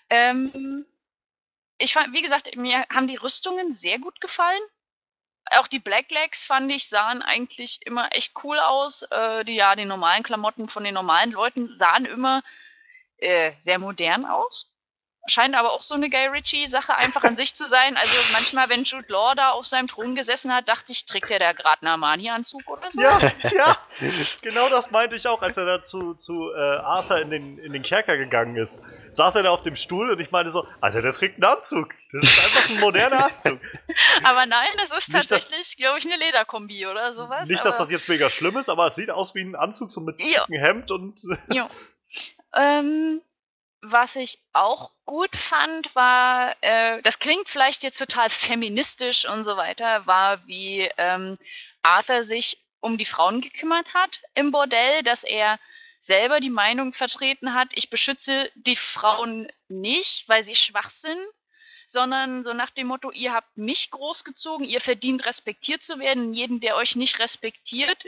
ähm, ich fand, wie gesagt, mir haben die Rüstungen sehr gut gefallen. Auch die Blacklegs fand ich sahen eigentlich immer echt cool aus. Äh, die ja die normalen Klamotten von den normalen Leuten sahen immer äh, sehr modern aus. Scheint aber auch so eine Guy Ritchie-Sache einfach an sich zu sein. Also manchmal, wenn Jude Law da auf seinem Thron gesessen hat, dachte ich, trägt er da gerade einen Armani-Anzug oder so? ja, ja, genau das meinte ich auch, als er da zu, zu äh, Arthur in den, in den Kerker gegangen ist. Saß er da auf dem Stuhl und ich meinte so, Alter, der trägt einen Anzug. Das ist einfach ein moderner Anzug. Aber nein, das ist Nicht, tatsächlich, glaube ich, eine Lederkombi oder sowas. Nicht, dass das jetzt mega schlimm ist, aber es sieht aus wie ein Anzug, so mit dicken Hemd und Jo. Ähm, was ich auch gut fand, war, äh, das klingt vielleicht jetzt total feministisch und so weiter, war, wie ähm, Arthur sich um die Frauen gekümmert hat im Bordell, dass er selber die Meinung vertreten hat, ich beschütze die Frauen nicht, weil sie schwach sind, sondern so nach dem Motto, ihr habt mich großgezogen, ihr verdient respektiert zu werden, jeden, der euch nicht respektiert,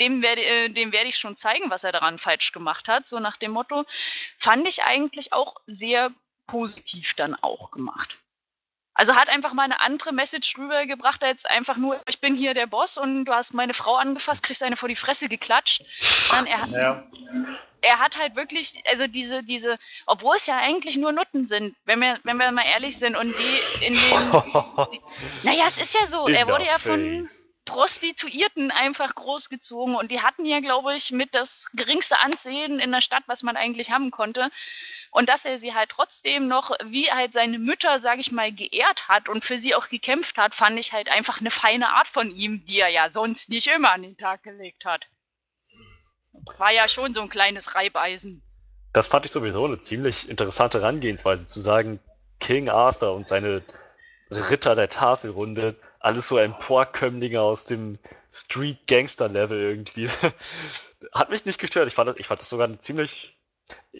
dem werde, äh, dem werde ich schon zeigen, was er daran falsch gemacht hat. So nach dem Motto, fand ich eigentlich auch sehr positiv dann auch gemacht. Also hat einfach mal eine andere Message rübergebracht, als einfach nur, ich bin hier der Boss und du hast meine Frau angefasst, kriegst eine vor die Fresse geklatscht. Sondern er, ja, er hat halt wirklich, also diese, diese, obwohl es ja eigentlich nur Nutten sind, wenn wir, wenn wir mal ehrlich sind, und die in den, naja, es ist ja so, In er wurde ja von face. Prostituierten einfach großgezogen und die hatten ja, glaube ich, mit das geringste Ansehen in der Stadt, was man eigentlich haben konnte. Und dass er sie halt trotzdem noch, wie halt seine Mütter, sage ich mal, geehrt hat und für sie auch gekämpft hat, fand ich halt einfach eine feine Art von ihm, die er ja sonst nicht immer an den Tag gelegt hat. War ja schon so ein kleines Reibeisen. Das fand ich sowieso eine ziemlich interessante Herangehensweise, zu sagen, King Arthur und seine Ritter der Tafelrunde, alles so Emporkömmlinge aus dem Street-Gangster-Level irgendwie. Hat mich nicht gestört. Ich fand das, ich fand das sogar ziemlich.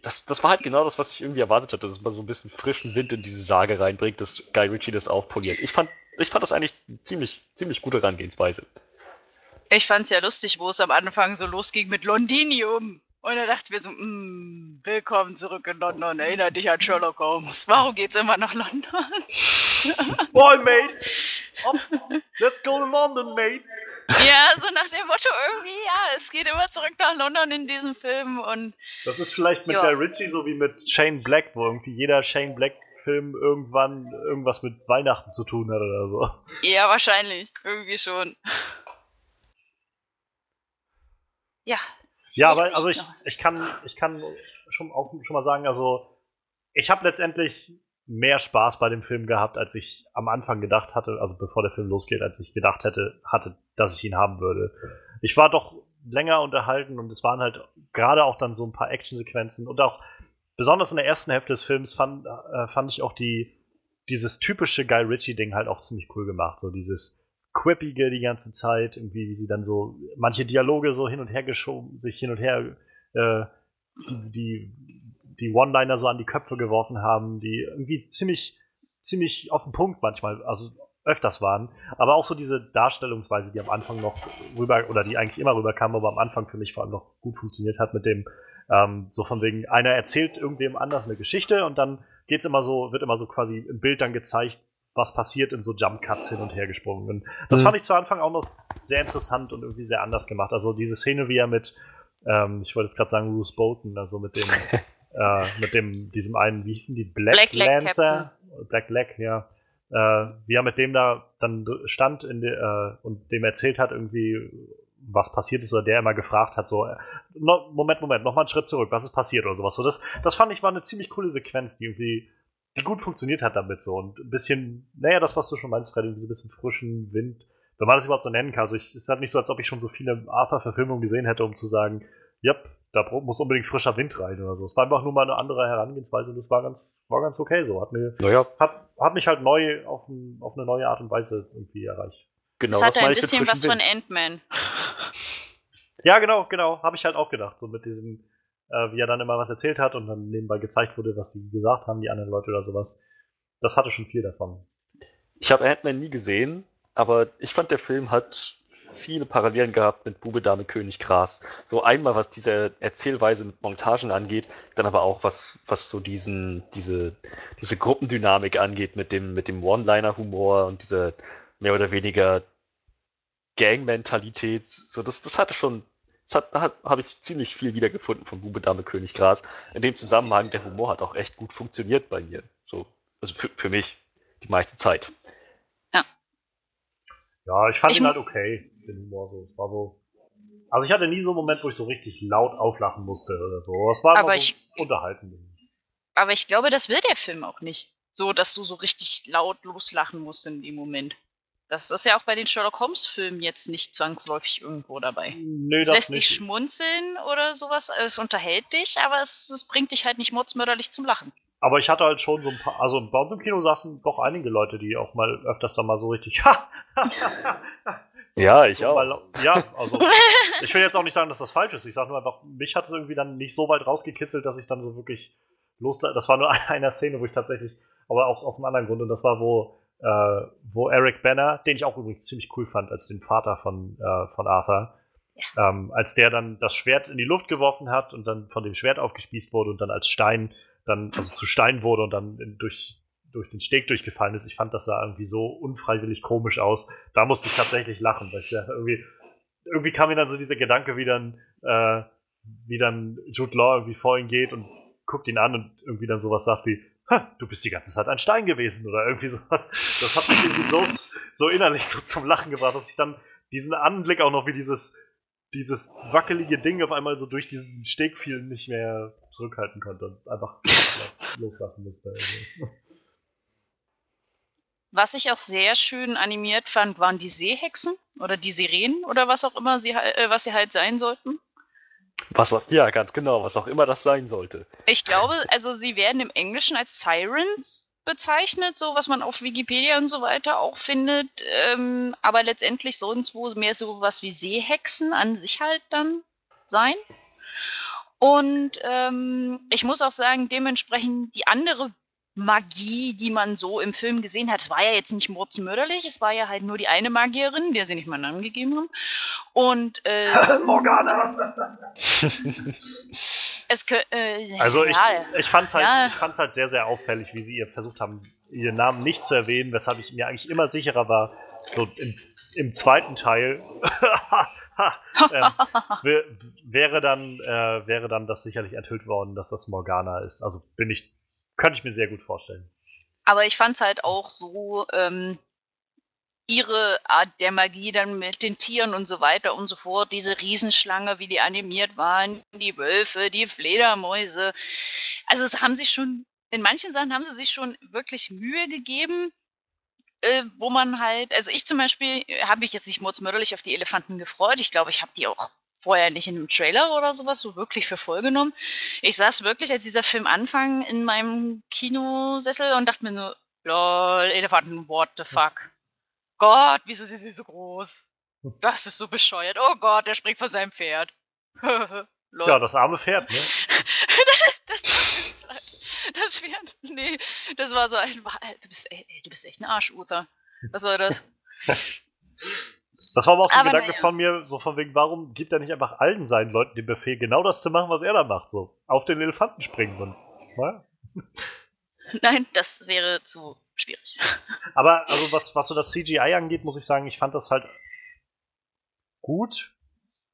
Das, das war halt genau das, was ich irgendwie erwartet hatte, dass man so ein bisschen frischen Wind in diese Sage reinbringt, dass Guy Ritchie das aufpoliert. Ich fand, ich fand das eigentlich eine ziemlich, ziemlich gute Herangehensweise. Ich fand's ja lustig, wo es am Anfang so losging mit Londinium. Und da dachten wir so, mm, willkommen zurück in London, erinnere dich an Sherlock Holmes. Warum geht's immer nach London? Boy, mate! Up. Let's go to London, mate! ja, so nach dem Motto irgendwie, ja, es geht immer zurück nach London in diesem Film und Das ist vielleicht mit Ja. Guy Ritchie so wie mit Shane Black, wo irgendwie jeder Shane Black-Film irgendwann irgendwas mit Weihnachten zu tun hat oder so. ja, wahrscheinlich, irgendwie schon. Ja, Ja, aber also ich, ich kann, ich kann schon auch schon mal sagen, also ich habe letztendlich mehr Spaß bei dem Film gehabt, als ich am Anfang gedacht hatte, also bevor der Film losgeht, als ich gedacht hätte, hatte, dass ich ihn haben würde. Ich war doch länger unterhalten und es waren halt gerade auch dann so ein paar Actionsequenzen und auch besonders in der ersten Hälfte des Films fand, äh, fand ich auch die dieses typische Guy Ritchie Ding halt auch ziemlich cool gemacht, so dieses quippige die ganze Zeit, irgendwie, wie sie dann so manche Dialoge so hin und her geschoben, sich hin und her äh, die, die, die One-Liner so an die Köpfe geworfen haben, die irgendwie ziemlich, ziemlich auf den Punkt manchmal, also öfters waren, aber auch so diese Darstellungsweise, die am Anfang noch rüber, oder die eigentlich immer rüberkam, aber am Anfang für mich vor allem noch gut funktioniert hat mit dem, ähm, so von wegen, einer erzählt irgendwem anders eine Geschichte und dann geht's immer so, wird immer so quasi im Bild dann gezeigt, was passiert in so Jump Cuts hin und her gesprungen. Und das Mhm. fand ich zu Anfang auch noch sehr interessant und irgendwie sehr anders gemacht. Also diese Szene, wie er mit, ähm, ich wollte jetzt gerade sagen, Bruce Bolton, also mit dem, äh, mit dem, diesem einen, wie hießen die, Black, Black Lancer? Black Leg, ja. Äh, wie er mit dem da dann stand in de, äh, und dem erzählt hat, irgendwie, was passiert ist, oder der immer gefragt hat, so, äh, no, Moment, Moment, nochmal einen Schritt zurück, was ist passiert oder sowas. So, das, das fand ich war eine ziemlich coole Sequenz, die irgendwie die gut funktioniert hat damit so und ein bisschen, naja, das, was du schon meinst, Freddy, so ein bisschen frischen Wind, wenn man das überhaupt so nennen kann. Also ich, es ist halt nicht so, als ob ich schon so viele Arthur-Verfilmungen gesehen hätte, um zu sagen, ja, da muss unbedingt frischer Wind rein oder so. Es war einfach nur mal eine andere Herangehensweise und das war ganz, war ganz okay so. Hat, mir, Naja. hat, hat mich halt neu auf, ein, auf eine neue Art und Weise irgendwie erreicht. Genau, Das das hatte ein bisschen was von. Ant-Man. Ja, genau, genau, habe ich halt auch gedacht, so mit diesem, äh, wie er dann immer was erzählt hat und dann nebenbei gezeigt wurde, was sie gesagt haben, die anderen Leute oder sowas. Das hatte schon viel davon. Ich habe Ant-Man nie gesehen, aber ich fand, der Film hat viele Parallelen gehabt mit Bube, Dame, König, Gras. So einmal, was diese Erzählweise mit Montagen angeht, dann aber auch, was, was so diesen, diese, diese Gruppendynamik angeht mit dem, mit dem One-Liner-Humor und dieser mehr oder weniger Gang-Mentalität. So, das, das hatte schon, hat, da habe ich ziemlich viel wiedergefunden von Bube, Dame, König, Gras. In dem Zusammenhang, der Humor hat auch echt gut funktioniert bei mir. So, also für, für mich die meiste Zeit. Ja, ich fand Ich ihn halt okay, den Humor so. Es war so. Also ich hatte nie so einen Moment, wo ich so richtig laut auflachen musste oder so. Es war Aber so ich- unterhaltend. Aber ich glaube, das will der Film auch nicht. So, dass du so richtig laut loslachen musst in dem Moment. Das ist ja auch bei den Sherlock Holmes-Filmen jetzt nicht zwangsläufig irgendwo dabei. Nö, Es das lässt dich nicht. schmunzeln oder sowas, es unterhält dich, aber es, es bringt dich halt nicht mordsmörderlich zum Lachen. Aber ich hatte halt schon so ein paar, also bei uns im Kino saßen doch einige Leute, die auch mal öfters dann mal so richtig. so, Ja, ich auch. Mal, ja, also ich will jetzt auch nicht sagen, dass das falsch ist. Ich sage nur einfach, mich hat es irgendwie dann nicht so weit rausgekitzelt, dass ich dann so wirklich los. Das war nur eine Szene, wo ich tatsächlich, aber auch aus einem anderen Grund, und das war, wo, äh, wo Eric Banner, den ich auch übrigens ziemlich cool fand, als den Vater von, äh, von Arthur, ähm, als der dann das Schwert in die Luft geworfen hat und dann von dem Schwert aufgespießt wurde und dann als Stein dann, also zu Stein wurde und dann in, durch, durch den Steg durchgefallen ist. Ich fand das sah irgendwie so unfreiwillig komisch aus. Da musste ich tatsächlich lachen, weil ich dachte, irgendwie, irgendwie kam mir dann so dieser Gedanke, wie dann, äh, wie dann Jude Law irgendwie vor ihn geht und guckt ihn an und irgendwie dann sowas sagt wie, "Ha, du bist die ganze Zeit ein Stein gewesen oder irgendwie sowas. Das hat mich irgendwie so, so innerlich so zum Lachen gebracht, dass ich dann diesen Anblick auch noch wie dieses, dieses wackelige Ding auf einmal so durch diesen Steg fiel nicht mehr zurückhalten konnte und einfach loslassen musste. Was ich auch sehr schön animiert fand, waren die Seehexen oder die Sirenen oder was auch immer sie, äh, was sie halt sein sollten. Was auch, ja, ganz genau, was auch immer das sein sollte. Ich glaube, also sie werden im Englischen als Sirens bezeichnet, so was man auf Wikipedia und so weiter auch findet. Ähm, aber letztendlich es wohl mehr so was wie Seehexen an sich halt dann sein. Und ähm, ich muss auch sagen, dementsprechend die andere Magie, die man so im Film gesehen hat, es war ja jetzt nicht mordsmörderlich, es war ja halt nur die eine Magierin, der sie nicht mal einen Namen gegeben haben. Und äh, Morgana! es äh, Also ich, ich fand's halt, Ja. ich fand's halt sehr, sehr auffällig, wie sie ihr versucht haben, ihren Namen nicht zu erwähnen, weshalb ich mir eigentlich immer sicherer war, so im, im zweiten Teil ähm, wär, wäre dann äh, wäre dann das sicherlich enthüllt worden, dass das Morgana ist. Also bin ich, könnte ich mir sehr gut vorstellen. Aber ich fand es halt auch so, ähm, ihre Art der Magie dann mit den Tieren und so weiter und so fort, diese Riesenschlange, wie die animiert waren, die Wölfe, die Fledermäuse. Also es haben sie schon, in manchen Sachen haben sie sich schon wirklich Mühe gegeben, äh, wo man halt, also ich zum Beispiel äh, habe mich jetzt nicht mordsmörderlich auf die Elefanten gefreut. Ich glaube, ich habe die auch vorher nicht in einem Trailer oder sowas so wirklich für voll genommen. Ich saß wirklich, als dieser Film anfang, in meinem Kinosessel und dachte mir nur, lol, Elefanten, what the fuck. Gott, wieso sind sie so groß? Das ist so bescheuert. Oh Gott, der springt von seinem Pferd. Ja, das arme Pferd, ne? das, das, das, das Pferd. Nee, das war so ein. Du bist, ey, du bist echt ein Arsch, Uther. Was soll das? Das war aber auch so ein Aber Gedanke naja. von mir, so von wegen, warum gibt er nicht einfach allen seinen Leuten den Befehl, genau das zu machen, was er da macht, so. Auf den Elefanten springen und. Ja. Nein, das wäre zu schwierig. Aber also was, was so das CGI angeht, muss ich sagen, ich fand das halt gut.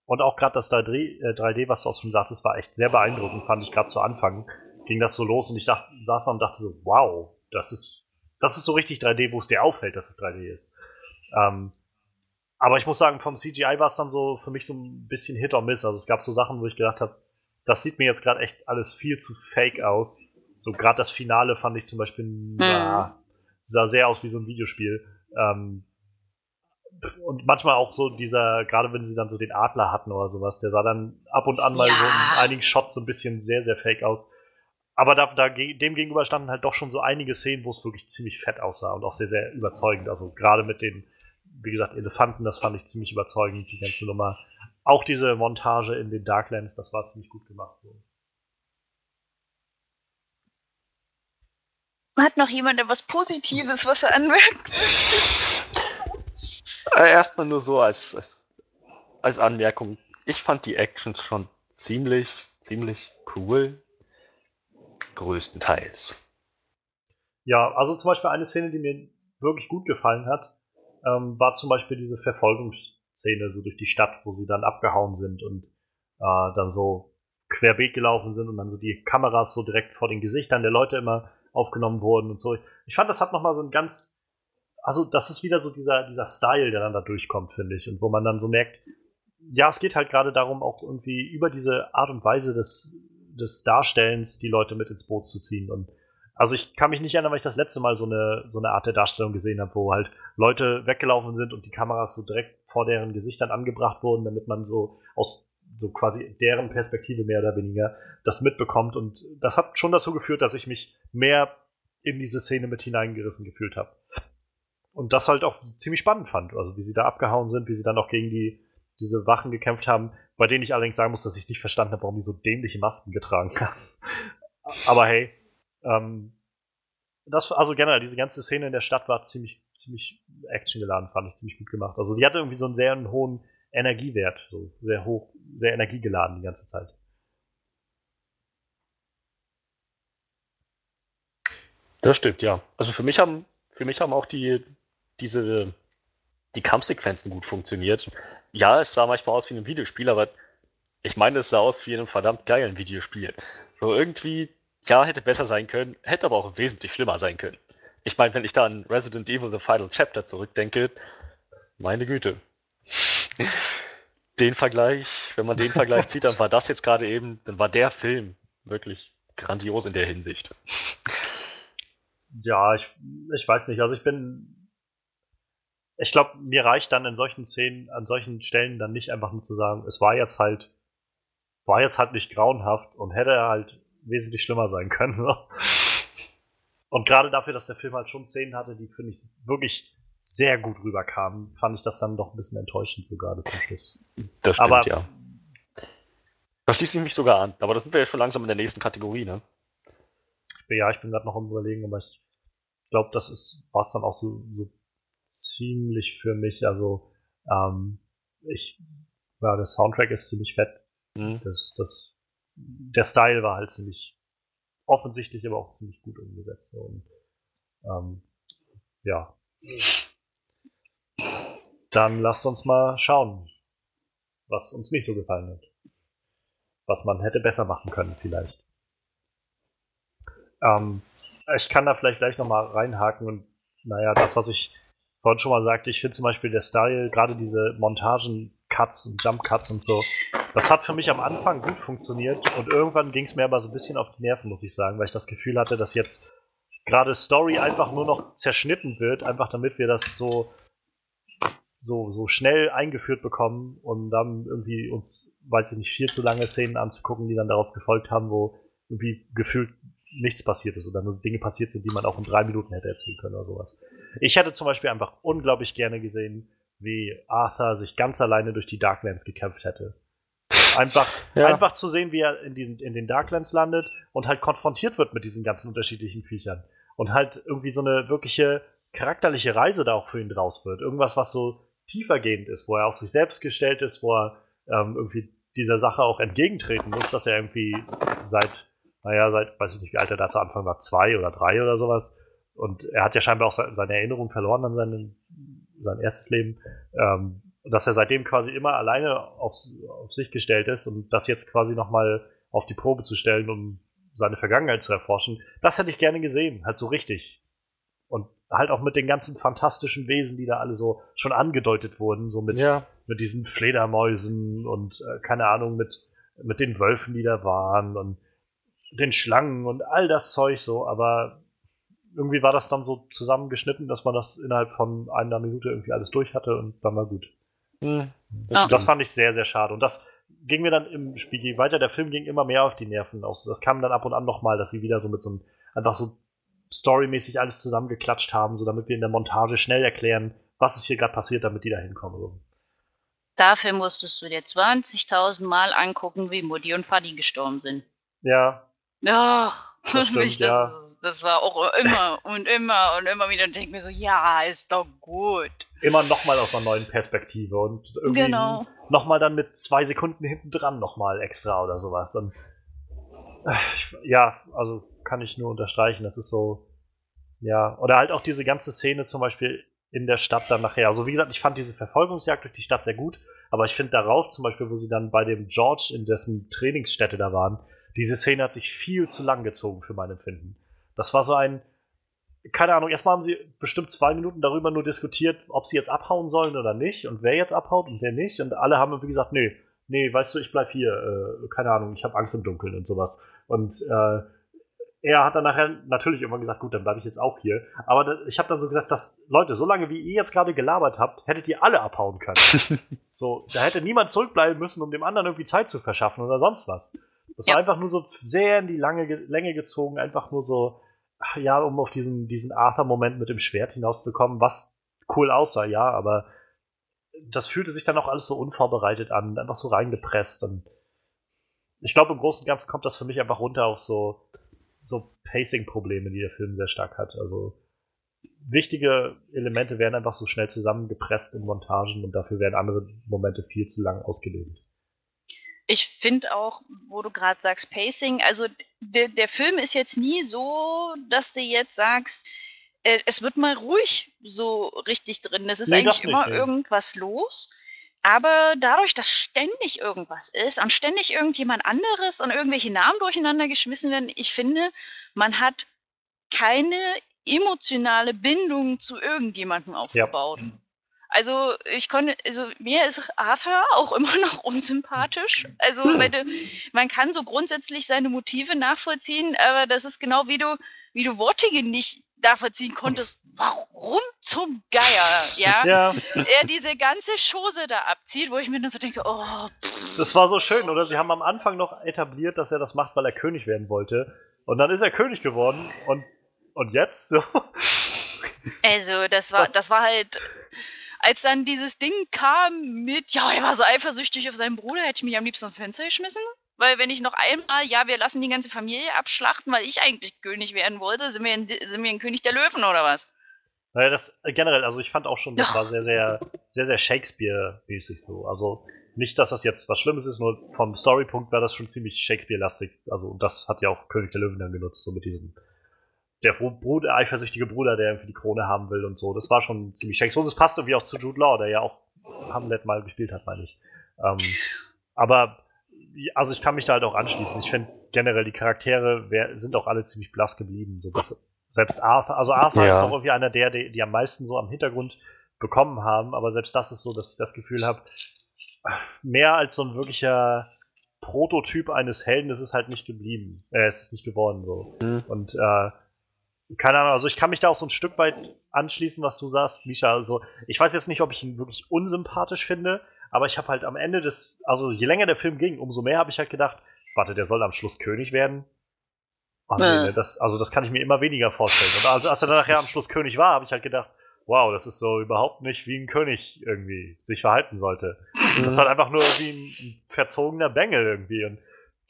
Und auch gerade das 3D, äh, 3D, was du auch schon sagtest, war echt sehr beeindruckend, fand ich gerade zu Anfang. Ging das so los und ich dachte, saß da und dachte so, wow, das ist, das ist so richtig 3D, wo es dir auffällt, dass es 3D ist. Ähm, aber ich muss sagen, vom CGI war es dann so für mich so ein bisschen Hit or Miss. Also es gab so Sachen, wo ich gedacht habe, das sieht mir jetzt gerade echt alles viel zu fake aus. So gerade das Finale fand ich zum Beispiel ja, sah sehr aus wie so ein Videospiel. Ähm, und manchmal auch so dieser, gerade wenn sie dann so den Adler hatten oder sowas, der sah dann ab und an mal Ja. so in einigen Shots so ein bisschen sehr, sehr fake aus. Aber da, da, dem gegenüber standen halt doch schon so einige Szenen, wo es wirklich ziemlich fett aussah und auch sehr, sehr überzeugend. Also gerade mit den, wie gesagt, Elefanten, das fand ich ziemlich überzeugend, die ganze Nummer. Auch diese Montage in den Darklands, das war ziemlich gut gemacht. So. Hat noch jemand etwas Positives, was er anmerkt? Äh, Erstmal nur so als, als, als Anmerkung. Ich fand die Actions schon ziemlich, ziemlich cool. Größtenteils. Ja, also zum Beispiel eine Szene, die mir wirklich gut gefallen hat, ähm, war zum Beispiel diese Verfolgungsszene so durch die Stadt, wo sie dann abgehauen sind und äh, dann so querbeet gelaufen sind und dann so die Kameras so direkt vor den Gesichtern der Leute immer aufgenommen wurden und so. Ich fand, das hat nochmal so ein ganz, also das ist wieder so dieser, dieser Style, der dann da durchkommt, finde ich. Und wo man dann so merkt, ja, es geht halt gerade darum, auch irgendwie über diese Art und Weise des, des Darstellens die Leute mit ins Boot zu ziehen. Und also ich kann mich nicht erinnern, weil ich das letzte Mal so eine, so eine Art der Darstellung gesehen habe, wo halt Leute weggelaufen sind und die Kameras so direkt vor deren Gesichtern angebracht wurden, damit man so aus so quasi deren Perspektive mehr oder weniger das mitbekommt. Und das hat schon dazu geführt, dass ich mich mehr in diese Szene mit hineingerissen gefühlt habe. Und das halt auch ziemlich spannend fand. Also wie sie da abgehauen sind, wie sie dann auch gegen die, diese Wachen gekämpft haben, bei denen ich allerdings sagen muss, dass ich nicht verstanden habe, warum die so dämliche Masken getragen haben. Aber hey, ähm, das, also generell, diese ganze Szene in der Stadt war ziemlich, ziemlich actiongeladen, fand ich ziemlich gut gemacht. Also die hatte irgendwie so einen sehr hohen Energiewert, so sehr hoch, sehr energiegeladen die ganze Zeit. Das stimmt, ja. Also für mich haben, für mich haben auch die, diese, die Kampfsequenzen gut funktioniert. Ja, es sah manchmal aus wie ein Videospiel, aber ich meine, es sah aus wie in einem verdammt geilen Videospiel. So irgendwie, ja, hätte besser sein können, hätte aber auch wesentlich schlimmer sein können. Ich meine, wenn ich da an Resident Evil The Final Chapter zurückdenke, meine Güte. Den Vergleich, wenn man den Vergleich zieht, dann war das jetzt gerade eben, dann war der Film wirklich grandios in der Hinsicht. Ja, ich, ich weiß nicht. Also ich bin. Ich glaube, mir reicht dann in solchen Szenen, an solchen Stellen dann nicht einfach nur zu sagen, es war jetzt halt, war jetzt halt nicht grauenhaft und hätte halt wesentlich schlimmer sein können. So. Und gerade dafür, dass der Film halt schon Szenen hatte, die, finde ich, wirklich sehr gut rüberkamen, fand ich das dann doch ein bisschen enttäuschend so gerade zum Schluss. Das stimmt, Aber ja. Da schließe ich mich sogar an. Aber das sind wir ja schon langsam in der nächsten Kategorie, ne? ja, ich bin gerade noch am überlegen, aber ich glaube, das ist war es dann auch so, so ziemlich für mich. Also ähm, ich, ja, der Soundtrack ist ziemlich fett. Hm. Das, das, der Style war halt ziemlich offensichtlich, aber auch ziemlich gut umgesetzt. Und ähm, ja. Dann lasst uns mal schauen, was uns nicht so gefallen hat. Was man hätte besser machen können, vielleicht. Ähm, ich kann da vielleicht gleich nochmal reinhaken und naja, das, was ich vorhin schon mal sagte, ich finde zum Beispiel der Style, gerade diese Montagen, Cuts und Jump Cuts und so, das hat für mich am Anfang gut funktioniert und irgendwann ging es mir aber so ein bisschen auf die Nerven, muss ich sagen, weil ich das Gefühl hatte, dass jetzt gerade Story einfach nur noch zerschnitten wird, einfach damit wir das so so, so schnell eingeführt bekommen und dann irgendwie uns, weiß ich nicht, viel zu lange Szenen anzugucken, die dann darauf gefolgt haben, wo irgendwie gefühlt nichts passiert ist oder nur Dinge passiert sind, die man auch in drei Minuten hätte erzählen können oder sowas. Ich hätte zum Beispiel einfach unglaublich gerne gesehen, wie Arthur sich ganz alleine durch die Darklands gekämpft hätte. Einfach, Ja. einfach zu sehen, wie er in, diesen, in den Darklands landet und halt konfrontiert wird mit diesen ganzen unterschiedlichen Viechern. Und halt irgendwie so eine wirkliche charakterliche Reise da auch für ihn draus wird. Irgendwas, was so tiefergehend ist, wo er auf sich selbst gestellt ist, wo er ähm, irgendwie dieser Sache auch entgegentreten muss, dass er irgendwie seit, naja, seit, weiß ich nicht, wie alt er da zu Anfang war, zwei oder drei oder sowas. Und er hat ja scheinbar auch se- seine Erinnerung verloren an seinen, sein erstes Leben. Ähm, dass er seitdem quasi immer alleine auf, auf sich gestellt ist und das jetzt quasi nochmal auf die Probe zu stellen, um seine Vergangenheit zu erforschen, das hätte ich gerne gesehen, halt so richtig. Und halt auch mit den ganzen fantastischen Wesen, die da alle so schon angedeutet wurden, so mit, Ja. mit diesen Fledermäusen und äh, keine Ahnung, mit, mit den Wölfen, die da waren und den Schlangen und all das Zeug so, aber irgendwie war das dann so zusammengeschnitten, dass man das innerhalb von einer Minute irgendwie alles durch hatte und dann war gut. Hm, Ah. Das fand ich sehr, sehr schade. Und das ging mir dann im Spiel, weiter der Film ging, immer mehr auf die Nerven aus. Das kam dann ab und an nochmal, dass sie wieder so mit so einem, einfach so storymäßig alles zusammengeklatscht haben, so damit wir in der Montage schnell erklären, was ist hier gerade passiert, damit die da hinkommen. Dafür musstest du dir 20.000 Mal angucken, wie Mutti und Vati gestorben sind. Ja, Ach, Das stimmt, mich, ja. das, das war auch immer und immer und immer wieder. Und denk mir so, ja, ist doch gut. immer nochmal aus einer neuen Perspektive und irgendwie Genau. nochmal dann mit zwei Sekunden hinten dran nochmal extra oder sowas. Und, äh, ja, also kann ich nur unterstreichen. Das ist so, ja, oder halt auch diese ganze Szene zum Beispiel in der Stadt dann nachher. Also wie gesagt, ich fand diese Verfolgungsjagd durch die Stadt sehr gut, aber ich finde darauf zum Beispiel, wo sie dann bei dem George in dessen Trainingsstätte da waren, diese Szene hat sich viel zu lang gezogen für mein Empfinden. Das war so ein, keine Ahnung, erstmal haben sie bestimmt zwei Minuten darüber nur diskutiert, ob sie jetzt abhauen sollen oder nicht und wer jetzt abhaut und wer nicht. Und alle haben irgendwie gesagt, nee, nee, weißt du, ich bleib hier, äh, keine Ahnung, ich habe Angst im Dunkeln und sowas. Und äh, er hat dann nachher natürlich irgendwann gesagt, gut, dann bleibe ich jetzt auch hier. Aber da, ich habe dann so gedacht, dass, Leute, solange wie ihr jetzt gerade gelabert habt, hättet ihr alle abhauen können. so, da hätte niemand zurückbleiben müssen, um dem anderen irgendwie Zeit zu verschaffen oder sonst was. Das war Ja. einfach nur so sehr in die lange Ge- Länge gezogen, einfach nur so, ja, um auf diesen, diesen Arthur-Moment mit dem Schwert hinauszukommen, was cool aussah, ja, aber das fühlte sich dann auch alles so unvorbereitet an, einfach so reingepresst und ich glaube, im Großen und Ganzen kommt das für mich einfach runter auf so, so Pacing-Probleme, die der Film sehr stark hat. Also wichtige Elemente werden einfach so schnell zusammengepresst in Montagen und dafür werden andere Momente viel zu lang ausgedehnt. Ich finde auch, wo du gerade sagst, Pacing, also der, der Film ist jetzt nie so, dass du jetzt sagst, äh, es wird mal ruhig so richtig drin. Es ist Nee, eigentlich nicht, immer nee. irgendwas los. Aber dadurch, dass ständig irgendwas ist und ständig irgendjemand anderes und irgendwelche Namen durcheinander geschmissen werden, ich finde, man hat keine emotionale Bindung zu irgendjemandem aufgebaut. Also ich konnte, also mir ist Arthur auch immer noch unsympathisch. Also Hm. weil man kann so grundsätzlich seine Motive nachvollziehen, aber das ist genau wie du, wie du Wortige nicht nachvollziehen konntest. Warum zum Geier, ja? Ja, Er diese ganze Chose da abzieht, wo ich mir nur so denke, oh, pff, das war so schön, oder? Sie haben am Anfang noch etabliert, dass er das macht, weil er König werden wollte. Und dann ist er König geworden und, und jetzt? So. Also, das war, Was? das war halt, als dann dieses Ding kam mit, ja, er war so eifersüchtig auf seinen Bruder, hätte ich mich am liebsten aus dem Fenster geschmissen. Weil wenn ich noch einmal, ja, wir lassen die ganze Familie abschlachten, weil ich eigentlich König werden wollte, sind wir ein, sind wir ein König der Löwen oder was? Naja, das äh, generell, also ich fand auch schon, das Ach. war sehr, sehr, sehr, sehr Shakespeare-mäßig so. Also nicht, dass das jetzt was Schlimmes ist, nur vom Storypunkt war das schon ziemlich Shakespeare-lastig. Also und das hat ja auch König der Löwen dann genutzt, so mit diesem der Bru- Bruder, eifersüchtige Bruder, der irgendwie die Krone haben will und so. Das war schon ziemlich Shakespeare. Und das passt irgendwie auch zu Jude Law, der ja auch Hamlet mal gespielt hat, meine ich. Ähm, aber also ich kann mich da halt auch anschließen. Ich finde generell die Charaktere wer, sind auch alle ziemlich blass geblieben. So dass selbst Arthur, also Arthur Ja. ist doch irgendwie einer der, die, die am meisten so am Hintergrund bekommen haben, aber selbst das ist so, dass ich das Gefühl habe, mehr als so ein wirklicher Prototyp eines Helden ist es halt nicht geblieben. Äh, es ist nicht geworden so. Hm. Und äh, keine Ahnung, also ich kann mich da auch so ein Stück weit anschließen, was du sagst, Misha. Also ich weiß jetzt nicht, ob ich ihn wirklich unsympathisch finde, aber ich habe halt am Ende des, also je länger der Film ging, umso mehr habe ich halt gedacht, warte, der soll am Schluss König werden. Oh, nee, ne, das, also das kann ich mir immer weniger vorstellen. Und als er dann nachher am Schluss König war, habe ich halt gedacht, wow, das ist so überhaupt nicht wie ein König irgendwie sich verhalten sollte. Das ist halt einfach nur wie ein, ein verzogener Bengel irgendwie. Und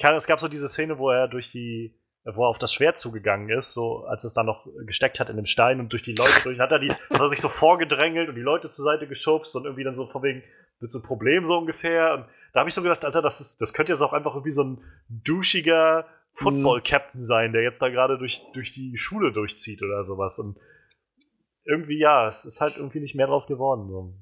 kann, es gab so diese Szene, wo er durch die, wo er auf das Schwert zugegangen ist, so als es dann noch gesteckt hat in dem Stein und durch die Leute durch, hat er die, hat er sich so vorgedrängelt und die Leute zur Seite geschubst und irgendwie dann so von wegen, wird so ein Problem so ungefähr. Und da habe ich so gedacht, Alter, das, ist, das könnte jetzt auch einfach irgendwie so ein duschiger Football-Captain sein, der jetzt da gerade durch, durch die Schule durchzieht oder sowas. Und irgendwie, ja, es ist halt irgendwie nicht mehr draus geworden. So.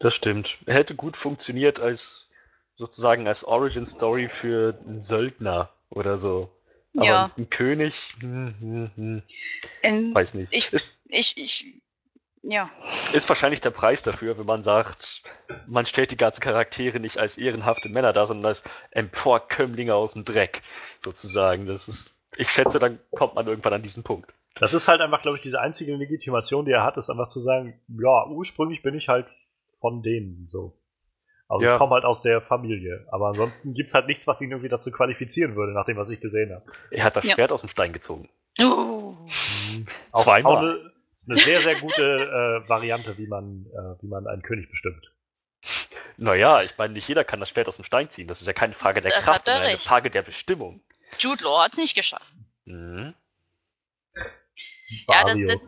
Das stimmt. Er hätte gut funktioniert als sozusagen als Origin Story für einen Söldner oder so. Aber Ja. ein König, hm, hm, hm, Ähm, weiß nicht. ich, Ist, ich, ich, ja. ist wahrscheinlich der Preis dafür, wenn man sagt, man stellt die ganzen Charaktere nicht als ehrenhafte Männer dar, sondern als Emporkömmlinge aus dem Dreck, sozusagen. Das ist, ich schätze, dann kommt man irgendwann an diesen Punkt. Das ist halt einfach, glaube ich, diese einzige Legitimation, die er hat, ist einfach zu sagen, ja, ursprünglich bin ich halt von denen so. Also Ja. ich komme halt aus der Familie. Aber ansonsten gibt es halt nichts, was ihn irgendwie dazu qualifizieren würde, nach dem, was ich gesehen habe. Er hat das Ja. Schwert aus dem Stein gezogen. Oh. Auch, Zweimal. auch eine, ist eine sehr, sehr gute äh, Variante, wie man, äh, wie man einen König bestimmt. Naja, ich meine, nicht jeder kann das Schwert aus dem Stein ziehen. Das ist ja keine Frage der Das Kraft, er sondern eine recht. Frage der Bestimmung. Jude Law hat es nicht geschafft. Mhm. Ja, das, das,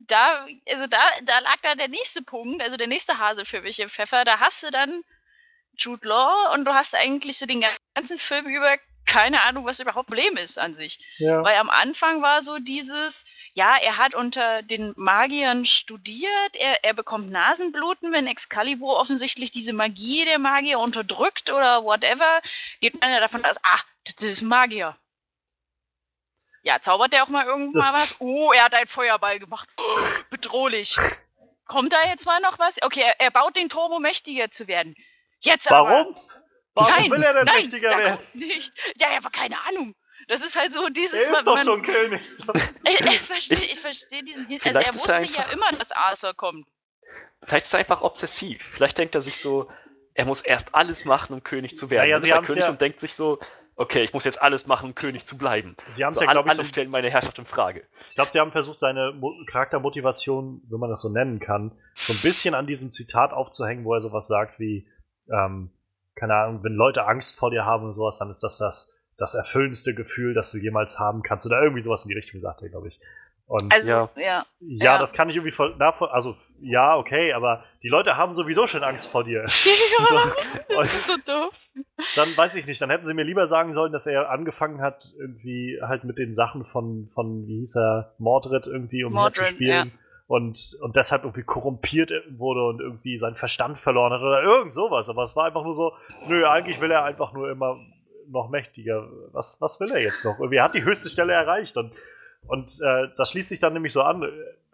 da, also da, da lag dann der nächste Punkt, also der nächste Hase für mich im Pfeffer. Da hast du dann Jude Law und du hast eigentlich so den ganzen Film über keine Ahnung, was überhaupt Problem ist an sich. ja. Weil am Anfang war so dieses, ja, er hat unter den Magiern studiert, er, er bekommt Nasenbluten, wenn Excalibur offensichtlich diese Magie der Magier unterdrückt oder whatever, geht man ja davon aus, ah, das ist ein Magier. Ja, zaubert er auch mal irgendwann Das- was? Oh, er hat einen Feuerball gemacht. Oh, bedrohlich. Kommt da jetzt mal noch was? Okay, er, er baut den Turm, um mächtiger zu werden. Jetzt aber. Warum? Warum Nein, will er denn nein, mächtiger da werden? nicht. Ja, ja, aber keine Ahnung. Das ist halt so dieses. Er ist man- doch man- schon König. ich, ich verstehe ich versteh diesen Hin Also Vielleicht er ist wusste er ja einfach- immer, dass Arthur kommt. Vielleicht ist er einfach obsessiv. Vielleicht denkt er sich so, er muss erst alles machen, um König zu werden. Naja, sie ist er König ja- und denkt sich so, okay, ich muss jetzt alles machen, um König zu bleiben. Sie haben es So, ja, glaube ich, alle so, stellen meine Herrschaft in Frage. ich glaube, sie haben versucht, seine Mo Charaktermotivation, wenn man das so nennen kann, so ein bisschen an diesem Zitat aufzuhängen, wo er sowas sagt wie, ähm, keine Ahnung, wenn Leute Angst vor dir haben und sowas, dann ist das das, das erfüllendste Gefühl, das du jemals haben kannst. Oder irgendwie sowas in die Richtung sagt er, glaube ich. Und Also, Ja. ja. ja, ja. das kann ich irgendwie voll nachvollziehen. Also, ja, okay, aber die Leute haben sowieso schon Angst vor dir. Ja, das ist so doof. dann weiß ich nicht, dann hätten sie mir lieber sagen sollen, dass er angefangen hat, irgendwie halt mit den Sachen von, von wie hieß er, Mordred irgendwie Mordred, umherzuspielen. Und, und deshalb irgendwie korrumpiert wurde und irgendwie seinen Verstand verloren hat oder irgend sowas. Aber es war einfach nur so, nö, eigentlich will er einfach nur immer noch mächtiger. Was, was will er jetzt noch? Irgendwie, er hat die höchste Stelle erreicht und, und äh, das schließt sich dann nämlich so an.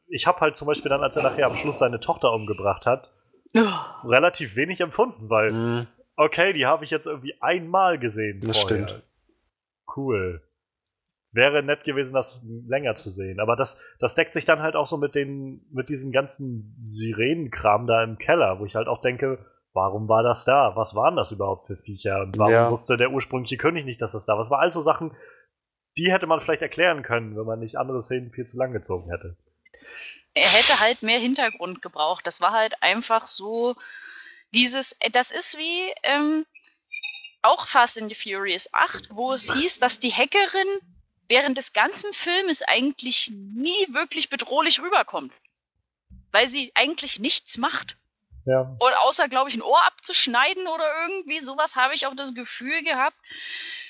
Ich habe halt zum Beispiel dann, als er nachher am Schluss seine Tochter umgebracht hat, relativ wenig empfunden, weil Mhm. okay, die habe ich jetzt irgendwie einmal gesehen. Das vorher. stimmt. Cool. Wäre nett gewesen, das länger zu sehen. Aber das, das deckt sich dann halt auch so mit, den, mit diesem ganzen Sirenenkram da im Keller, wo ich halt auch denke, warum war das da? Was waren das überhaupt für Viecher? Und warum Ja. wusste der ursprüngliche König nicht, dass das da war? Was war all so Sachen, die hätte man vielleicht erklären können, wenn man nicht andere Szenen viel zu lang gezogen hätte. Er hätte halt mehr Hintergrund gebraucht. Das war halt einfach so dieses, äh, das ist wie ähm, auch Fast and the Furious 8, wo es hieß, dass die Hackerin während des ganzen Filmes eigentlich nie wirklich bedrohlich rüberkommt. Weil sie eigentlich nichts macht. Ja. Und außer, glaube ich, ein Ohr abzuschneiden oder irgendwie sowas, habe ich auch das Gefühl gehabt,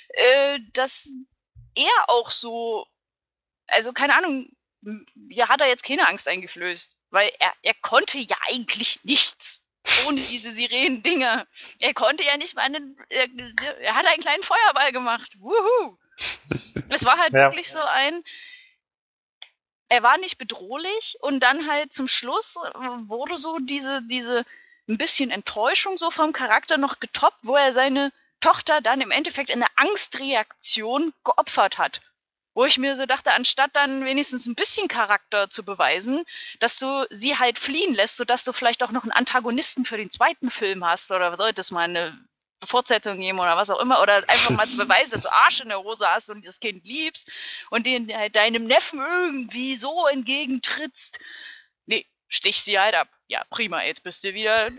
äh, dass er auch so, also keine Ahnung, ja, hat er jetzt keine Angst eingeflößt, weil er, er konnte ja eigentlich nichts ohne diese Sirenen-Dinger. Er konnte ja nicht mal einen, er, er hat einen kleinen Feuerball gemacht. Wuhu! Es war halt Ja. wirklich so ein, er war nicht bedrohlich und dann halt zum Schluss äh, wurde so diese, diese ein bisschen Enttäuschung so vom Charakter noch getoppt, wo er seine Tochter dann im Endeffekt in eine Angstreaktion geopfert hat. Wo ich mir so dachte, anstatt dann wenigstens ein bisschen Charakter zu beweisen, dass du sie halt fliehen lässt, sodass du vielleicht auch noch einen Antagonisten für den zweiten Film hast oder sollte es mal eine Fortsetzung geben oder was auch immer oder einfach mal zu beweisen, dass du Arsch in der Hose hast und das Kind liebst und den, äh, deinem Neffen irgendwie so entgegentrittst. Nee, Stich sie halt ab. Ja, prima, jetzt bist du wieder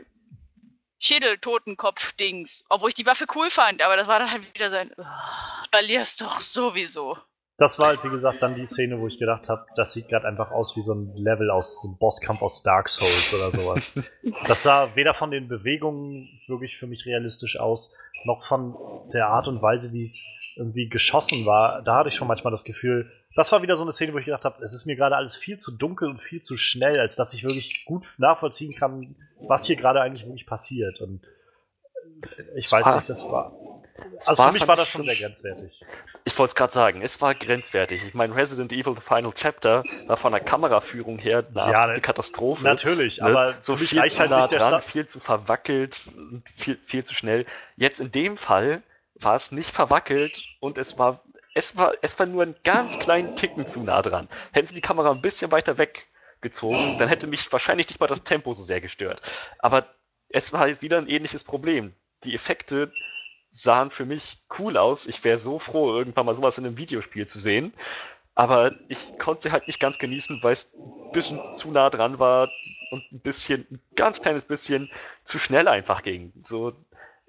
Schädel-Totenkopf-Dings. Obwohl ich die Waffe cool fand, aber das war dann halt wieder sein. "Ah, Verlierst doch sowieso. Das war halt, wie gesagt, dann die Szene, wo ich gedacht habe, das sieht gerade einfach aus wie so ein Level aus so einem Bosskampf aus Dark Souls oder sowas. das sah weder von den Bewegungen wirklich für mich realistisch aus, noch von der Art und Weise, wie es irgendwie geschossen war. Da hatte ich schon manchmal das Gefühl, das war wieder so eine Szene, wo ich gedacht habe, es ist mir gerade alles viel zu dunkel und viel zu schnell, als dass ich wirklich gut nachvollziehen kann, was hier gerade eigentlich wirklich passiert. Und ich Es weiß war- nicht, das war. Also für mich war das schon sehr grenzwertig. Ich wollte es gerade sagen, es war grenzwertig. Ich meine, Resident Evil The Final Chapter war von der Kameraführung her eine Ja, ne- Katastrophe. Natürlich, Ne? aber so viel zu halt nah der dran, viel zu verwackelt, und viel, viel zu schnell. Jetzt in dem Fall war es nicht verwackelt und es war, es war, es war nur einen ganz kleinen Ticken zu nah dran. Hätten sie die Kamera ein bisschen weiter weggezogen, dann hätte mich wahrscheinlich nicht mal das Tempo so sehr gestört. Aber es war jetzt wieder ein ähnliches Problem. Die Effekte sahen für mich cool aus. Ich wäre so froh, irgendwann mal sowas in einem Videospiel zu sehen. Aber ich konnte sie halt nicht ganz genießen, weil es ein bisschen zu nah dran war und ein bisschen, ein ganz kleines bisschen zu schnell einfach ging. So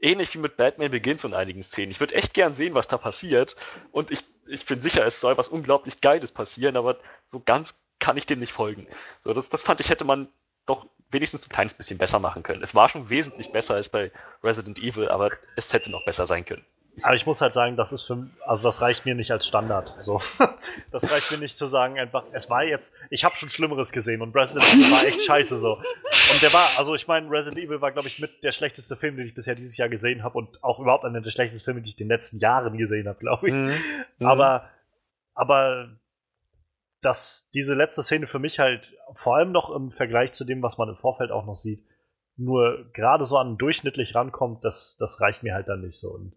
ähnlich wie mit Batman Begins und einigen Szenen. Ich würde echt gern sehen, was da passiert. Und ich, ich bin sicher, es soll was unglaublich Geiles passieren, aber so ganz kann ich dem nicht folgen. So, das, das fand ich, hätte man doch wenigstens ein kleines bisschen besser machen können. Es war schon wesentlich besser als bei Resident Evil, aber es hätte noch besser sein können. Aber ich muss halt sagen, das ist für also das reicht mir nicht als Standard. So. Das reicht mir nicht zu sagen, einfach, es war jetzt, ich habe schon Schlimmeres gesehen und Resident Evil war echt scheiße so. Und der war, also ich meine, Resident Evil war, glaube ich, mit der schlechteste Film, den ich bisher dieses Jahr gesehen habe und auch überhaupt einer der schlechtesten Filme, die ich in den letzten Jahren gesehen habe, glaube ich. Mhm. Aber, aber dass diese letzte Szene für mich halt vor allem noch im Vergleich zu dem, was man im Vorfeld auch noch sieht, nur gerade so an durchschnittlich rankommt, das, das reicht mir halt dann nicht so. Und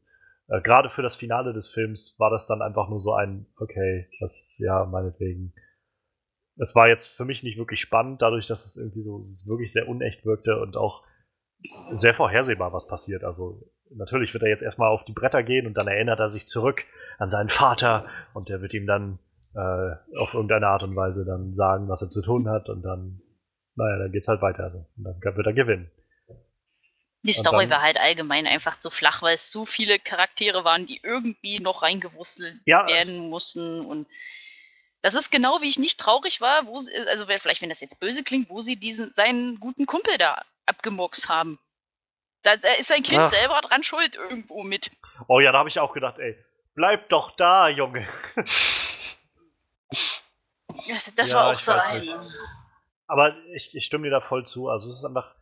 äh, gerade für das Finale des Films war das dann einfach nur so ein, okay, das, ja, meinetwegen. Es war jetzt für mich nicht wirklich spannend, dadurch, dass es irgendwie so es wirklich sehr unecht wirkte und auch sehr vorhersehbar, was passiert. Also natürlich wird er jetzt erstmal auf die Bretter gehen und dann erinnert er sich zurück an seinen Vater und der wird ihm dann äh, auf irgendeine Art und Weise dann sagen, was er zu tun hat und dann, naja, dann geht's halt weiter. Also. Und dann wird er gewinnen. Die Story dann- war halt allgemein einfach zu flach, weil es zu viele Charaktere waren, die irgendwie noch reingewurstelt Ja, werden mussten. Und das ist genau wie ich nicht traurig war, wo sie, also vielleicht, wenn das jetzt böse klingt, wo sie diesen seinen guten Kumpel da abgemurkst haben. Da, da ist sein Kind Ach. selber dran schuld irgendwo mit. Oh ja, da habe ich auch gedacht, ey, bleib doch da, Junge. Das, das Ja, war auch ich so ein. Aber ich, ich stimme dir da voll zu. Also es ist einfach,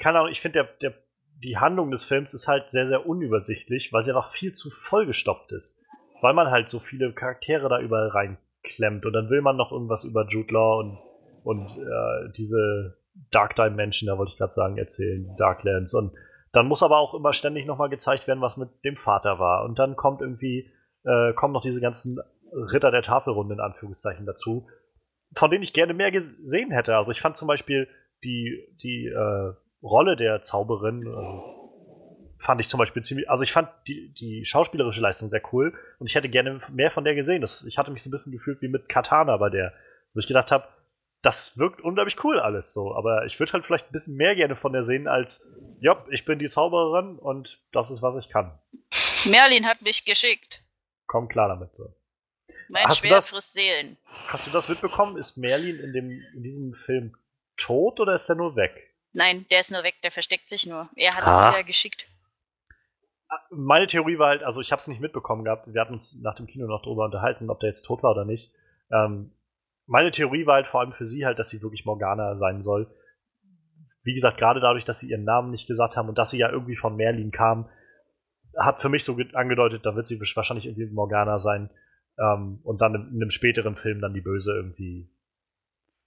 keine Ahnung, ich finde, der, der, die Handlung des Films ist halt sehr, sehr unübersichtlich, weil sie einfach viel zu vollgestopft ist. Weil man halt so viele Charaktere da überall reinklemmt und dann will man noch irgendwas über Jude Law und, und äh, diese Dark Dimension, da wollte ich gerade sagen, erzählen, Darklands. Und dann muss aber auch immer ständig nochmal gezeigt werden, was mit dem Vater war. Und dann kommt irgendwie, äh, kommen noch diese ganzen Ritter der Tafelrunde in Anführungszeichen dazu, von denen ich gerne mehr gesehen hätte. Also ich fand zum Beispiel die, die äh, Rolle der Zauberin äh, fand ich zum Beispiel ziemlich, also ich fand die, die schauspielerische Leistung sehr cool und ich hätte gerne mehr von der gesehen. Das, ich hatte mich so ein bisschen gefühlt wie mit Katana bei der, wo ich gedacht habe, das wirkt unglaublich cool alles so, aber ich würde halt vielleicht ein bisschen mehr gerne von der sehen als, ja, ich bin die Zaubererin und das ist, was ich kann. Merlin hat mich geschickt. Komm klar damit so. Mein Hast du Schwert das- frisst Seelen. Hast du das mitbekommen? Ist Merlin in, dem, in diesem Film tot oder ist er nur weg? Nein, der ist nur weg, der versteckt sich nur. Er hat Ah. es wieder geschickt. Meine Theorie war halt, also ich habe es nicht mitbekommen gehabt, wir hatten uns nach dem Kino noch darüber unterhalten, ob der jetzt tot war oder nicht. Ähm, meine Theorie war halt vor allem für sie halt, dass sie wirklich Morgana sein soll. Wie gesagt, gerade dadurch, dass sie ihren Namen nicht gesagt haben und dass sie ja irgendwie von Merlin kam, hat für mich so ge- angedeutet, da wird sie wahrscheinlich irgendwie Morgana sein ähm, und dann in, in einem späteren Film dann die Böse irgendwie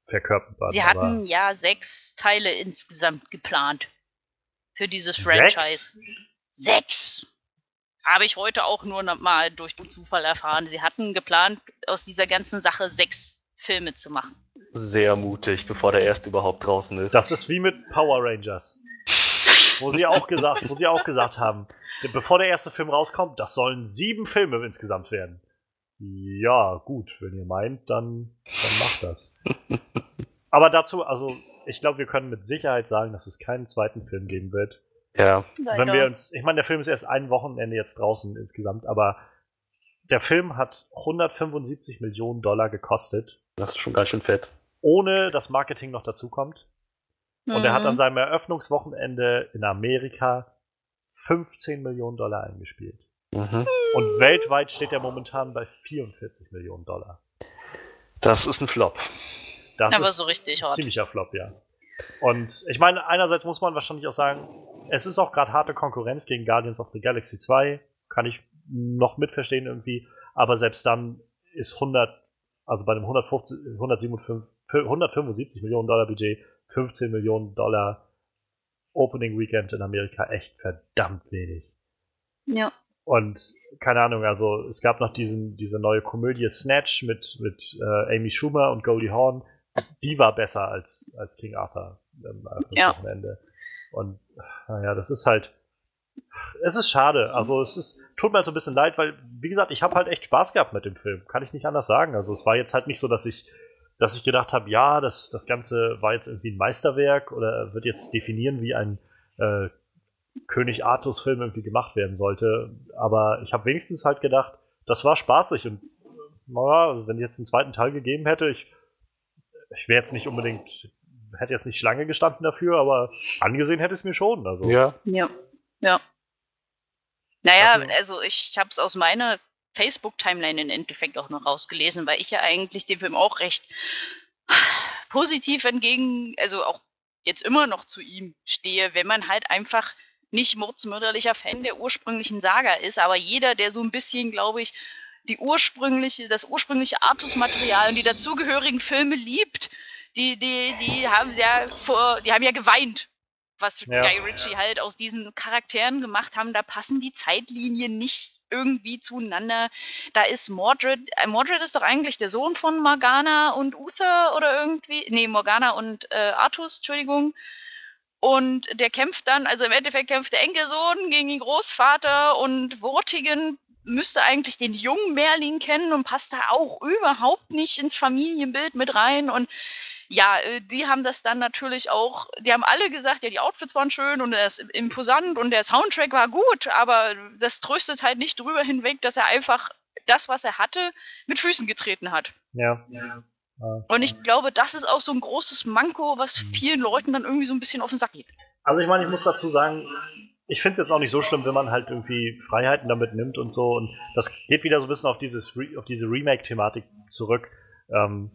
verkörpert. Sie Aber- hatten ja sechs Teile insgesamt geplant für dieses Sechs? Franchise. Sechs! Habe ich heute auch nur noch mal durch den Zufall erfahren. Sie hatten geplant, aus dieser ganzen Sache sechs Filme zu machen. Sehr mutig, bevor der erste überhaupt draußen ist. Das ist wie mit Power Rangers. Wo sie auch gesagt, wo sie auch gesagt haben, bevor der erste Film rauskommt, das sollen sieben Filme insgesamt werden. Ja, gut, wenn ihr meint, dann, dann macht das. Aber dazu, also ich glaube, wir können mit Sicherheit sagen, dass es keinen zweiten Film geben wird. Ja, Wenn wir uns, ich meine, der Film ist erst ein Wochenende jetzt draußen insgesamt, aber der Film hat 175 Millionen Dollar gekostet, das ist schon ganz schön fett. ohne dass Marketing noch dazukommt. Und er hat an Mhm. seinem Eröffnungswochenende in Amerika 15 Millionen Dollar eingespielt. Mhm. Und weltweit steht er momentan bei 44 Millionen Dollar. Das ist ein Flop. Das Aber ist so richtig ein hart. ziemlicher Flop, ja. Und ich meine, einerseits muss man wahrscheinlich auch sagen, es ist auch gerade harte Konkurrenz gegen Guardians of the Galaxy 2. Kann ich noch mitverstehen irgendwie. Aber selbst dann ist 100, also bei einem 150, 157, 175 Millionen Dollar Budget, 15 Millionen Dollar Opening Weekend in Amerika echt verdammt wenig. Ja. Und keine Ahnung, also es gab noch diesen, diese neue Komödie Snatch mit, mit äh, Amy Schumer und Goldie Hawn. Die war besser als, als King Arthur ähm, am Ja. Wochenende. Und naja, das ist halt. Es ist schade. Also es ist, tut mir so ein bisschen leid, weil, wie gesagt, ich habe halt echt Spaß gehabt mit dem Film. Kann ich nicht anders sagen. Also es war jetzt halt nicht so, dass ich, dass ich gedacht habe, ja, das, das Ganze war jetzt irgendwie ein Meisterwerk oder wird jetzt definieren, wie ein äh, König Artus Film irgendwie gemacht werden sollte. Aber ich habe wenigstens halt gedacht, das war spaßig und naja, wenn jetzt einen zweiten Teil gegeben hätte, ich, ich wäre jetzt nicht unbedingt, hätte jetzt nicht Schlange gestanden dafür, aber angesehen hätte es mir schon. Also. Ja. Ja. Ja. Naja, also ich habe es aus meiner Facebook-Timeline im Endeffekt auch noch rausgelesen, weil ich ja eigentlich dem Film auch recht positiv entgegen, also auch jetzt immer noch zu ihm stehe, wenn man halt einfach nicht mordsmörderlicher Fan der ursprünglichen Saga ist, aber jeder, der so ein bisschen, glaube ich, die ursprüngliche, das ursprüngliche Artus-Material und die dazugehörigen Filme liebt, die, die, die haben ja vor, die haben ja geweint, was Ja. Guy Ritchie halt aus diesen Charakteren gemacht haben. Da passen die Zeitlinien nicht irgendwie zueinander. Da ist Mordred, äh, Mordred ist doch eigentlich der Sohn von Morgana und Uther oder irgendwie, nee, Morgana und äh, Artus, Entschuldigung. Und der kämpft dann, also im Endeffekt kämpft der Enkelsohn gegen den Großvater und Vortigen müsste eigentlich den jungen Merlin kennen und passt da auch überhaupt nicht ins Familienbild mit rein. Und ja, äh, die haben das dann natürlich auch, die haben alle gesagt, ja, die Outfits waren schön und er ist imposant und der Soundtrack war gut, aber das tröstet halt nicht drüber hinweg, dass er einfach das, was er hatte, mit Füßen getreten hat. Ja. Ja. Und ich glaube, das ist auch so ein großes Manko, was Mhm. vielen Leuten dann irgendwie so ein bisschen auf den Sack geht. Also ich meine, ich muss dazu sagen, ich finde es jetzt auch nicht so schlimm, wenn man halt irgendwie Freiheiten damit nimmt und so. Und das geht wieder so ein bisschen auf, dieses Re auf diese Remake-Thematik zurück. Ähm,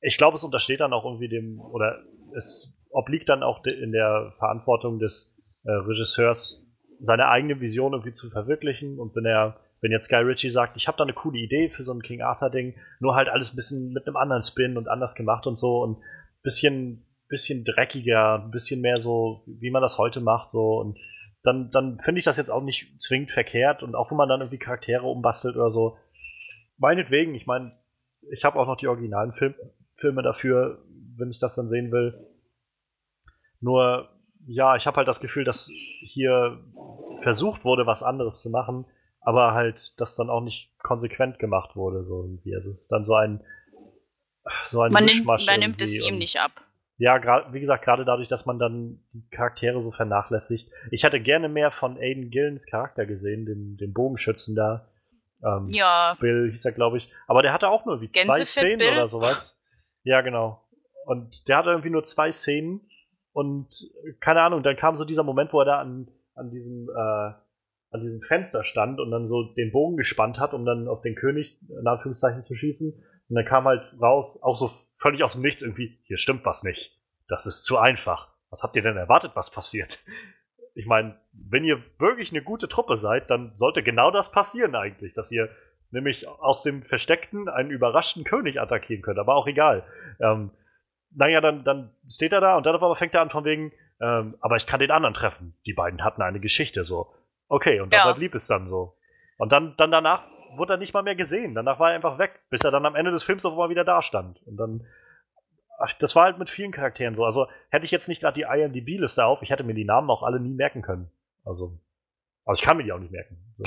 ich glaube, es untersteht dann auch irgendwie dem, oder es obliegt dann auch in der Verantwortung des äh, Regisseurs, seine eigene Vision irgendwie zu verwirklichen. Und wenn er, wenn jetzt Guy Ritchie sagt, ich habe da eine coole Idee für so ein King Arthur-Ding, nur halt alles ein bisschen mit einem anderen Spin und anders gemacht und so und ein bisschen, bisschen dreckiger, ein bisschen mehr so, wie man das heute macht, so und dann, dann finde ich das jetzt auch nicht zwingend verkehrt und auch wenn man dann irgendwie Charaktere umbastelt oder so, meinetwegen, ich meine, ich habe auch noch die originalen Film, Filme dafür, wenn ich das dann sehen will. Nur, ja, ich habe halt das Gefühl, dass hier versucht wurde, was anderes zu machen, aber halt das dann auch nicht konsequent gemacht wurde, so irgendwie. Also es ist dann so ein so ein Man nimmt, man nimmt es ihm nicht ab. ja, wie gesagt, gerade dadurch, dass man dann die Charaktere so vernachlässigt. Ich hätte gerne mehr von Aiden Gillens Charakter gesehen, dem, dem Bogenschützen da. Ähm, Ja, Bill hieß er, glaube ich. Aber der hatte auch nur wie zwei Szenen Bill? oder sowas. Ja, genau. Und der hatte irgendwie nur zwei Szenen. Und keine Ahnung, dann kam so dieser Moment, wo er da an, an diesem äh, an diesem Fenster stand und dann so den Bogen gespannt hat, um dann auf den König in Anführungszeichen zu schießen. Und dann kam halt raus, auch so völlig aus dem Nichts irgendwie, hier stimmt was nicht. Das ist zu einfach. Was habt ihr denn erwartet, was passiert? Ich meine, wenn ihr wirklich eine gute Truppe seid, dann sollte genau das passieren eigentlich, dass ihr nämlich aus dem Versteckten einen überraschten König attackieren könnt, aber auch egal. Ähm, naja, dann, dann steht er da und dann einmal fängt er an von wegen, ähm, aber ich kann den anderen treffen. Die beiden hatten eine Geschichte, so. Okay, und Ja. dabei blieb es dann so. Und dann, dann danach wurde er nicht mal mehr gesehen. Danach war er einfach weg, bis er dann am Ende des Films auf einmal wieder da stand. Und dann. Ach, das war halt mit vielen Charakteren so. Also hätte ich jetzt nicht gerade die IMDb-Liste auf, ich hätte mir die Namen auch alle nie merken können. Also. Also ich kann mir die auch nicht merken.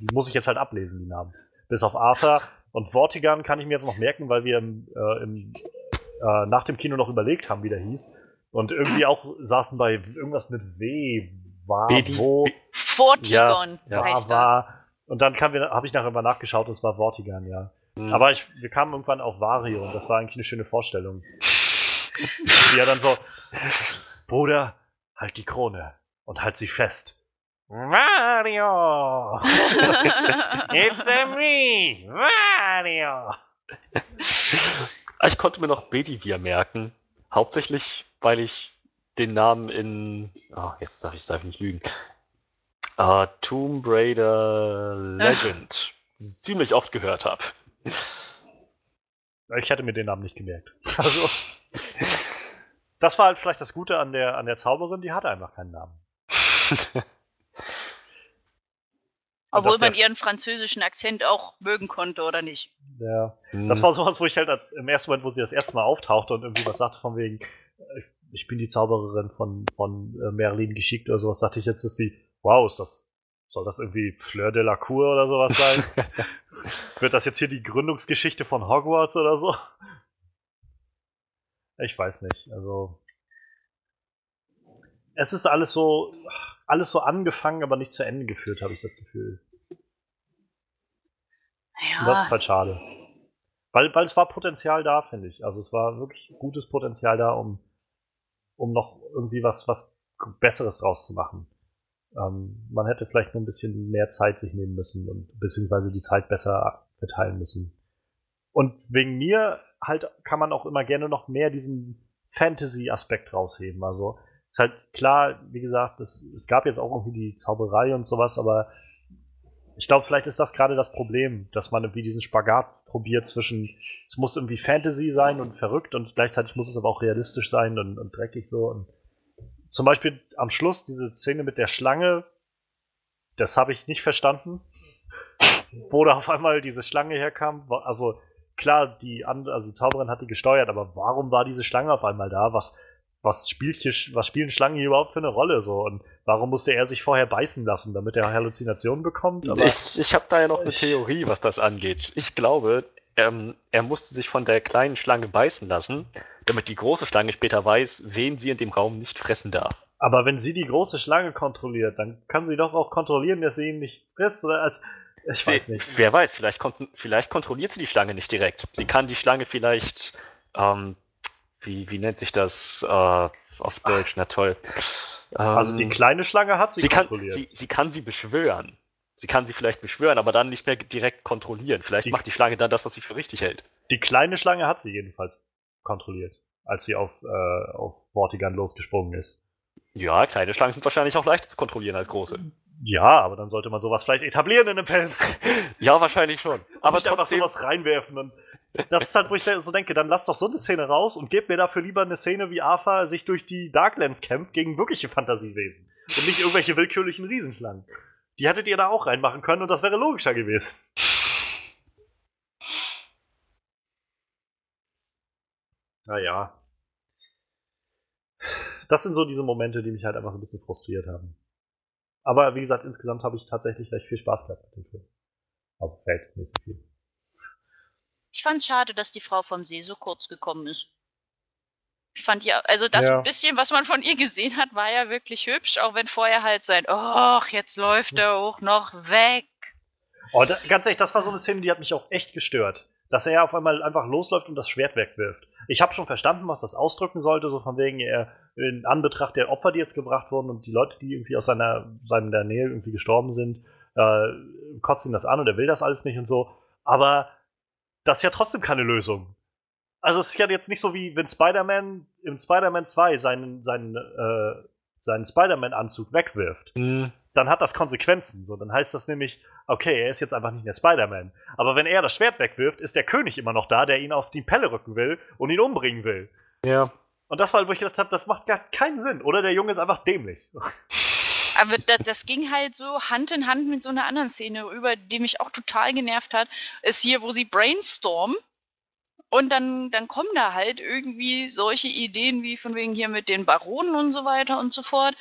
Die muss ich jetzt halt ablesen, die Namen. Bis auf Arthur und Vortigan kann ich mir jetzt noch merken, weil wir im, äh, im, äh, nach dem Kino noch überlegt haben, wie der hieß. Und irgendwie auch saßen bei irgendwas mit W, war, Bedi- wo, Vortigon Ja, heißt war, er. Und dann habe ich nachher mal nachgeschaut, es war Vortigan, ja. Hm. Aber ich, wir kamen irgendwann auf Vario und das war eigentlich eine schöne Vorstellung. Wie er dann so, Bruder, halt die Krone und halt sie fest. Mario! It's a me! Mario! Ich konnte mir noch Bedivir merken. Hauptsächlich, weil ich den Namen in. Ah, jetzt darf ich, darf ich nicht lügen. Ah, Tomb Raider Legend ziemlich oft gehört habe. Ich hätte mir den Namen nicht gemerkt. Also, das war halt vielleicht das Gute an der, an der Zauberin, die hatte einfach keinen Namen. Obwohl man der- ihren französischen Akzent auch mögen konnte, oder nicht? Ja. Hm. Das war sowas, wo ich halt im ersten Moment, wo sie das erste Mal auftauchte und irgendwie was sagte von wegen, äh, ich bin die Zaubererin von, von äh, Merlin geschickt oder sowas, dachte ich jetzt, ist sie, wow, ist das, soll das irgendwie Fleur de la Cour oder sowas sein? Wird das jetzt hier die Gründungsgeschichte von Hogwarts oder so? Ich weiß nicht, also. Es ist alles so, alles so angefangen, aber nicht zu Ende geführt, habe ich das Gefühl. Und das ist Ja, halt schade. Weil, weil es war Potenzial da, finde ich. Also es war wirklich gutes Potenzial da, um, um noch irgendwie was, was Besseres draus zu machen. Ähm, man hätte vielleicht nur ein bisschen mehr Zeit sich nehmen müssen und beziehungsweise die Zeit besser verteilen müssen. Und wegen mir halt kann man auch immer gerne noch mehr diesen Fantasy-Aspekt rausheben. Also ist halt klar, wie gesagt, es, es gab jetzt auch irgendwie die Zauberei und sowas, aber ich glaube, vielleicht ist das gerade das Problem, dass man irgendwie diesen Spagat probiert zwischen, es muss irgendwie Fantasy sein und verrückt und gleichzeitig muss es aber auch realistisch sein und, und dreckig so. Und zum Beispiel am Schluss diese Szene mit der Schlange, das habe ich nicht verstanden. Wo da auf einmal diese Schlange herkam. Also klar, die, also die Zauberin hat die gesteuert, aber warum war diese Schlange auf einmal da? Was, was, spielt hier, was spielen Schlangen hier überhaupt für eine Rolle? So? Und warum musste er sich vorher beißen lassen, damit er Halluzinationen bekommt? Aber ich ich habe da ja noch eine Theorie, was das angeht. Ich glaube, ähm, er musste sich von der kleinen Schlange beißen lassen, damit die große Schlange später weiß, wen sie in dem Raum nicht fressen darf. Aber wenn sie die große Schlange kontrolliert, dann kann sie doch auch kontrollieren, dass sie ihn nicht frisst. Oder als, ich weiß nicht. Wer weiß, vielleicht, vielleicht kontrolliert sie die Schlange nicht direkt. Sie kann die Schlange vielleicht, ähm, wie, wie nennt sich das äh, auf Deutsch? Na toll. Also die Ähm, kleine Schlange hat sie, sie, kann, kontrolliert. sie, sie kann sie beschwören. Sie kann sie vielleicht beschwören, aber dann nicht mehr direkt kontrollieren. Vielleicht Die- macht die Schlange dann das, was sie für richtig hält. die kleine Schlange hat sie jedenfalls kontrolliert, als sie auf, äh, auf Vortigan losgesprungen ist. Ja, kleine Schlangen sind wahrscheinlich auch leichter zu kontrollieren als große. Ja, aber dann sollte man sowas vielleicht etablieren in einem Film. Ja, wahrscheinlich schon. Aber nicht einfach trotzdem, sowas reinwerfen. Und das ist halt, wo ich so denke, dann lass doch so eine Szene raus und gebt mir dafür lieber eine Szene, wie Arthur sich durch die Darklands kämpft gegen wirkliche Fantasiewesen. Und nicht irgendwelche willkürlichen Riesenschlangen. Die hättet ihr da auch reinmachen können und das wäre logischer gewesen. Naja. Das sind so diese Momente, die mich halt einfach so ein bisschen frustriert haben. Aber wie gesagt, insgesamt habe ich tatsächlich recht viel Spaß gehabt mit dem Film. Also verhältnismäßig viel. ich fand schade, dass die Frau vom See so kurz gekommen ist. Ich fand ja, also das Ja. bisschen, was man von ihr gesehen hat, war ja wirklich hübsch, auch wenn vorher halt sein, ach, jetzt läuft er auch noch weg. Oh, da, ganz ehrlich, das war so eine Szene, die hat mich auch echt gestört. Dass er auf einmal einfach losläuft und das Schwert wegwirft. Ich habe schon verstanden, was das ausdrücken sollte, so von wegen, er in Anbetracht der Opfer, die jetzt gebracht wurden und die Leute, die irgendwie aus seiner, seiner Nähe irgendwie gestorben sind, äh, kotzt ihn das an und er will das alles nicht und so. Aber das ist ja trotzdem keine Lösung. Also es ist ja jetzt nicht so wie wenn Spider-Man im Spider-Man 2 seinen, seinen, äh, seinen Spider-Man-Anzug wegwirft Hm, dann hat das Konsequenzen. So, dann heißt das nämlich, okay, er ist jetzt einfach nicht mehr Spider-Man. Aber wenn er das Schwert wegwirft, ist der König immer noch da, der ihn auf die Pelle rücken will und ihn umbringen will. ja. Und das war, halt, wo ich gedacht habe, das macht gar keinen Sinn. Oder der Junge ist einfach dämlich. Aber das, das ging halt so Hand in Hand mit so einer anderen Szene rüber, die mich auch total genervt hat. Ist hier, wo sie brainstormen und dann, dann kommen da halt irgendwie solche Ideen wie von wegen hier mit den Baronen und so weiter und so fort.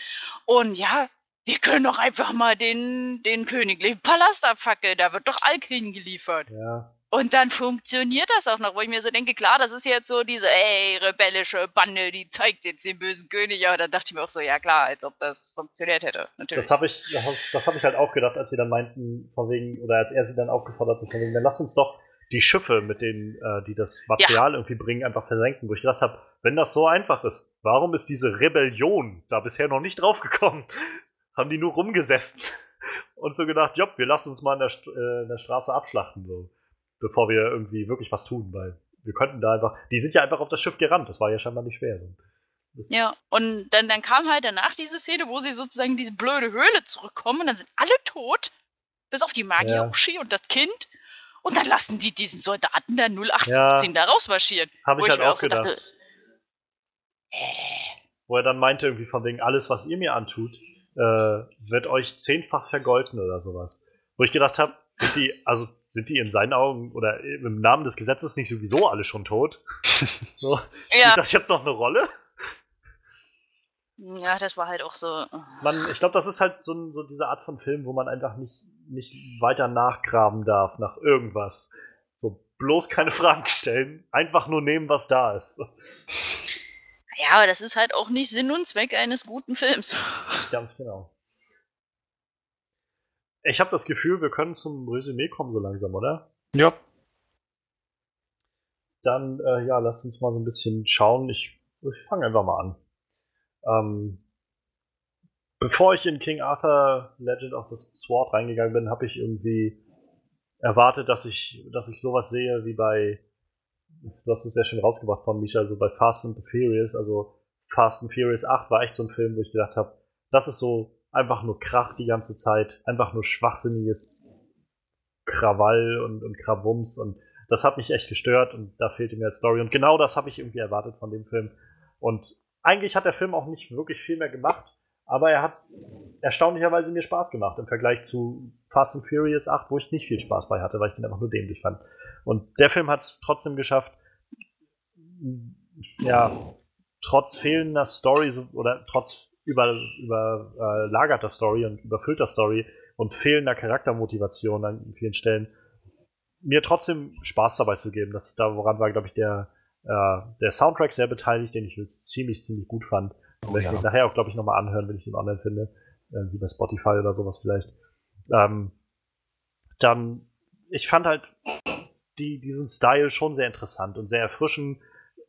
Und ja, wir können doch einfach mal den, den königlichen Palast abfackeln, da wird doch Alk hingeliefert. Ja. Und dann funktioniert das auch noch, wo ich mir so denke, klar, das ist jetzt so diese, ey, rebellische Bande, die zeigt jetzt den bösen König. Aber dann dachte ich mir auch so, ja klar, als ob das funktioniert hätte. Natürlich. Das habe ich, das hab ich halt auch gedacht, als sie dann meinten, von wegen, oder als er sie dann aufgefordert hat, von wegen, dann lass uns doch die Schiffe, mit denen, äh, die das Material irgendwie bringen, einfach versenken. Wo ich gedacht habe, wenn das so einfach ist, warum ist diese Rebellion da bisher noch nicht draufgekommen? Haben die nur rumgesessen und so gedacht, jopp, wir lassen uns mal in der, St äh, in der Straße abschlachten, so, bevor wir irgendwie wirklich was tun, weil wir könnten da einfach, die sind ja einfach auf das Schiff gerannt, das war ja scheinbar nicht schwer. Das, Ja, und dann, dann kam halt danach diese Szene, wo sie sozusagen in diese blöde Höhle zurückkommen und dann sind alle tot, bis auf die Magier Ja. Und das Kind. Und dann lassen die diesen Soldaten da 0815 Ja. da rausmarschieren. Habe Wo ich halt mir auch so gedacht. dachte, äh, Wo er dann meinte, irgendwie von wegen, alles, was ihr mir antut, äh, wird euch zehnfach vergolten oder sowas. Wo ich gedacht habe, sind die, also sind die in seinen Augen oder im Namen des Gesetzes nicht sowieso alle schon tot? So, spielt ja, das jetzt noch eine Rolle? ja, das war halt auch so. Man, ich glaube, das ist halt so, so diese Art von Film, wo man einfach nicht, nicht weiter nachgraben darf nach irgendwas. So bloß keine Fragen stellen, einfach nur nehmen, was da ist. Ja, aber das ist halt auch nicht Sinn und Zweck eines guten Films. Ganz genau. Ich habe das Gefühl, wir können zum Resümee kommen so langsam, oder? Ja. Dann, äh, ja, lasst uns mal so ein bisschen schauen. Ich, ich fange einfach mal an. Ähm, bevor ich in King Arthur Legend of the Sword reingegangen bin, habe ich irgendwie erwartet, dass ich, dass ich sowas sehe wie bei, du hast es sehr schön rausgebracht von Misha, also bei Fast and the Furious, also Fast and Furious 8 war echt so ein Film, wo ich gedacht habe, das ist so einfach nur Krach die ganze Zeit, einfach nur schwachsinniges Krawall und, und Krawums und das hat mich echt gestört und da fehlte mir jetzt Story. Und genau das habe ich irgendwie erwartet von dem Film. Und eigentlich hat der Film auch nicht wirklich viel mehr gemacht, aber er hat erstaunlicherweise mir Spaß gemacht im Vergleich zu Fast and Furious 8, wo ich nicht viel Spaß bei hatte, weil ich den einfach nur dämlich fand. Und der Film hat es trotzdem geschafft, ja, trotz fehlender Story oder trotz über, überlagerter Story und überfüllter Story und fehlender Charaktermotivation an vielen Stellen, mir trotzdem Spaß dabei zu geben. Das, da woran war, glaube ich, der, äh, der Soundtrack sehr beteiligt, den ich ziemlich, ziemlich gut fand. Oh, ja. nachher auch, glaube ich, nochmal anhören, wenn ich ihn online finde. Irgendwie bei Spotify oder sowas vielleicht. Ähm, dann, ich fand halt die, diesen Style schon sehr interessant und sehr erfrischend.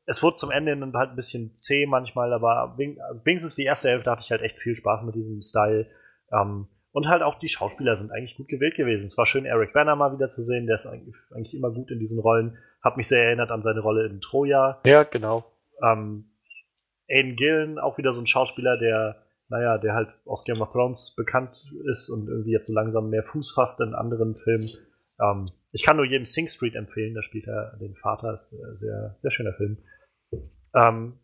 Es wurde zum Ende hin halt ein bisschen zäh manchmal, aber wen- wenigstens die erste Hälfte hatte ich halt echt viel Spaß mit diesem Style. Ähm, und halt auch die Schauspieler sind eigentlich gut gewählt gewesen. Es war schön, Eric Banner mal wieder zu sehen. Der ist eigentlich, eigentlich immer gut in diesen Rollen. Hat mich sehr erinnert an seine Rolle in Troja. Ja, genau. Ähm, Aiden Gillen, auch wieder so ein Schauspieler, der, naja, der halt aus Game of Thrones bekannt ist und irgendwie jetzt so langsam mehr Fuß fasst in anderen Filmen. Ähm, ich kann nur jedem Sing Street empfehlen, da spielt er den Vater, ist ein sehr, sehr schöner Film. Ähm,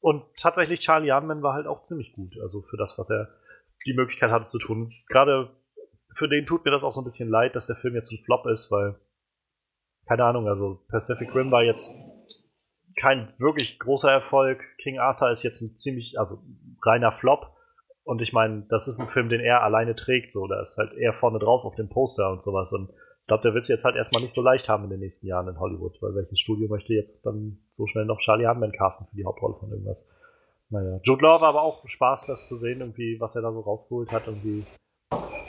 und tatsächlich Charlie Hunman war halt auch ziemlich gut, also für das, was er die Möglichkeit hatte zu tun. Gerade für den tut mir das auch so ein bisschen leid, dass der Film jetzt ein Flop ist, weil, keine Ahnung, also Pacific Rim war jetzt kein wirklich großer Erfolg. King Arthur ist jetzt ein ziemlich, also reiner Flop. Und ich meine, das ist ein Film, den er alleine trägt, so. Da ist halt er vorne drauf auf dem Poster und sowas. Und glaube, der wird es jetzt halt erstmal nicht so leicht haben in den nächsten Jahren in Hollywood, weil welches Studio möchte jetzt dann so schnell noch Charlie Hunman casten für die Hauptrolle von irgendwas? Naja, Jude Law war aber auch Spaß, das zu sehen, irgendwie, was er da so rausgeholt hat. Irgendwie.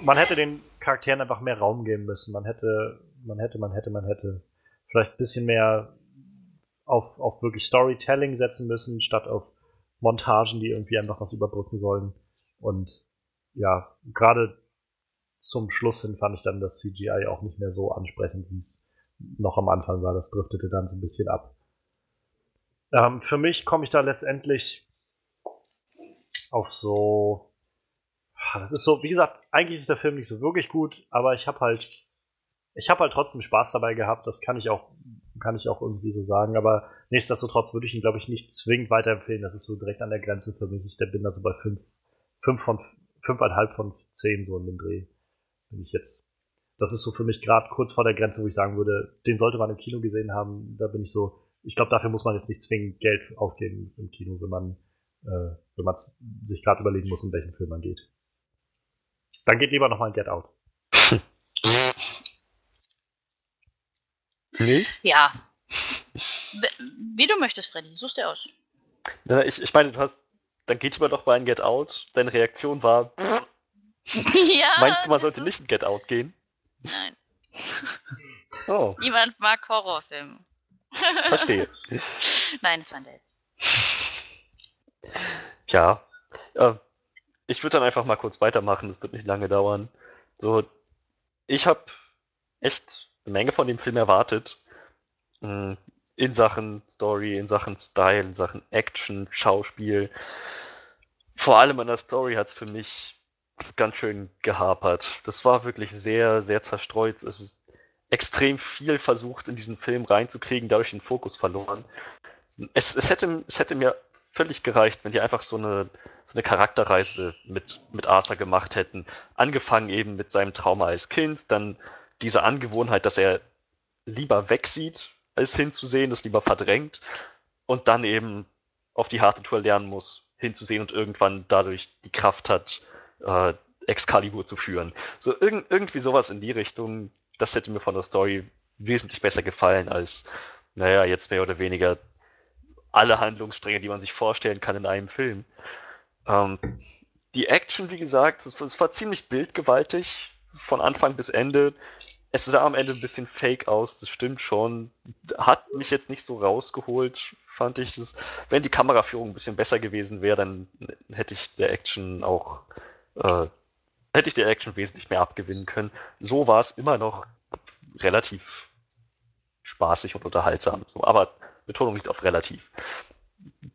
Man hätte den Charakteren einfach mehr Raum geben müssen. Man hätte, man hätte, man hätte, man hätte vielleicht ein bisschen mehr auf, auf wirklich Storytelling setzen müssen, statt auf Montagen, die irgendwie einfach was überbrücken sollen. Und ja, gerade zum Schluss hin fand ich dann das CGI auch nicht mehr so ansprechend, wie es noch am Anfang war. Das driftete dann so ein bisschen ab. Ähm, für mich komme ich da letztendlich auf so. Das ist so, wie gesagt, eigentlich ist der Film nicht so wirklich gut, aber ich habe halt, ich habe halt trotzdem Spaß dabei gehabt. Das kann ich auch, kann ich auch irgendwie so sagen. Aber nichtsdestotrotz würde ich ihn, glaube ich, nicht zwingend weiterempfehlen. Das ist so direkt an der Grenze für mich. Ich bin da so bei fünf, fünf von, fünfeinhalb von zehn so in dem Dreh. Bin ich jetzt. Das ist so für mich gerade kurz vor der Grenze, wo ich sagen würde, den sollte man im Kino gesehen haben. Da bin ich so. Ich glaube, dafür muss man jetzt nicht zwingend Geld ausgeben im Kino, wenn man, äh, wenn man sich gerade überlegen muss, in welchen Film man geht. Dann geht lieber nochmal ein Get Out. Nicht? Ja. Wie du möchtest, Freddy. Such's dir aus. Na, Ich, ich meine, du hast. Dann geht lieber doch mal in Get Out. Deine Reaktion war. ja. meinst du, man sollte nicht in Get Out gehen? Nein. Oh, Niemand mag Horrorfilme. verstehe. Nein, es waren Dates. Ja. Äh, ich würde dann einfach mal kurz weitermachen, das wird nicht lange dauern. So, ich habe echt eine Menge von dem Film erwartet. Mm, In Sachen Story, in Sachen Style, in Sachen Action, Schauspiel. Vor allem an der Story hat es für mich ganz schön gehapert. Das war wirklich sehr, sehr zerstreut. Es ist extrem viel versucht, in diesen Film reinzukriegen, dadurch den Fokus verloren. Es, es, hätte, es hätte mir völlig gereicht, wenn die einfach so eine, so eine Charakterreise mit, mit Arthur gemacht hätten. Angefangen eben mit seinem Trauma als Kind, dann diese Angewohnheit, dass er lieber wegsieht, als hinzusehen, das lieber verdrängt und dann eben auf die harte Tour lernen muss, hinzusehen und irgendwann dadurch die Kraft hat, äh, Excalibur zu führen. So irg irgendwie sowas in die Richtung, das hätte mir von der Story wesentlich besser gefallen als, naja, jetzt mehr oder weniger alle Handlungsstränge, die man sich vorstellen kann in einem Film. Ähm, die Action, wie gesagt, es, war ziemlich bildgewaltig von Anfang bis Ende. Es sah am Ende ein bisschen fake aus, das stimmt schon. Hat mich jetzt nicht so rausgeholt, fand ich. Das, wenn die Kameraführung ein bisschen besser gewesen wäre, dann hätte ich der Action auch, äh, hätte ich der Action wesentlich mehr abgewinnen können. So war es immer noch relativ spaßig und unterhaltsam. So, aber Betonung liegt auf relativ.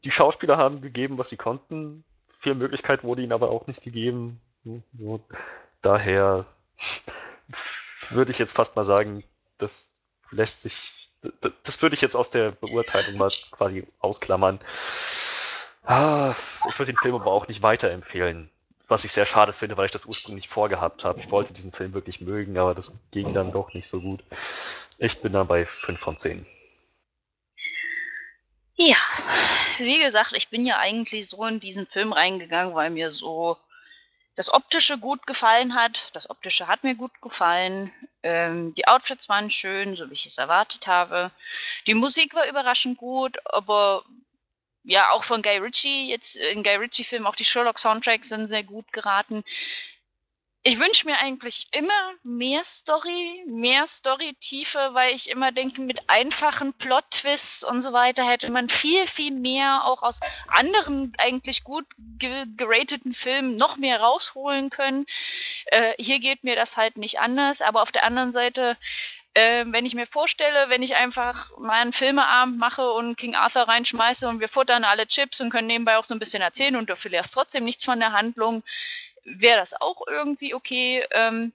Die Schauspieler haben gegeben, was sie konnten. Viel Möglichkeit wurde ihnen aber auch nicht gegeben. So, daher würde ich jetzt fast mal sagen, das lässt sich, das, würde ich jetzt aus der Beurteilung mal quasi ausklammern. Ah, ich würde den Film aber auch nicht weiterempfehlen. Was ich sehr schade finde, weil ich das ursprünglich vorgehabt habe. Ich wollte diesen Film wirklich mögen, aber das ging dann doch nicht so gut. Ich bin da bei 5 von 10. Ja, wie gesagt, ich bin ja eigentlich so in diesen Film reingegangen, weil mir so das Optische gut gefallen hat. Das Optische hat mir gut gefallen. Ähm, die Outfits waren schön, so wie ich es erwartet habe. Die Musik war überraschend gut, aber ja, auch von Guy Ritchie, jetzt in Guy Ritchie-Filmen, auch die Sherlock-Soundtracks sind sehr gut geraten. Ich wünsche mir eigentlich immer mehr Story, mehr Story-Tiefe, weil ich immer denke, mit einfachen Plot-Twists und so weiter hätte man viel, viel mehr auch aus anderen eigentlich gut ge gerateten Filmen noch mehr rausholen können. Äh, hier geht mir das halt nicht anders, aber auf der anderen Seite, äh, wenn ich mir vorstelle, wenn ich einfach mal einen Filmeabend mache und King Arthur reinschmeiße und wir futtern alle Chips und können nebenbei auch so ein bisschen erzählen und du verlierst trotzdem nichts von der Handlung, wäre das auch irgendwie okay. Ähm,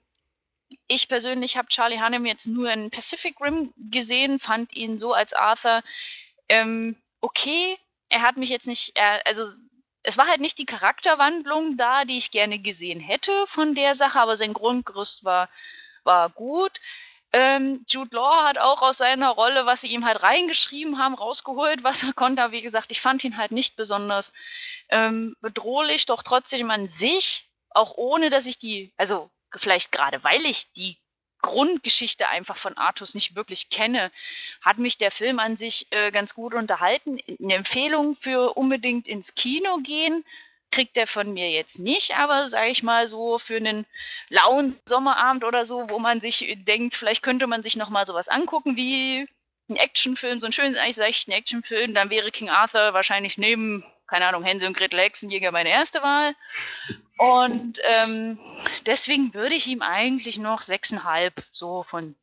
ich persönlich habe Charlie Hunnam jetzt nur in Pacific Rim gesehen, fand ihn so als Arthur ähm, okay. Er hat mich jetzt nicht, er, also es war halt nicht die Charakterwandlung da, die ich gerne gesehen hätte von der Sache, aber sein Grundgerüst war, war gut. Ähm, Jude Law hat auch aus seiner Rolle, was sie ihm halt reingeschrieben haben, rausgeholt, was er konnte. Wie gesagt, ich fand ihn halt nicht besonders ähm, bedrohlich, doch trotzdem an sich, auch ohne dass ich die, also vielleicht gerade weil ich die Grundgeschichte einfach von Artus nicht wirklich kenne, hat mich der Film an sich äh, ganz gut unterhalten. Eine Empfehlung für unbedingt ins Kino gehen kriegt er von mir jetzt nicht, aber sage ich mal so für einen lauen Sommerabend oder so, wo man sich denkt, vielleicht könnte man sich noch mal sowas angucken wie ein Actionfilm, so einen schönen, eigentlich seichten Actionfilm, dann wäre King Arthur wahrscheinlich neben, keine Ahnung, Hänsel und Gretel Hexenjäger meine erste Wahl. Und ähm, deswegen würde ich ihm eigentlich noch sechseinhalb so von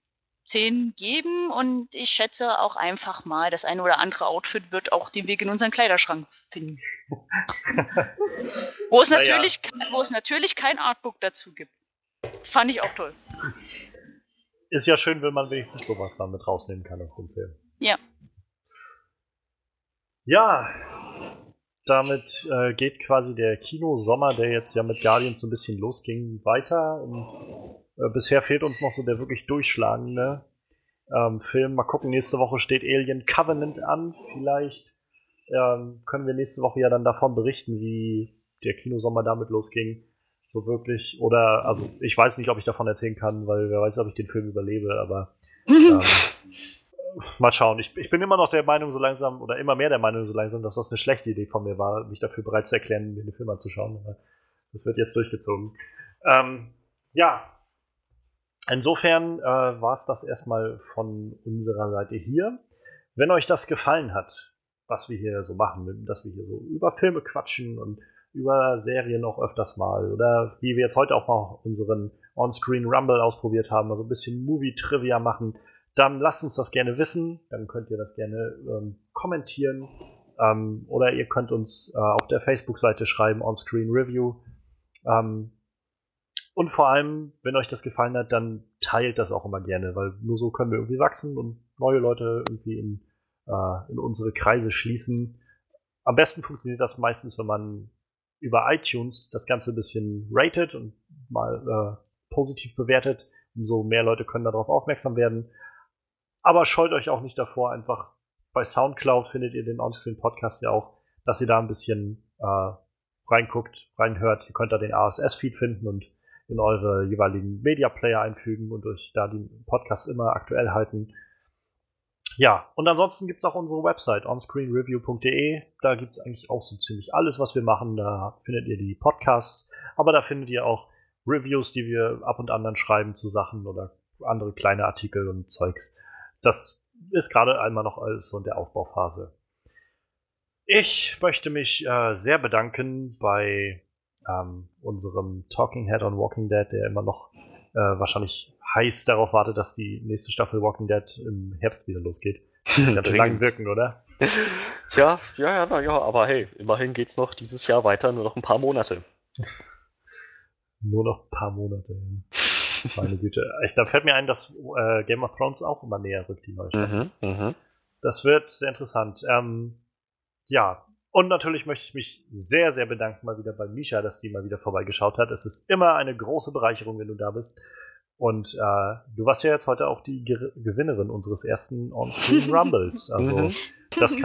zehn geben und ich schätze auch einfach mal, das eine oder andere Outfit wird auch den Weg in unseren Kleiderschrank finden. wo, es natürlich, wo es natürlich kein Artbook dazu gibt. Fand ich auch toll. Ist ja schön, wenn man wenigstens sowas dann mit rausnehmen kann aus dem Film. Ja. Ja, damit äh, geht quasi der Kinosommer, der jetzt ja mit Guardians so ein bisschen losging, weiter. Und, äh, bisher fehlt uns noch so der wirklich durchschlagende ähm, Film. Mal gucken, nächste Woche steht Alien Covenant an. Vielleicht ähm, können wir nächste Woche ja dann davon berichten, wie der Kinosommer damit losging. So wirklich. Oder, also ich weiß nicht, ob ich davon erzählen kann, weil wer weiß, ob ich den Film überlebe, aber ähm, mal schauen. Ich, ich bin immer noch der Meinung, so langsam, oder immer mehr der Meinung, so langsam, dass das eine schlechte Idee von mir war, mich dafür bereit zu erklären, mir den Film anzuschauen. Aber das wird jetzt durchgezogen. Ähm, ja. Insofern äh, war es das erstmal von unserer Seite hier. Wenn euch das gefallen hat, was wir hier so machen, dass wir hier so über Filme quatschen und über Serien auch öfters mal oder wie wir jetzt heute auch mal unseren On-Screen Rumble ausprobiert haben, also ein bisschen Movie-Trivia machen, dann lasst uns das gerne wissen. Dann könnt ihr das gerne ähm, kommentieren ähm, oder ihr könnt uns äh, auf der Facebook-Seite schreiben, On-Screen Review. Ähm, und vor allem, wenn euch das gefallen hat, dann teilt das auch immer gerne, weil nur so können wir irgendwie wachsen und neue Leute irgendwie in, äh, in unsere Kreise schließen. Am besten funktioniert das meistens, wenn man über iTunes das Ganze ein bisschen rated und mal äh, positiv bewertet. Umso mehr Leute können darauf aufmerksam werden. Aber scheut euch auch nicht davor, einfach bei Soundcloud findet ihr den Onscreen Podcast ja auch, dass ihr da ein bisschen äh, reinguckt, reinhört. Ihr könnt da den RSS-Feed finden und in eure jeweiligen Media Player einfügen und euch da den Podcast immer aktuell halten. Ja, und ansonsten gibt es auch unsere Website onscreenreview.de. Da gibt es eigentlich auch so ziemlich alles, was wir machen. Da findet ihr die Podcasts, aber da findet ihr auch Reviews, die wir ab und an dann schreiben zu Sachen oder andere kleine Artikel und Zeugs. Das ist gerade einmal noch alles so in der Aufbauphase. Ich möchte mich äh, sehr bedanken bei ähm, unserem Talking Head on Walking Dead, der immer noch äh, wahrscheinlich heiß darauf wartet, dass die nächste Staffel Walking Dead im Herbst wieder losgeht. Das kann lang Dringend. wirken, oder? Ja, ja, ja, na ja, aber hey, immerhin geht's noch dieses Jahr weiter, nur noch ein paar Monate. Nur noch ein paar Monate. Ja. Meine Güte. Ich, da fällt mir ein, dass äh, Game of Thrones auch immer näher rückt, die neue Staffel. Mhm, mhm. Das wird sehr interessant. Ähm, ja, und natürlich möchte ich mich sehr, sehr bedanken mal wieder bei Misha, dass die mal wieder vorbeigeschaut hat. Es ist immer eine große Bereicherung, wenn du da bist. Und äh, du warst ja jetzt heute auch die Ge Gewinnerin unseres ersten On-Screen Rumbles. Also Mhm. das